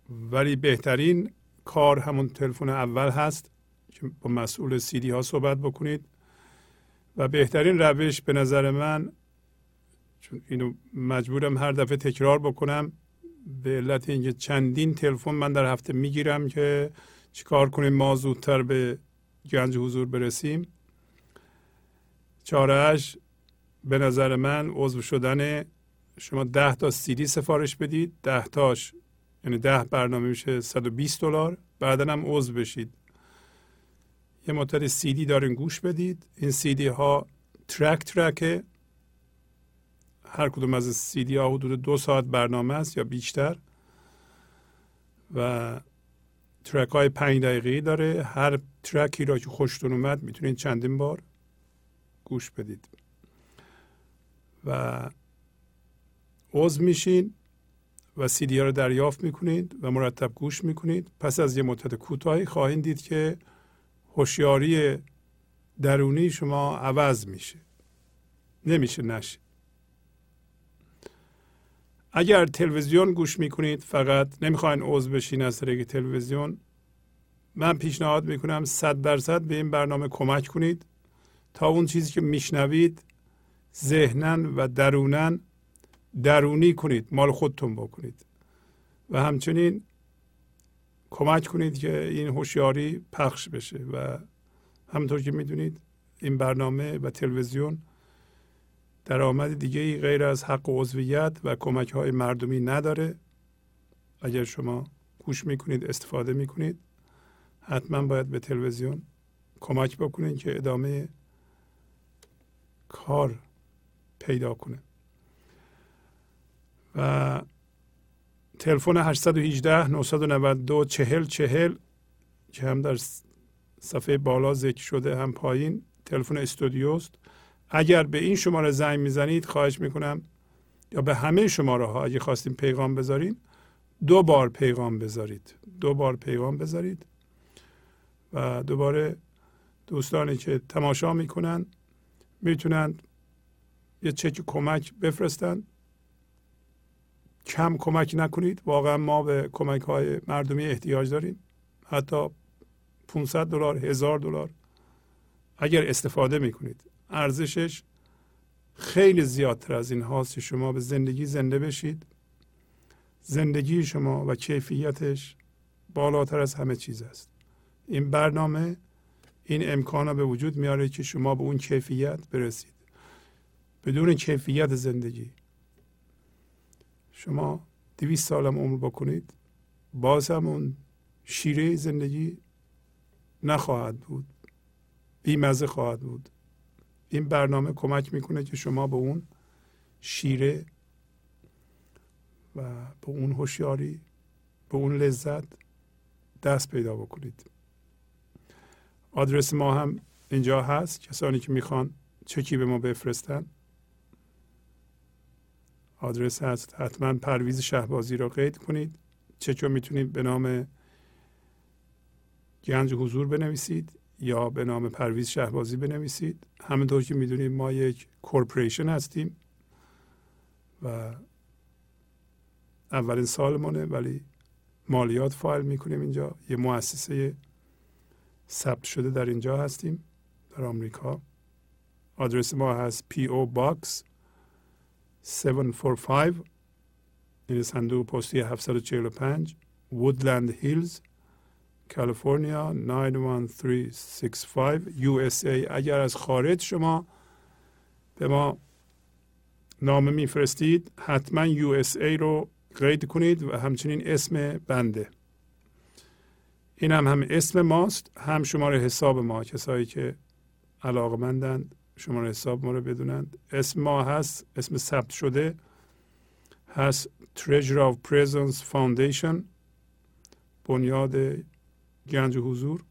Speaker 1: ولی بهترین کار همون تلفن اول هست که با مسئول سیدی ها صحبت بکنید. و بهترین روش به نظر من چون اینو مجبورم هر دفعه تکرار بکنم به علت اینکه چندین تلفن من در هفته می‌گیرم که چیکار کنیم ما زودتر به گنج حضور برسیم. چارهش به نظر من عضو شدن شما ده تا سیدی سفارش بدید. ده تاش یعنی ده برنامه میشه 120 دلار. بعدا هم عضو بشید. یه مدت سیدی دارین گوش بدید. این سیدی ها ترک ترکه هر کدوم از سیدی ها حدود دو ساعت برنامه است یا بیشتر. و ترک های پنج دقیقه داره. هر ترکی را که خوشتون اومد می‌تونید چندین بار گوش بدید. و عضو میشین و سیدی ها رو دریافت می‌کنید و مرتب گوش می‌کنید. پس از یه مدت کوتاهی خواهید دید که هوشیاری درونی شما عوض میشه. نمیشه نشه. اگر تلویزیون گوش می‌کنید فقط نمی‌خواین عضو بشین از طریق تلویزیون من پیشنهاد می‌کنم صد درصد به این برنامه کمک کنید. تا اون چیزی که میشنوید ذهنن و درونن درونی کنید مال خودتون بکنید. و همچنین کمک کنید که این هوشیاری پخش بشه. و همونطور که می‌دونید این برنامه و تلویزیون درآمد دیگه ای غیر از حق عضویت و کمک های مردمی نداره. اگر شما گوش می‌کنید استفاده می‌کنید حتما باید به تلویزیون کمک بکنید که ادامه کار پیدا کنه. و تلفن 818 992 40 40 که هم در صفحه بالا ذکر شده هم پایین تلفن استودیوست. اگر به این شماره زنگ می‌زنید خواهش می‌کنم یا به همه شماره ها اگه خواستیم پیغام بذاریم دو بار پیغام بذارید. دو بار پیغام بذارید و دوباره دوستانی که تماشا می‌کنن می‌تونن یه چک کمک بفرستن. کم کمک نکنید. واقعا ما به کمک های مردمی احتیاج داریم. حتی 500 دلار هزار دلار. اگر استفاده می‌کنید ارزشش خیلی زیادتر از این هاست شما به زندگی زنده بشید. زندگی شما و کیفیتش بالاتر از همه چیز است. این برنامه این امکان به وجود میاره که شما به اون کیفیت برسید. بدون کیفیت زندگی. شما دویست سالم عمر بکنید باز هم اون شیره زندگی نخواهد بود. بیمزه خواهد بود. این برنامه کمک می‌کنه که شما به اون شیره و به اون هوشیاری به اون لذت دست پیدا بکنید. آدرس ما هم اینجا هست. کسانی که می‌خوان چکی به ما بفرستن. آدرس هست حتما پرویز شهبازی را قید کنید. چک رو می‌تونید به نام گنج حضور بنویسید یا به نام پرویز شهبازی بنویسید. همونطور که می‌دونید ما یک corporation هستیم و اولین سالمونه ولی مالیات فایل می‌کنیم اینجا. یه مؤسسه ثبت شده در اینجا هستیم در آمریکا. آدرس ما هست P.O. Box 745 این صندوق پستی 745 Woodland Hills کالیفرنیا 91365 USA اگر از خارج شما به ما نامه میفرستید حتما USA رو قید کنید و همچنین اسم بنده. این هم هم اسم ماست هم شماره حساب ما. کسایی که علاقمندند شماره حساب ما رو بدونند. اسم ما هست اسم ثبت شده هست Treasure of Presence Foundation بنیاد گنج حضور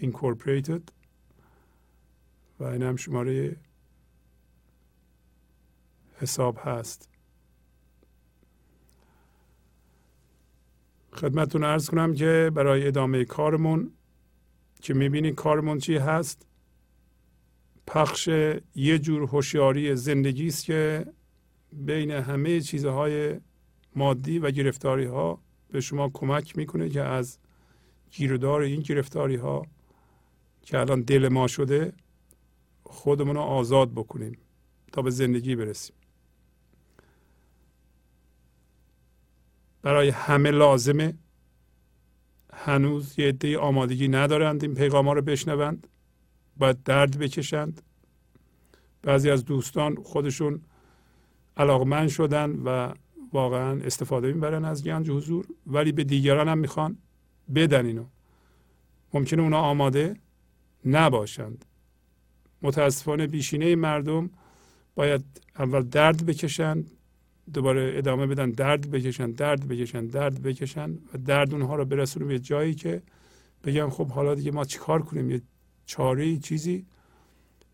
Speaker 1: Incorporated. و این هم شماره حساب هست. خدمتتون ارز کنم که برای ادامه کارمون که می‌بینید کارمون چی هست؟ پخش یه جور هوشیاری زندگی است که بین همه چیزهای مادی و گرفتاری ها به شما کمک می‌کنه که از گیردار این گرفتاری ها که الان دل ما شده خودمون رو آزاد بکنیم تا به زندگی برسیم. برای همه لازمه. هنوز یه عده آمادگی ندارند این پیغام ها رو بشنوند باید درد بکشند. بعضی از دوستان خودشون علاقمند شدن و واقعا استفاده می‌برن از گنج حضور ولی به دیگران هم می‌خوان بدن اینو. ممکنه اونا آماده نباشند. متاسفانه بیشینه مردم باید اول درد بکشند دوباره ادامه بدن درد بکشن درد بکشن درد بکشن و درد اونها رو برسونیم به جایی که بگم خب حالا دیگه ما چیکار کنیم؟ یه چاره چیزی؟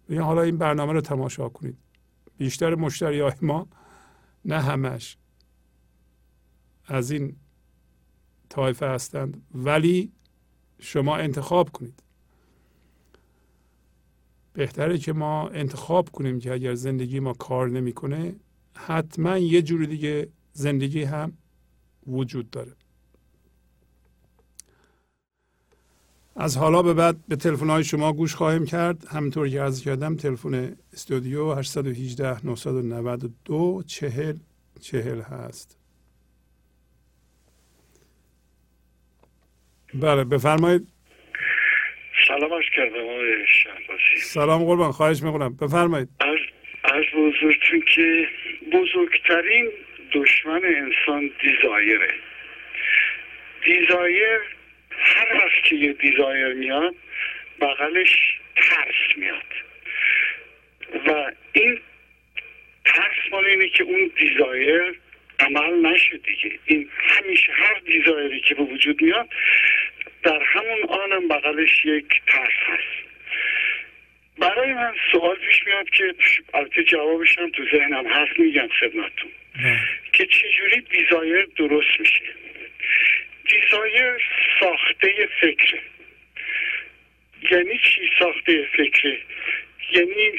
Speaker 1: بگم حالا این برنامه رو تماشا کنید. بیشتر مشتری های ما نه همش از این طایفه هستند. ولی شما انتخاب کنید. بهتره که ما انتخاب کنیم که اگر زندگی ما کار نمی‌کنه حتما یه جور دیگه زندگی هم وجود داره. از حالا به بعد به تلفن های شما گوش خواهیم کرد. همینطور که عرض کردم تلفن استودیو 818 992 چهل چهل هست. بله بفرمایید.
Speaker 5: سلام عرض کردم آقای شهبازی.
Speaker 1: سلام قربان خواهش می‌کنم. بفرمایید.
Speaker 5: از از بزرگتون که بزرگترین دشمن انسان دیزایره. desire هر وقت که یه desire میاد بغلش ترس میاد. و این ترس مال اینه که اون desire عمل نشه دیگه. این همیشه هر desire ی که به وجود میاد در همون آنم بغلش یک ترس هست. برای من سوال پیش میاد که البته جوابش هم تو ذهنم هست میگم خدمتتون. که چجوری desire درست میشه؟ desire ساخته فکره. یعنی چی ساخته فکره؟ یعنی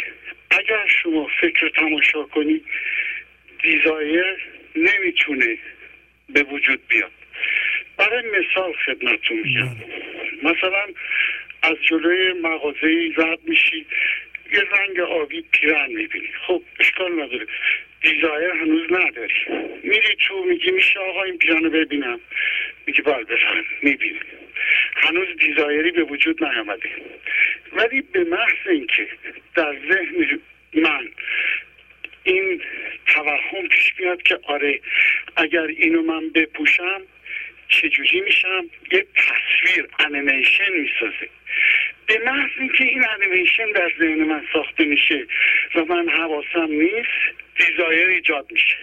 Speaker 5: اگر شما فکر تماشا کنید desire نمی‌تونه به وجود بیاد. برای مثال خدمتتون میگم. مثلا از جلوی مغازه رد میشی. یه رنگ آبی پیرن می‌بینی. خب اشکال نداره. دیزایر هنوز نداری. میری تو میگی میشه آقا این پیرن رو ببینم. میگی بله بفرم می‌بینی. هنوز دیزایری به وجود نیامده. ولی به محض اینکه در ذهن من این توهم پیش میاد که آره اگر اینو من بپوشم چجوری میشم؟ یه تصویر انیمیشن می‌سازه. به محض اینکه این انیمیشن در ذهن من ساخته میشه و من حواسم نیست desire ایجاد میشه.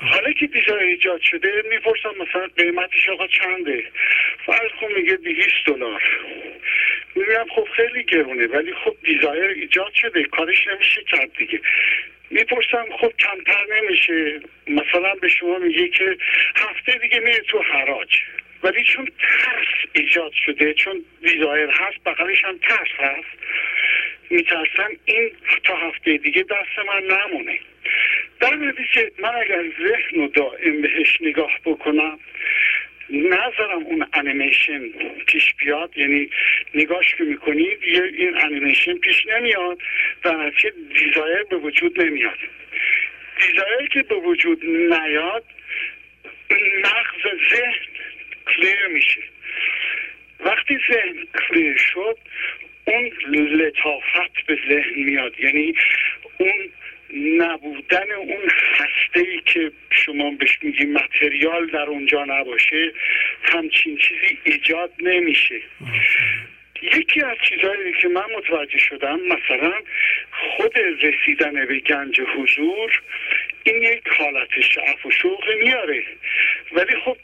Speaker 5: حالا که desire ایجاد شده می‌پرسم مثلا قیمتش آقا چنده؟ فرض کن میگه 200 دلار. میگم خب خیلی گرونه ولی خب desire ایجاد شده کارش نمیشه کرد دیگه. می‌پرسم خب کمتر نمیشه. مثلا به شما میگه که هفته دیگه میره تو حراج. ولی چون ترس ایجاد شده چون desire هست بغلش هم ترس هست میترسم این تا هفته دیگه دست من نمونه. در نتیجه من اگر ذهن و دائم بهش نگاه بکنم نذارم اون انیمیشن پیش بیاد یعنی نگاش که می‌کنید یه این انیمیشن پیش نمیاد در نتیجه desire به وجود نمیاد. desire که به وجود نیاد مغز ذهن clear میشه. وقتی ذهن کلیر شد اون لطافت به ذهن میاد. یعنی اون نبودن اون هسته ای که شما بهش میگی متریال در اونجا نباشه همچین چیزی ایجاد نمیشه. یکی از چیزهایی که من متوجه شدم مثلا خود رسیدن به گنج حضور این یک حالت شعف و شوق میاره. ولی خب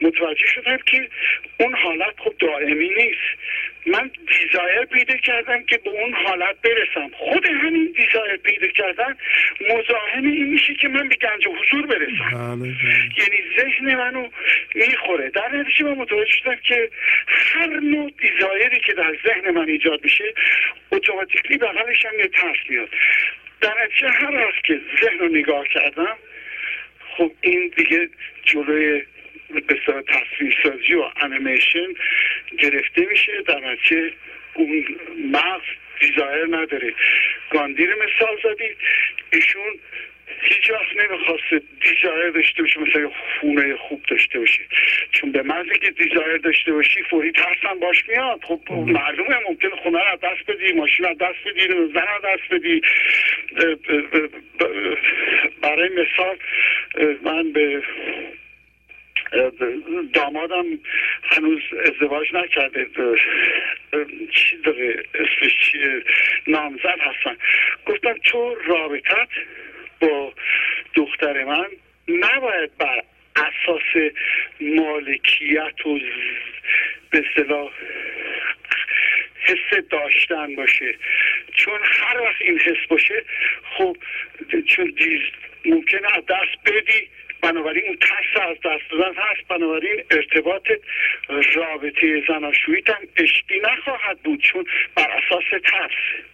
Speaker 5: متوجه شدم که اون حالت خب دائمی نیست. من desire پیدا کردم که به اون حالت برسم. خود همین desire پیدا کردن مزاحم این میشه که من به گنج حضور برسم.
Speaker 1: بله بله.
Speaker 5: یعنی ذهن منو می‌خوره. در نتیجه من متوجه شدم که هر نوع desire ی که در ذهن من ایجاد میشه automatically بغلش هم یه ترس میاد. در نتیجه هر وقت که ذهن رو نگاه کردم خب این دیگه جلوی صورت تصویر سازی و انیمیشن گرفته میشه. در نتیجه اون مغز desire نداره. گاندی رو مثال زدید. ایشون هیچ وقت نمی‌خواست desire داشته باشه مثلا خونه خوب داشته باشه. چون به محض که desire داشته باشی فوری ترسم باش میاد. خب معلومه ممکن خونه رو دست بدی ماشین رو دست بدی زن رو دست بدی. برای مثال من به دامادم هنوز ازدواج نکرده. چی داره؟ اسمش چیه؟ نامزد هستن. گفتم تو رابطت با دختر من نباید بر اساس مالکیت و به صلاح حس داشتن باشه. چون هر وقت این حس باشه خب چون دیز ممکنه از دست بدی. بنابراین اون ترس از دست دادن هست. بنابراین ارتباط رابطه زناشوییت هم عشقی نخواهد بود چون بر اساس ترس.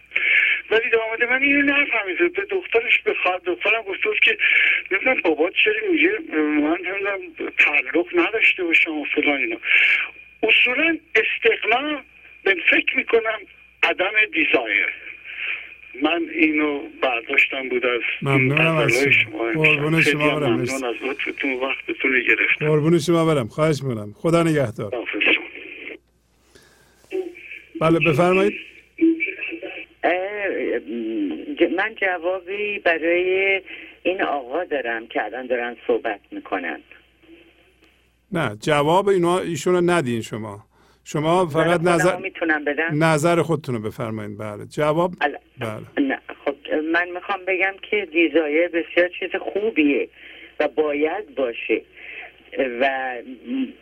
Speaker 5: ولی داماد من اینو نفهمید. به دخترش بخواد دخترم گفته بود که نمی‌دونم بابا چرا میگه من نمی‌دونم تعلق نداشته باشم و فلان اینا. اصولا استقنا من فکر می‌کنم عدم دیزایر. من اینو برداشتم بود از
Speaker 1: ممنونم از شما. قربون شما برم.
Speaker 5: ممنون. از لطفتون و وقتتون رو گرفتم
Speaker 1: قربون شما برم خواهش می‌کنم خدا نگهدار. بله بفرمایید
Speaker 6: من جوابی برای این آقا دارم که الان دارن صحبت می‌کنن
Speaker 1: نه جواب اینا ایشونو ندین شما شما فقط نظر
Speaker 6: می‌تونم بدم؟
Speaker 1: نظر خودتون رو بفرمایید بله. جواب؟ بله.
Speaker 6: خب من می‌خوام بگم که دیزایر بسیار چیز خوبیه و باید باشه و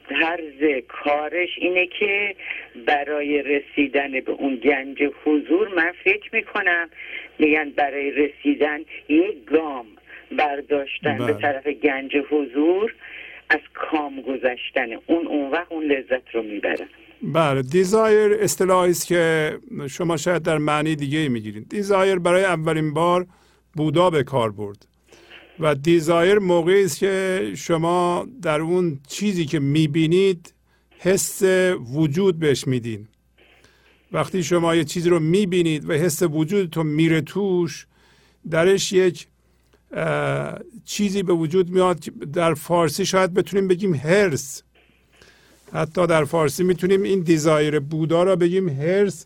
Speaker 6: طرز کارش اینه که برای رسیدن به اون گنج حضور من فکر می‌کنم میگن برای رسیدن یک گام برداشتن
Speaker 1: بله.
Speaker 6: به طرف گنج حضور از کام گذشتن. اون اون وقت اون لذت رو می‌برن
Speaker 1: بله desire اصطلاحی است که شما شاید در معنی دیگه می‌گیرید. desire برای اولین بار بودا به کار برد و desire موقعی است که شما در اون چیزی که می‌بینید حس وجود بهش میدین. وقتی شما یه چیزی رو می‌بینید و حس وجودتون میره توش درش یک چیزی به وجود میاد در فارسی شاید بتونیم بگیم هرس. حتی در فارسی می‌تونیم این دیزایر بودا را بگیم هرس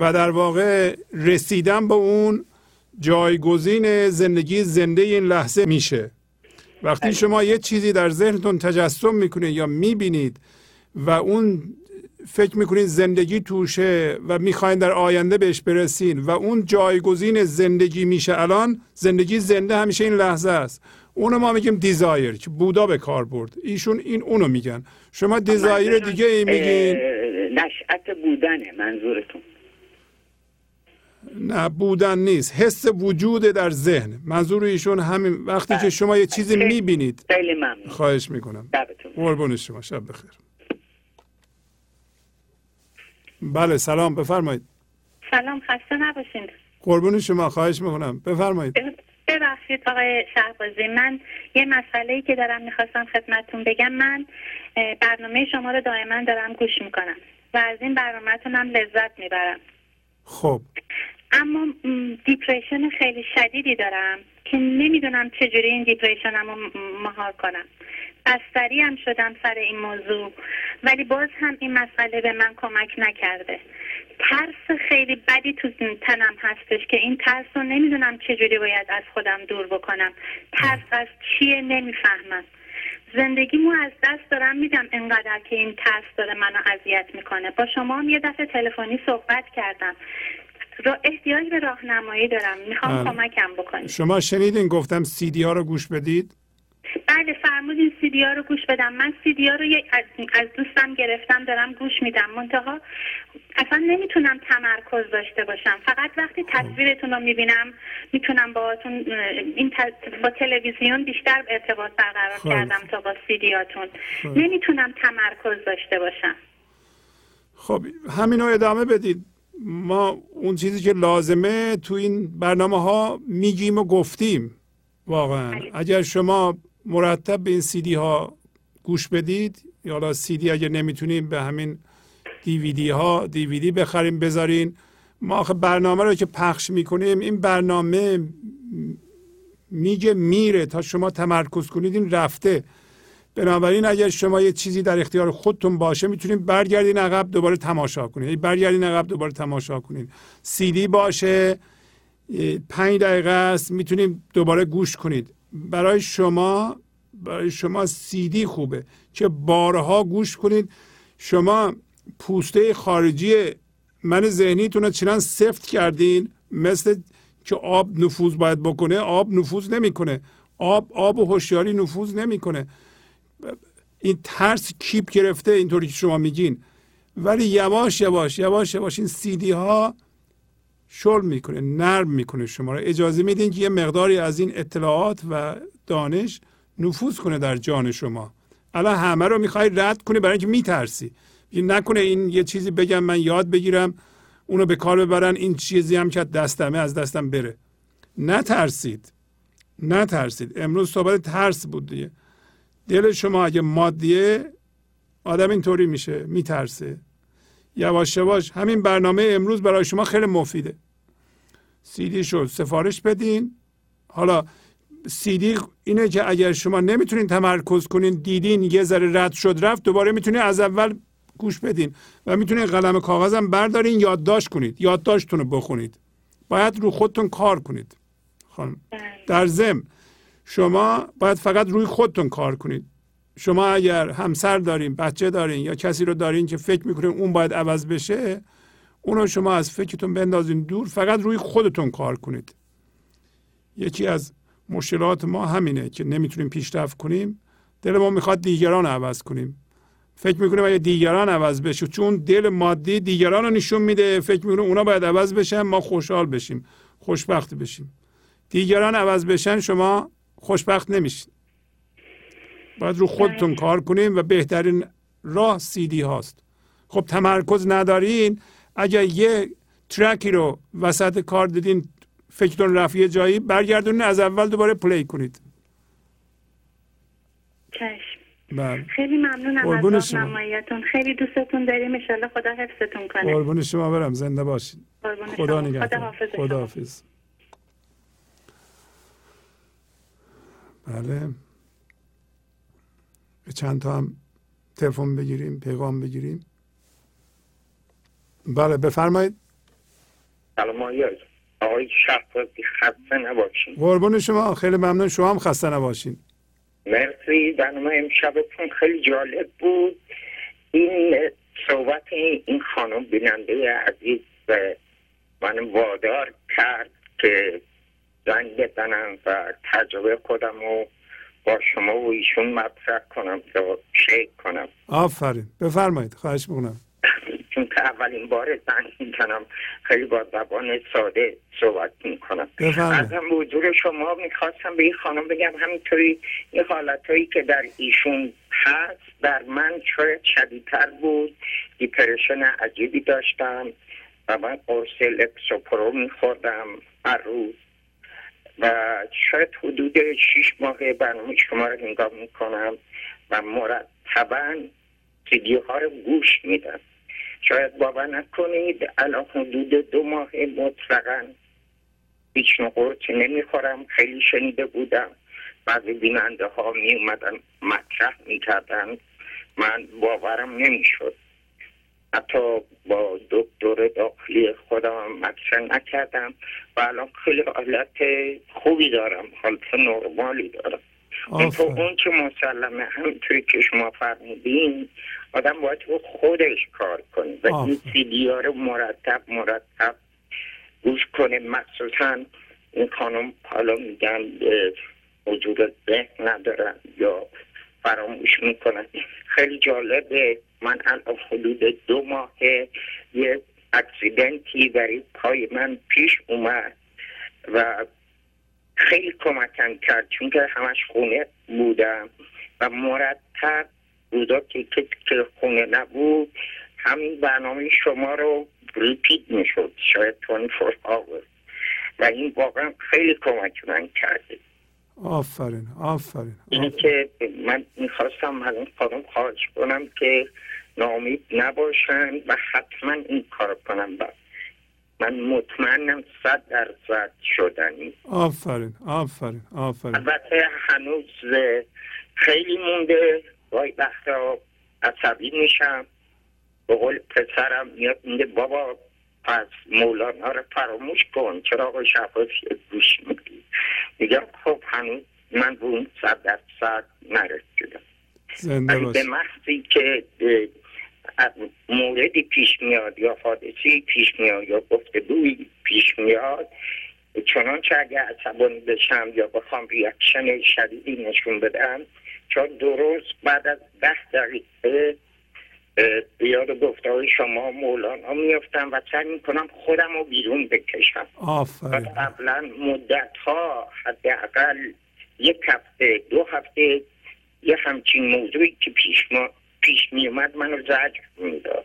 Speaker 1: و در واقع رسیدن به اون جایگزین زندگی زنده این لحظه میشه. وقتی شما یه چیزی در ذهنتون تجسم می‌کنید یا می‌بینید و اون فکر می‌کنید زندگی توشه و می‌خواین در آینده بهش برسین و اون جایگزین زندگی میشه الان زندگی زنده همیشه این لحظه است. اونو ما میگیم دیزایر که بودا به کار برد. ایشون این اونو میگن. شما دیزایر دیگه ای میگین؟
Speaker 6: نشأت بودنه منظورتون.
Speaker 1: نه بودن نیست. حس وجود در ذهن. منظور ایشون همین. وقتی که شما یه چیزی
Speaker 6: خیلی-
Speaker 1: می‌بینید
Speaker 6: خیلی ممنون.
Speaker 1: خواهش می‌کنم. قربون شما. شب بخیر. بله سلام. بفرمایید.
Speaker 7: سلام خسته نباشین.
Speaker 1: قربون شما. خواهش می‌کنم. بفرمایید.
Speaker 7: ببخشید آقای شهبازی من یه مسئله ای که دارم می‌خواستم خدمتتون بگم. من برنامه شما رو دائما دارم گوش می‌کنم و از این برنامهتون هم لذت می‌برم.
Speaker 1: خب.
Speaker 7: اما دیپریشن خیلی شدیدی دارم که نمی‌دونم چجوری این دیپریشنم رو مهار کنم. بستری هم شدم سر این موضوع. ولی باز هم این مسئله به من کمک نکرده. ترس خیلی بدی تو تنم هستش که این ترس رو نمی‌دونم چجوری باید از خودم دور بکنم. ترس از چیه نمی‌فهمم. زندگیمو از دست دارم میدم انقدر که این ترس داره منو اذیت می‌کنه. با شما هم یه دفعه تلفنی صحبت کردم. را احتیاج به راهنمایی دارم. می‌خوام کمکم بکنید.
Speaker 1: شما شنیدین گفتم سیدی ها رو گوش بدید.
Speaker 7: بله فرمودین سیدی ها رو گوش بدم. من سیدی ها رو از, از دوستم گرفتم دارم گوش میدم. منتها اصلا نمی‌تونم تمرکز داشته باشم. فقط وقتی تصویرتون رو می‌بینم می‌تونم با این با تلویزیون بیشتر ارتباط برقرار خب. کردم تا با سیدیاتون. خب. نمی‌تونم تمرکز داشته باشم.
Speaker 1: خب همین رو ادامه بدید. ما اون چیزی که لازمه تو این برنامه ها میگیم و گفتیم. واقعا. بله. اگر شما مرتب به این سیدی ها گوش بدید. یا حالا سیدی اگر نمی‌تونیم به همین دیویدی ها دیویدی بخریم بذارین. ما آخه برنامه رو که پخش می‌کنیم این برنامه میگه میره. تا شما تمرکز کنید این رفته. بنابراین اگر شما یه چیزی در اختیار خودتون باشه می‌تونید برگردین عقب دوباره تماشا کنید. برگردین عقب دوباره تماشا کنید. سیدی باشه. پنج دقیقه است. می‌تونید دوباره گوش کنید. برای شما برای شما سیدی خوبه. که بارها گوش کنید. شما پوسته خارجی من ذهنیتون رو چنان سفت کردین مثل که آب نفوذ باید بکنه آب نفوذ نمی‌کنه. آب آب و هوشیاری نفوذ نمی‌کنه. این ترس کیپ گرفته اینطوری که شما میگین. ولی یواش یواش یواش یواش این سیدی ها شل می‌کنه نرم می‌کنه شما رو. اجازه میدین که یه مقداری از این اطلاعات و دانش نفوذ کنه در جان شما. الان همه رو می‌خوای رد کنه برای اینکه میترسی. نکنه این یه چیزی بگم من یاد بگیرم اونو به کار ببرن این چیزی هم که دستمه از دستم بره. نترسید. نترسید. امروز صحبت ترس بود دیگه. دل شما اگه مادیه آدم اینطوری میشه میترسه. یواش یواش. همین برنامه امروز برای شما خیلی مفیده. سیدی شد سفارش بدین. حالا سیدی اینه که اگر شما نمی‌تونین تمرکز کنین دیدین یه ذره رد شد رفت دوباره می‌تونین از اول گوش بدین و می‌تونین قلم کاغذم بردارین یادداشت کنید یادداشتتون رو بخونید. باید رو خودتون کار کنید. خانم. در ضمن شما باید فقط روی خودتون کار کنید. شما اگر همسر دارین بچه دارین یا کسی رو دارین که فکر می‌کنین اون باید عوض بشه اونو شما از فکرتون بندازین دور فقط روی خودتون کار کنید. یکی از مشکلات ما همینه که نمی‌تونیم پیشرفت کنیم. دل ما می‌خواد دیگران عوض کنیم. فکر می‌کنیم اگه دیگران عوض بشه چون دل مادی دیگران رو نشون میده فکر می‌کنیم اونا باید عوض بشن ما خوشحال بشیم خوشبخت بشیم. دیگران عوض بشن شما خوشبخت نمیشین. باید رو خودتون. کار کنیم و بهترین راه سیدی هاست. خب تمرکز ندارین اگر یه ترکی رو وسط کار دیدین فکرتون رفیه جایی برگردونین از اول دوباره پلی کنید.
Speaker 7: چشم. بله. خیلی ممنونم از نمایتون خیلی دوستتون داریم. ان خدا حفظتون کنه.
Speaker 1: قربون شما برم. زنده باشید خدا نگهدار. خدا حافظ. بله. به چند تا هم تلفن بگیریم پیغام بگیریم. بله بفرمایید.
Speaker 8: سلام آقای شهبازی خسته نباشین.
Speaker 1: قربون شما خیلی ممنون. شما هم خسته نباشین.
Speaker 8: مرسی. برنامه امشبتون خیلی جالب بود. این صحبت این خانم بیننده عزیز من وادار کرد که زنگ بزنم و تجربه خودم رو با شما و ایشون مطرح کنم یا شیک کنم.
Speaker 1: آفرین. بفرمایید. خواهش می‌کنم.
Speaker 8: چون که اولین بار زنگ می‌کنم خیلی با زبان ساده صحبت می‌کنم. از هم حضور شما می‌خواستم به این خانم بگم همینطوری این حالتهایی که در ایشون هست در من شاید شدیدتر بود. depression عجیبی داشتم و من قرص Lexapro میخوردم هر روز. و شاید حدود شیش ماه برنامه شما رو نگاه می‌کنم و مرتبا ویدیو ها رو گوش میدم. شاید باور نکنید الان حدود دو ماه مطلقا هیچ نقرتی نمی‌خورم. خیلی شنیده بودم. بعضی بیننده ها می اومدن مطرح می‌کردن. من باورم نمی‌شد. حتی با دکتر داخلی خودم مطرح نکردم و الان خیلی حالت خوبی دارم. حالت نرمالی دارم. اون که مسلمه همینطوری که شما فرمودین آدم باید خودش کار کنه. و این سیدی رو مرتب مرتب گوش کنه. مخصوصا این خانم حالا میگن وجود ذهن ندارن یا فراموش می‌کنن. خیلی جالبه. من الان حدود دو ماه یه اکسیدنتی برای پای من پیش اومد و خیلی کمکم کرد چون که همش خونه بودم و مرتب روزا که خونه نبود همین برنامه شما رو ریپیت می‌شد شاید 24 آور و این واقعا خیلی کمک من کرده
Speaker 1: آفرین آفرین
Speaker 8: اینی که من می‌خواستم از این خانم خواهش کنم که نامید نباشن و حتما این کار کنم با من مطمئنم صد درصد شدنی
Speaker 1: آفرین آفرین آفرین.
Speaker 8: البته هنوز خیلی مونده. گاهی وقتا عصبی میشم. به قول پسرم میاد میگه بابا پس مولانا رو فراموش کن چرا آقای شفاسی گوش میدی؟ میگم خب هنوز من به اون صد درصد نرسیدم. به محضی که موردی پیش میاد یا حادثی پیش میاد یا گفتگوی پیش میاد چنانچه اگه عصبانی بشم یا بخوام ریاکشن شدیدی نشون بدم چون درست بعد از ده دقیقه یاد گفته شما مولانا میفتم و سعی می‌کنم خودم رو بیرون بکشم.
Speaker 1: آفرین.
Speaker 8: قبلا مدت ها حداقل یک هفته دو هفته یه همچین موضوعی که پیش ما پیش می اومد منو زجر می‌داد.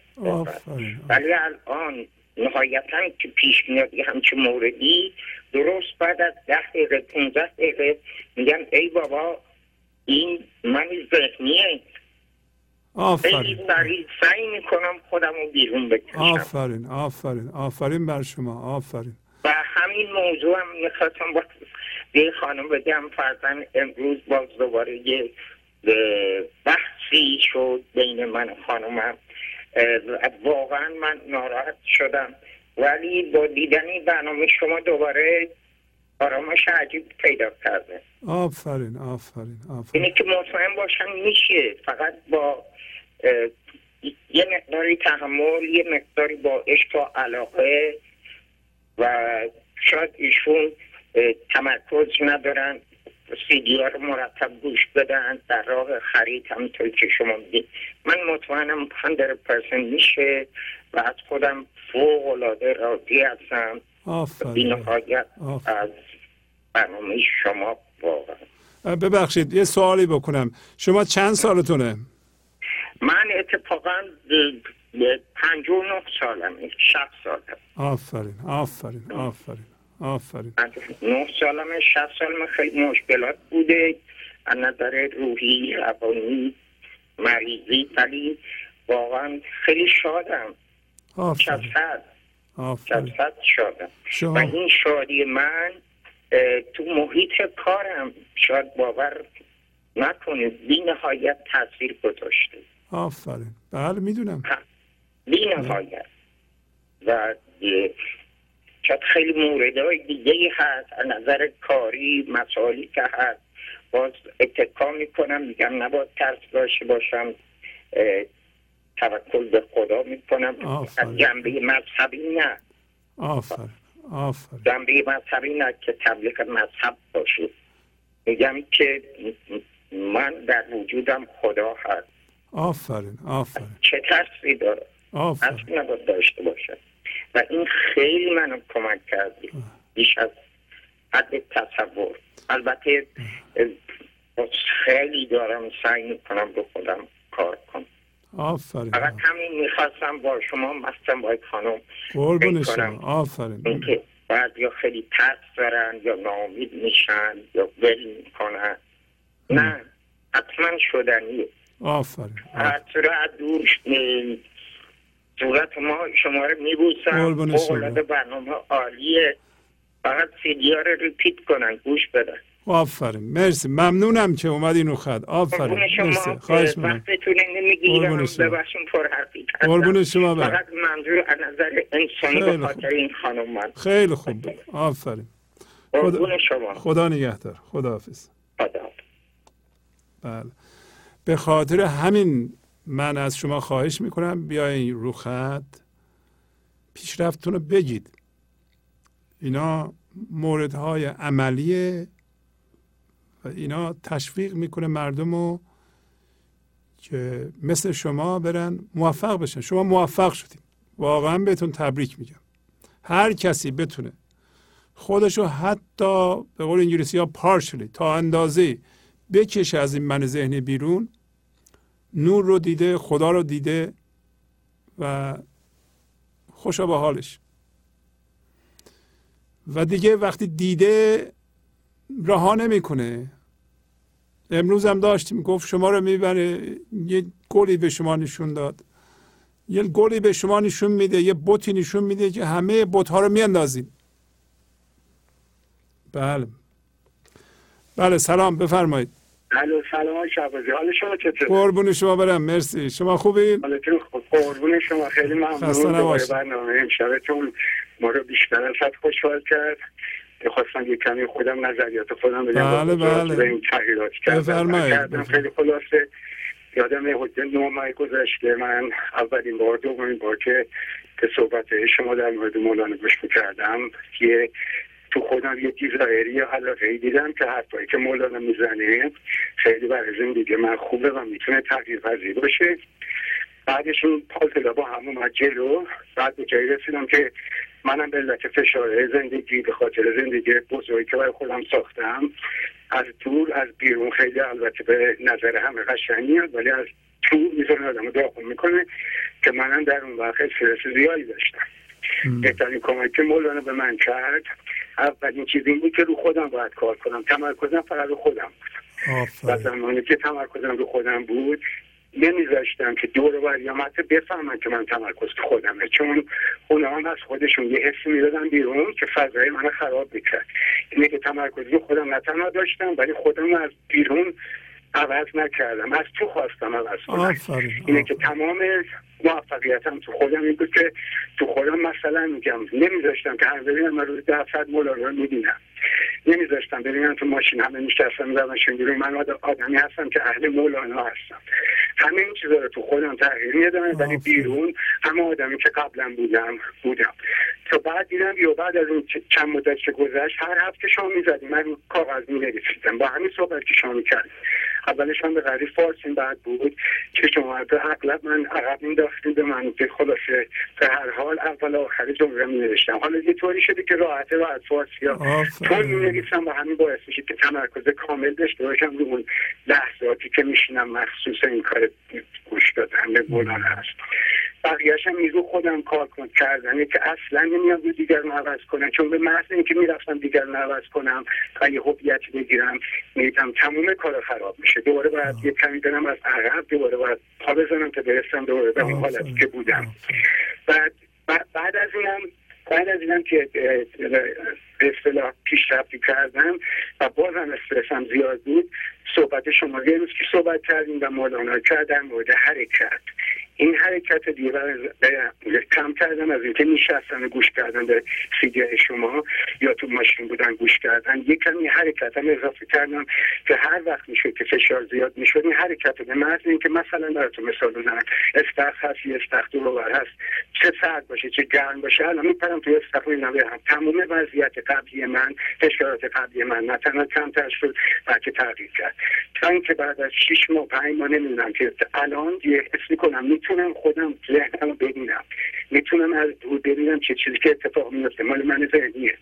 Speaker 8: ولی الان نهایتا که پیش میاد یه همچین موردی درست بعد از ده دقیقه پونزده دقیقه میگم ای بابا این من ذهنیه
Speaker 1: آفرین.
Speaker 8: سریع سعی می‌کنم خودم رو بیرون بکشم.
Speaker 1: آفرین آفرین آفرین بر شما آفرین.
Speaker 8: و همین موضوع هم می‌خواستم با یه خانم بگم فرزن امروز باز دوباره یه بحثی شد بین من و خانمم. واقعا من ناراحت شدم. ولی با دیدنی برنامه شما دوباره آرامش عجیب پیدا کرده.
Speaker 1: آفرین آفرین آفرین.
Speaker 8: اینه که مطمئن باشم میشه. فقط با یه مقداری تحمل یه مقداری با عشق و علاقه و شاید ایشون تمرکز ندارن سیدی ها رو مرتب گوش بدن در راه خرید همینطور که شما می‌دید من مطمئنم 100% میشه و از خودم فوق العاده راضی هستم.
Speaker 1: آفرین.
Speaker 8: از برنامه شما واقعا.
Speaker 1: ببخشید یه سوالی بکنم. شما چند سالتونه؟
Speaker 8: من اتفاقا پنج و نه سالمه شب سالم.
Speaker 1: آفرین آفرین آفرین آفرین.
Speaker 8: نه سالمه شب سالمه خیلی مشکلات بوده. از نظر روحی روانی مریضی ولی واقعا خیلی شادم.
Speaker 1: آفرین.
Speaker 8: آفرین. شادم. و این شادی من تو محیط کارم شاید باور نکنید بی نهایت تاثیر گذاشته.
Speaker 1: آفرین. بله می‌دونم.
Speaker 8: بی نهایت. و شاید خیلی موردهای دیگه هست. از نظر کاری مسائلی که هست. باز اتکا می‌کنم. میگم نباید ترس داشته باشم. توکل به خدا می‌کنم. از جنبه مذهبی نه.
Speaker 1: آفرین. آفرین.
Speaker 8: جنبه مذهبی نه که تبلیغ مذهب باشه. میگم که من در وجودم خدا هست.
Speaker 1: آفرین آفرین.
Speaker 8: چه ترسی داره؟
Speaker 1: آفرین.
Speaker 8: نباید داشته باشه. و این خیلی منو کمک کردی بیش از حد تصور. البته خیلی دارم سعی می‌کنم به خودم کار کنم.
Speaker 1: آفرین.
Speaker 8: فقط همین می‌خواستم با شما مستم باید خانم
Speaker 1: قربون شما. آفرین.
Speaker 8: اینکه بعد یا خیلی ترس دارن یا نامید میشن یا ول می‌کنن. نه حتما شدنیه.
Speaker 1: آفرین.
Speaker 8: هر صورت دور صورت ما شما رو میبوسم. فوق برنامه عالیه. فقط سیدی رو ریپیت کنن. گوش بدن.
Speaker 1: آفرین. مرسی. ممنونم که اومدین رو خط. آفرین. مرسی. خواهش
Speaker 8: می‌کنم. قربون شما.
Speaker 1: قربون شما.
Speaker 8: فقط منظور از نظر انسانی به خاطر این خانم من.
Speaker 1: خیلی خوب. آفرین.
Speaker 8: خدا, شما.
Speaker 1: خدا نگهدار. خدا حافظ.
Speaker 8: خدا
Speaker 1: بله. به خاطر همین من از شما خواهش می‌کنم بیاین رو خط. پیشرفتتون رو بگید. اینا موردهای عملیه و اینا تشویق می‌کنه مردم رو که مثل شما برن موفق بشن. شما موفق شدید واقعا بهتون تبریک میگم. هر کسی بتونه خودشو حتی به قول انگلیسی ها پارشلی تا اندازه بکشه از این من ذهنی بیرون نور رو دیده خدا رو دیده و خوشا به حالش. و دیگه وقتی دیده رها نمی‌کنه. امروز هم داشتیم گفت شما رو می‌بره یه گلی به شما نشون داد. یه گلی به شما نشون میده یه بوتی نشون میده که همه بوت ها رو میاندازید بله. بله سلام بفرمایید.
Speaker 9: الو سلام شبازی حال شما چطور
Speaker 1: قربون شما برم مرسی. شما خوبید
Speaker 9: حالتون خوب. قربون شما. خیلی ممنون. برنامه امشبتون ما رو بیشتر از حد خوشحال کرد. خواستم یه کمی خودم نظریات خودم
Speaker 1: بگم بله بله.
Speaker 9: به این تغییرات کردم. خیلی خلاصه. یادم حدود نه ماه گذشته من اولین بار دومین بار که که صحبت شما در مورد مولانا گوش می‌کردم یه تو خودم یه دیزایری یا علاقه دیدم که حرفایی که مولانا می‌زنه خیلی برای زندگی من خوبه و می‌تونه تغییر پذیر باشه. بعدش اون پازلا با هم اومد جلو. بعد به جایی رسیدم که منم به علت فشار زندگی به خاطر زندگی بزرگی که برای خودم ساختم از دور از بیرون خیلی البته به نظر همه قشنگ میاد ولی از تو میزان آدم داخل می‌کنه که منم در اون وقت استرس زیادی داشتم. بهترین کمک که مولانا به من کرد اولین چیز این بود که رو خودم باید کار کنم. تمرکزم فقط رو خودم. بود و زمانی که تمرکزم رو خودم بود نمیذاشتم که دور و یا حتی بفهمن که من تمرکز خودمه. چون اونا هم از خودشون یه حسی می‌دادن بیرون که فضای من خراب می‌کرد. اینه که تمرکز رو خودم نه داشتم ولی خودم از بیرون عوض نکردم. از تو خواستم عوض کنم. اینه که تمام موفقیتم تو خودم این بود که تو خودم مثلا میگم نمیذاشتم که هر ببینم من روز ده ساعت مولانا می‌بینم. نمیذاشتم ببینم تو ماشین همه میشتستم می‌زدن بیرون من آدمی هستم که اهل مولانا هستم. همه این چیزا رو تو خودم تغییر میدم ولی بیرون همه آدمی که قبلا بودم بودم. تا بعد دیدم یا بعد از اون چند مدت که گذشت هر هفته شما می‌زدیم. من کاغذ مینویسیدم. با همین صحبت که شما می‌کردیم. اولش هم به غریب فارسین بعد بود که شما اغلب من عقب مینداختیم به منوطه خلاصه به هر حال اول آخر جمله می نوشتم حالا یه طوری شده که راحته و از فارسی ها. طور می نویسم و همین باعث میشه که تمرکز کامل داشته باشم رو اون لحظاتی که میشینم مخصوص این کار گوش دادن به مولانا هست بقیهش هم میگو خودم کار کن کردن که اصلا نمیاد رو دیگران عوض کنم چون به محض اینکه می‌رفتم دیگران عوض کنم و یه هویت بگیرم میدم تموم کار خراب میشه. دوباره باید یه کمی برم از عقب دوباره باید پا بزنم تا برسم دوباره به این حالتی که بودم. بعد بعد از اینم بعد از اینم که به اصطلاح پیشرفتی کردم و بازم استرسم زیاد بود صحبت شما یه روز که صحبت کردیم و مولانا کرد در مورد حرکت. این حرکت دیگه کم کردن از اینکه میشستن گوش کردن به سیدی شما یا تو ماشین بودن گوش کردن یک کمی حرکت هم اضافه کردم که هر وقت می‌شد که فشار زیاد می‌شد این حرکت به محض اینکه مثلا براتون مثال بزنم استخ هست یه استخ دور هست چه سرد باشه چه گرم باشه الان میپرم تو استخ اینا هم تمام وضعیت قبلی من فشارات قبلی من نه تنها کمتر شد بلکه تغییر کرد. تا اینکه بعد از 6 ماه 5 ماه نمی‌دونم که الان یه حس می‌کنم می‌تونم خودم ذهنمو ببینم. می‌تونم از دور ببینم چه چیزی که اتفاق میفته مال من ذهنیه.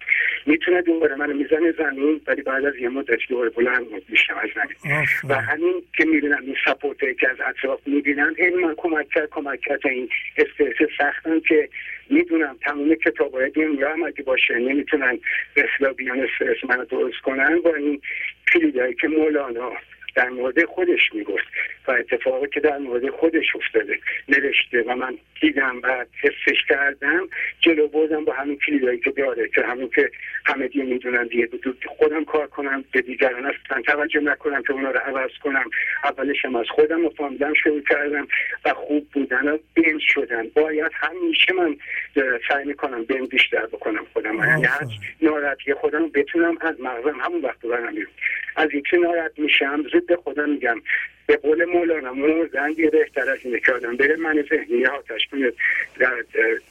Speaker 9: می‌تونه دوباره منو می‌زنه زمین ولی بعد از یه مدت دوباره بلند میشم از زمین. و همین که می‌بینم این سپورته که از اطراف می‌بینم این من کمک کرد کمک کرد این استرس سختم که می‌دونم تمام کتابای دنیا هم اگه باشه نمی‌تونن به بیان استرس منو درست کنن با این کلیدهایی که مولانا در مورد خودش می‌گفت و اتفاقی که در مورد خودش افتاده. نوشته و من دیدم و حسش کردم. جلو بردم با همین کلیدایی که داره که همین که همه دیگه می‌دونن دیگه. خودم کار کنم به دیگران اصلا توجه نکنم که اونا رو عوض کنم. اولش هم از خودم و فهمیدم شروع کردم و خوب بودن و بین شدن باید همیشه من سعی می‌کنم بین بیشتر بکنم خودم. یعنی ناراحتی خودم بتونم از مغزم همون وقت برم از اینکه ناراحت میشم زود به خودم میگم. به قول مولانا مردن یه بهتر از اینه که آدم بره من ذهنی آتش کنه در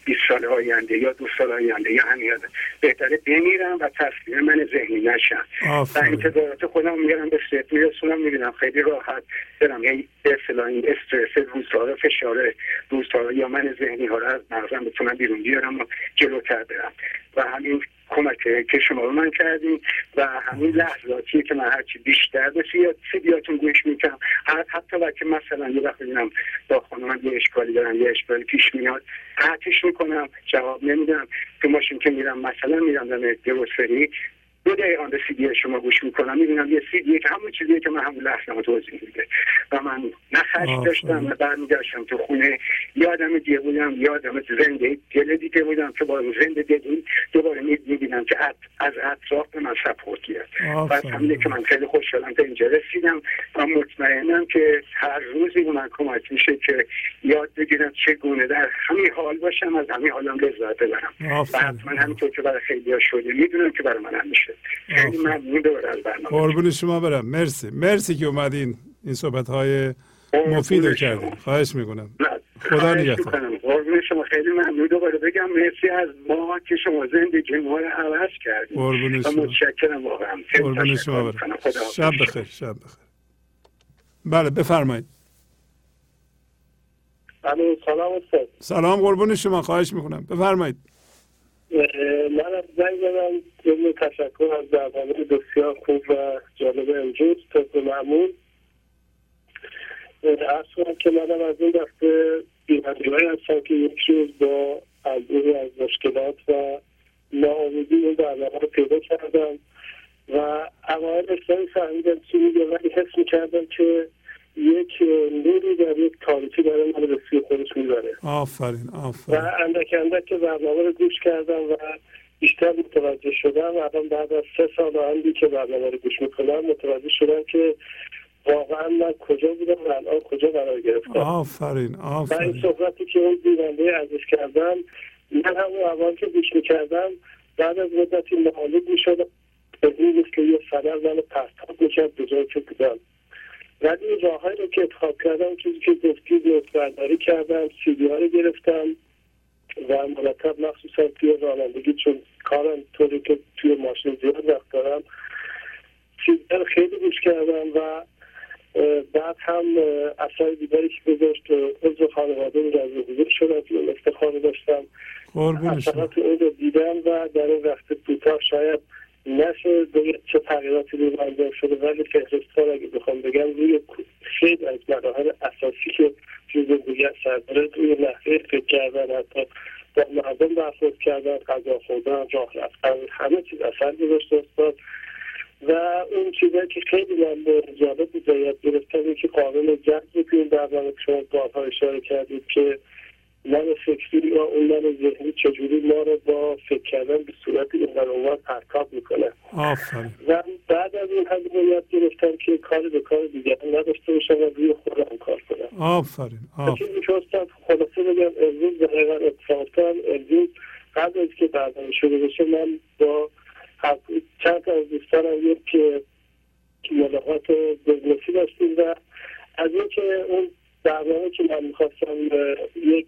Speaker 9: 20 سال آینده یا دو سال آینده یا همین بهتره بمیرم و تصمیم من ذهنی نشم. و انتظارات خودم میگرم به سیت میرسونم می‌بینم خیلی راحت برم. یعنی به این استرس روزها فشار روزها یا من ذهنی ها رو از مغزم بتونم بیرون بیارم و جلوتر برم. و همین کمک که شما من کردیم و همین لحظاتیه که من هرچی بیشتر به سیدیاتون گوش می‌کنم. حتی وقتی مثلا یه وقت ببینم با خانم یه اشکالی دارم یه اشکالی پیش میاد قطعش می‌کنم جواب نمیدم. تو ماشین که میرم مثلا میرم در گروسری دو دقیقه به سیدی شما گوش می‌کنم. می‌بینم یه سیدی که همون چیزیه که من همون لحظه توضیح میده. و من نه خشم داشتم و برمیگشتم تو خونه. یادم دیگه بودم یادم زنده دل دیگه بودم که با زنده دل دوباره می‌بینم که از اطراف به من سپورت گیرد بعد همینه که من خیلی خوشحالم که اینجا رسیدم و مطمئنم که هر روزی به من کمک میشه که یاد بگیرم چگونه در همین حال باشم از همین حالم لذت ببرم. و حتما همینطور که برای خیلی ها شده می‌دونم که برای من هم میشه. خیلی ممنون
Speaker 1: قربون شما برم. مرسی. مرسی که اومدین این صحبت های مفید رو کردین. خواهش می‌کنم. خدا نگهدار.
Speaker 9: قربون شما. خیلی ممنون. دوباره بگم مرسی از ما که شما زندگی ما رو عوض کردیم
Speaker 1: قربون
Speaker 9: شما. متشکرم واقعا.
Speaker 1: قربون شما برم. شب بخیر شب بخیر. بله بفرمایید.
Speaker 10: سلام
Speaker 1: سلام قربون شما. خواهش می‌کنم. بفرمایید.
Speaker 10: من از زنگ زدم. ضمن تشکر از برنامه بسیار خوب و جالب امروز طبق معمول. ارز کنم که منم از این دسته بینندگی هستم که یک روز با انبوهی از مشکلات و ناامیدی این برنامه رو پیدا کردم و اوایل اصلاحی فهمیدم چی میگه ولی حس می‌کردم که یک نوری در یک تاریکی داره من به سوی خودش می‌بره.
Speaker 1: آفرین آفرین.
Speaker 10: و اندک اندک که برنامه رو گوش کردم و بیشتر متوجه شدم. الان بعد از سه سال آندی که برنامه رو گوش می‌کنم متوجه شدم که واقعا من کجا بودم و الان کجا قرار گرفتم.
Speaker 1: آفرین آفرین.
Speaker 10: و این صحبتی که اون دیونده ازش کردم من همون اول که گوش می‌کردم بعد از مدتی معالب می‌شدم به این که یه فنر من پرتاب می‌کرد جایی که بودم. ولی این راههایی رو که انتخاب کردم چیزی که گفتی برداری کردم سیدی ها رو گرفتم. و مرتب مخصوصا توی رانندگی چون کارم طوری که توی ماشین زیاد وقت دارم سیدی خیلی گوش کردم و بعد هم اثر دیگری که گذاشت عضو خانواده رو از حضور شدم که افتخار داشتم. اثرات اون رو دیدم و در این وقت کوتاه شاید نشه چه تغییراتی روی انجام شده. ولی فهرستان اگه بخوام بگم روی خیلی از مراحل اساسی که توی زندگی اثر داره روی نحوه فکر کردن حتی با مردم برخورد کردن غذا خوردن راه رفتن همه چیز اثر گذاشته استاد. و اون چیزایی که خیلی من به جالب بود یاد گرفتم که قانون جذب توی این برنامه که شما بارها اشاره کردید که من فکری یا اون من ذهنی چجوری ما رو با فکر کردن به صورت این اونور پرتاب می‌کنه.
Speaker 1: آفرین.
Speaker 10: و بعد از این هم یاد گرفتم که کار به کار دیگران نداشته باشم و روی خودم کار کنم.
Speaker 1: آفرین
Speaker 10: که استاد خلاصه بگم امروز دقیقا اتفاق کنم امروز قبل از که برنامه شده بشه من با چند از دوستانم یک ملاقات بزنسی داشتیم و از اینکه اون برنامه که من می‌خواستم یک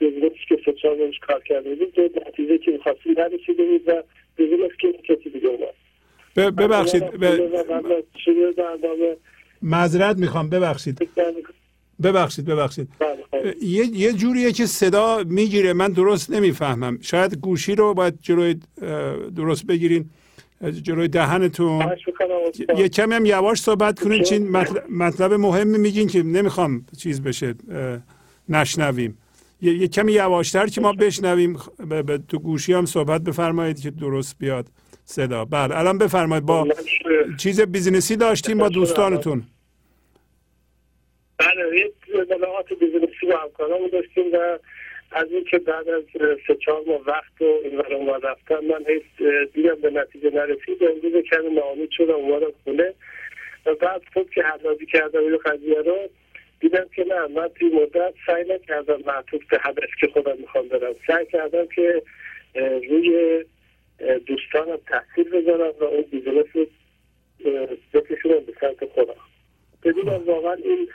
Speaker 10: بزنسی که سوچال روش کار کرده بود به نتیجه که می‌خواستیم نرسیده بود و بزنس که کسی دیگه اومد.
Speaker 1: ببخشید معذرت می‌خوام ببخشید. ببخشید ببخشید. یه, یه جوریه که صدا می‌گیره من درست نمی‌فهمم. شاید گوشی رو باید جلوی درست بگیرین. جلوی دهنتون. یه کمی هم یواش صحبت کنین چون مطلب مهمی میگین که نمی‌خوام چیز بشه نشنویم. یه, کمی یواشتر که ما بشنویم به تو گوشی هم صحبت بفرمایید که درست بیاد. صدا. بله الان بفرمایید. با چیز business ی داشتیم با دوستانتون.
Speaker 10: بله یک ملاقات business ی با همکاران داشتیم و از اینکه بعد از سه چهار ماه وقت و این اونور رفتم من حیث دیدم به نتیجه نرسید. امروز کمی ناامید شدم اومدم خونه. و بعد خوب که حلاجی کردم این قضیه رو دیدم که نه من توی مدت سعی نکردم معطوف به هدف که خودم می‌خوام برم. سعی کردم که روی دوستانم تاثیر بذارم و اون business بکشونم به سمت خودم. ببینم واقعا این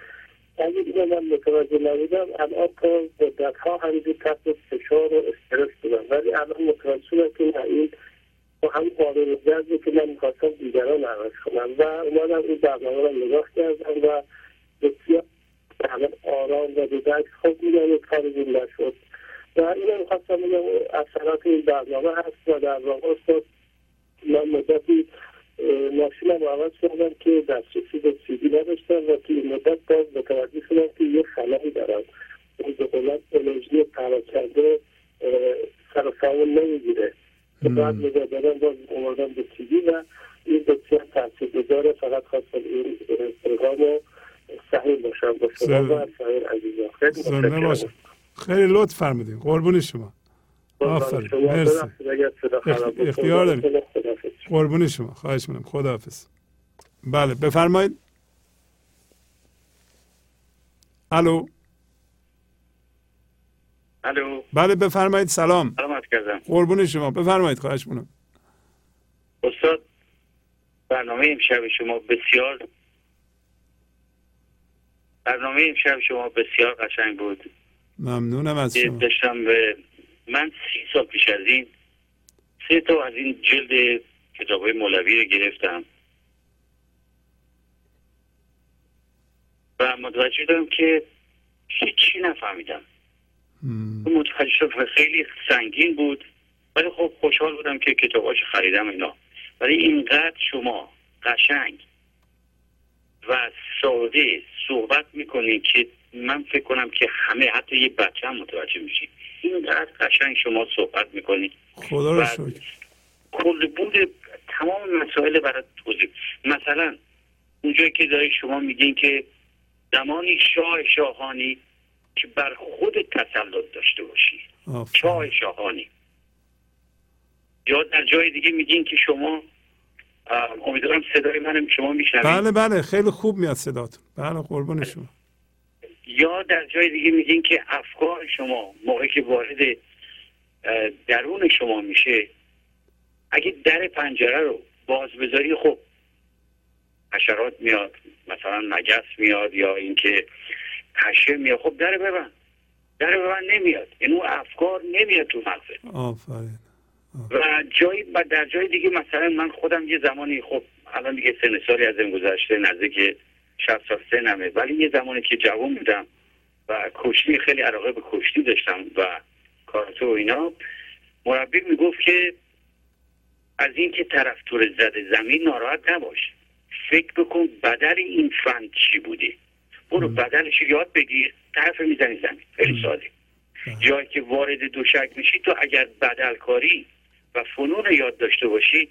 Speaker 10: اگه اینو من متوجه نبودم الان تا مدت ها همینجور تحت فشار و استرس بودم. ولی الان متوجه شدم که این با هم قابل جذبه که من می‌خواستم دیگران عوض کنم. و اومدم این برنامه رو نگاه کردم و بسیار الان آرام و به خوب میدم کار نشد. و اینو می‌خواستم بگم اثرات این برنامه هست و در واقع من مدتی ماشینم عوض کردم که دسترسی به سیدی نداشتم و توی مدت باز متوجه شدم که یه خلایی دارم. اون به قولت انرژی پراکنده سر سامون نمی‌گیره. که بعد مجددا باز اومدم به سیدی و این بسیار تاثیر گذاره فقط خواستم این پروگرام صحیح باشم با شما و سایر عزیزان. خیلی
Speaker 1: خیلی لطف فرمودین. قربون شما. آفرین. مرسی. اختیار داریم. قربون شما. خواهش می‌کنم. خداحافظ. بله بفرمایید. الو.
Speaker 6: الو.
Speaker 1: بله بفرمایید. سلام.
Speaker 6: سلامت کردم.
Speaker 1: قربون شما. بفرمایید. خواهش می‌کنم.
Speaker 6: استاد برنامه امشب شما بسیار برنامه امشب شما بسیار قشنگ بود.
Speaker 1: ممنونم از شما.
Speaker 6: داشتم به من سی سال پیش از این سه تا از این جلد کتاب های مولوی رو گرفتم. و متوجه شدم که هیچی نفهمیدم. متوجه شدم خیلی سنگین بود ولی خب خوشحال بودم که کتاباش خریدم اینا. ولی اینقدر شما قشنگ و ساده صحبت می‌کنید که من فکر کنم که همه حتی یه بچه هم متوجه میشید اینقدر قشنگ شما صحبت می‌کنید
Speaker 1: خدا رو شکر.
Speaker 6: کل بود تمام مسائل برای توضیح. مثلا اونجایی که داری شما میگین که زمانی شاه شاهانی که بر خود تسلط داشته باشی. شاه شاهانی. یا در جای دیگه میگین که شما امیدوارم صدای من شما میشنوید.
Speaker 1: بله بله خیلی خوب میاد صداتون بله قربون شما.
Speaker 6: یا در جای دیگه میگین که افکار شما موقعی که وارد درون شما میشه اگه در پنجره رو باز بذاری خب حشرات میاد مثلا نجس میاد یا اینکه پشه میاد خب در ببند. در ببند نمیاد. این اون افکار نمیاد تو مغزت
Speaker 1: آفرین.
Speaker 6: و جای و در جای دیگه مثلا من خودم یه زمانی خب الان دیگه سن سالی از این گذشته نزدیک 60 سال سنمه ولی یه زمانی که جوان بودم و کشتی خیلی علاقه به کشتی داشتم و کاراتو و اینا مربی می‌گفت که از اینکه طرف طور زده زمین ناراحت نباش. فکر بکن بدل این فن چی بوده. برو بدلش یاد بگیر طرف می‌زنی زمین. خیلی ساده. جایی که وارد دوشک میشی تو اگر بدل کاری و فنون یاد داشته باشی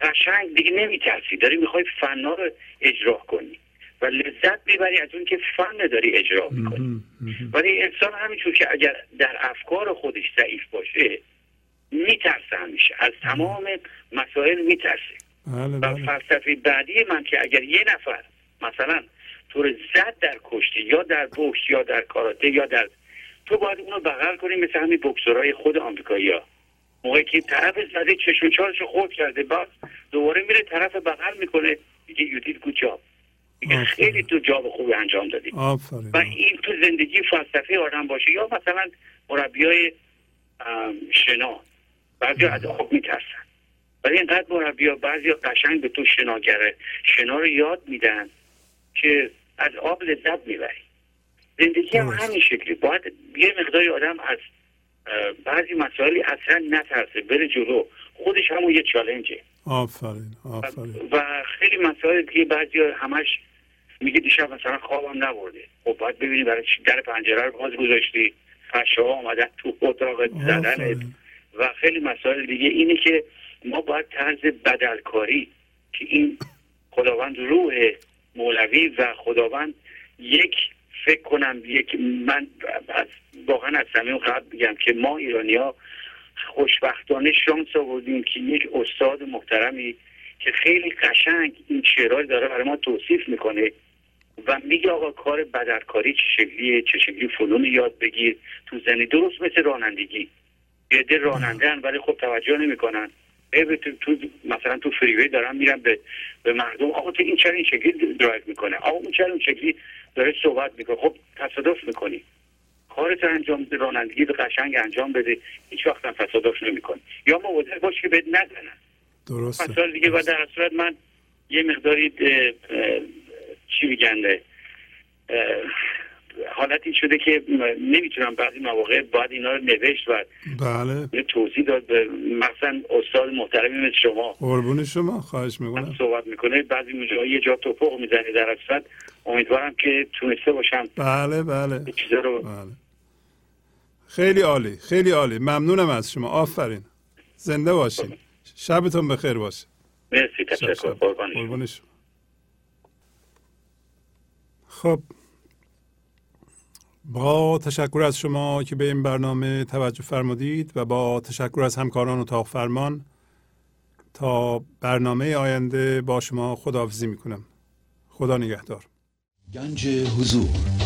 Speaker 6: قشنگ دیگه نمیترسی. داری می‌خوای فنا رو اجرا کنی و لذت می‌بری از اون که فن داری اجرا می‌کنی. ولی انسان همینجور که اگر در افکار خودش ضعیف باشه میترسه همیشه. از تمام مسائل میترسه.
Speaker 1: بله،
Speaker 6: و
Speaker 1: بله.
Speaker 6: فلسفه بعدی من که اگر یه نفر مثلا طور زد در کشتی یا در بوکس یا در کاراته یا در تو باید اونو بغل کنی مثل همین بکسورهای خود آمریکایی ها. موقعی که طرف زده چشم چارش خود کرده بعد دوباره میره طرف بغل می‌کنه میگه یودید گود جاب. خیلی تو جاب خوبی انجام دادی. و این تو زندگی فلسفه آدم باشه یا مثلا مربی های شنا. بعضی از آب میترسن. ولی اینقدر مربی ها بعضی قشنگ به تو شناگره شنا رو یاد میدن که از آب لذت می‌بری. زندگی هم همین شکلی. باید یه مقداری آدم از بعضی مسائلی اصلا نترسه بره جلو. خودش همون یه چالنجه.
Speaker 1: آفرین آفرین.
Speaker 6: و خیلی مسائل دیگه بعضی همش میگه دیشب مثلا خوابم نبرده. خب باید ببینی برای در پنجره رو باز گذاشتی. فشه ها آمدن تو اتاق زدنت. و خیلی مسائل دیگه اینه که ما باید طرز بدلکاری که این خداوند روح مولوی و خداوند یک فکر کنم یک من واقعا از صمیم قبل بگم که ما ایرانی ها خوشبختانه شانس آوردیم که یک استاد محترمی که خیلی قشنگ این شعرهای داره برای ما توصیف می‌کنه و میگه آقا کار بدرکاری چه شکلیه چه شکلی فنون یاد بگیر تو زنی درست مثل رانندگی. یه راننده ولی خب توجه نمی‌کنن. تو, تو مثلا تو فریوی دارن میرن به به مردم آقا تو این چرا این شکلی درایو می‌کنه؟ آقا اون چرا این شکلی داره صحبت می‌کنه؟ خب تصادف می‌کنی. کارت انجام بده رانندگی به قشنگ انجام بده هیچ وقت هم تصادف نمی‌کنی. یا مواظب باش که بهت نزنن.
Speaker 1: درسته.
Speaker 6: مثلا دیگه و در صورت من یه مقداری چی میگن؟ حالتی شده که نمی‌تونم بعضی مواقع باید اینا رو نوشت و
Speaker 1: بله.
Speaker 6: توضیح داد به مثلا استاد محترمی مثل شما.
Speaker 1: قربون شما خواهش می‌کنم.
Speaker 6: صحبت می‌کنه بعضی موقع یه جا توپق می‌زنی در اصلا امیدوارم که تونسته باشم.
Speaker 1: بله بله.
Speaker 6: چیزا رو
Speaker 1: بله. خیلی عالی خیلی عالی. ممنونم از شما. آفرین. زنده باشین. شبتون بخیر باشه.
Speaker 6: مرسی تشکر. قربان
Speaker 1: شما. خب. با تشکر از شما که به این برنامه توجه فرمودید و با تشکر از همکاران اتاق فرمان تا برنامه آینده با شما خداحافظی می‌کنم. خدا نگهدار.
Speaker 3: گنج حضور.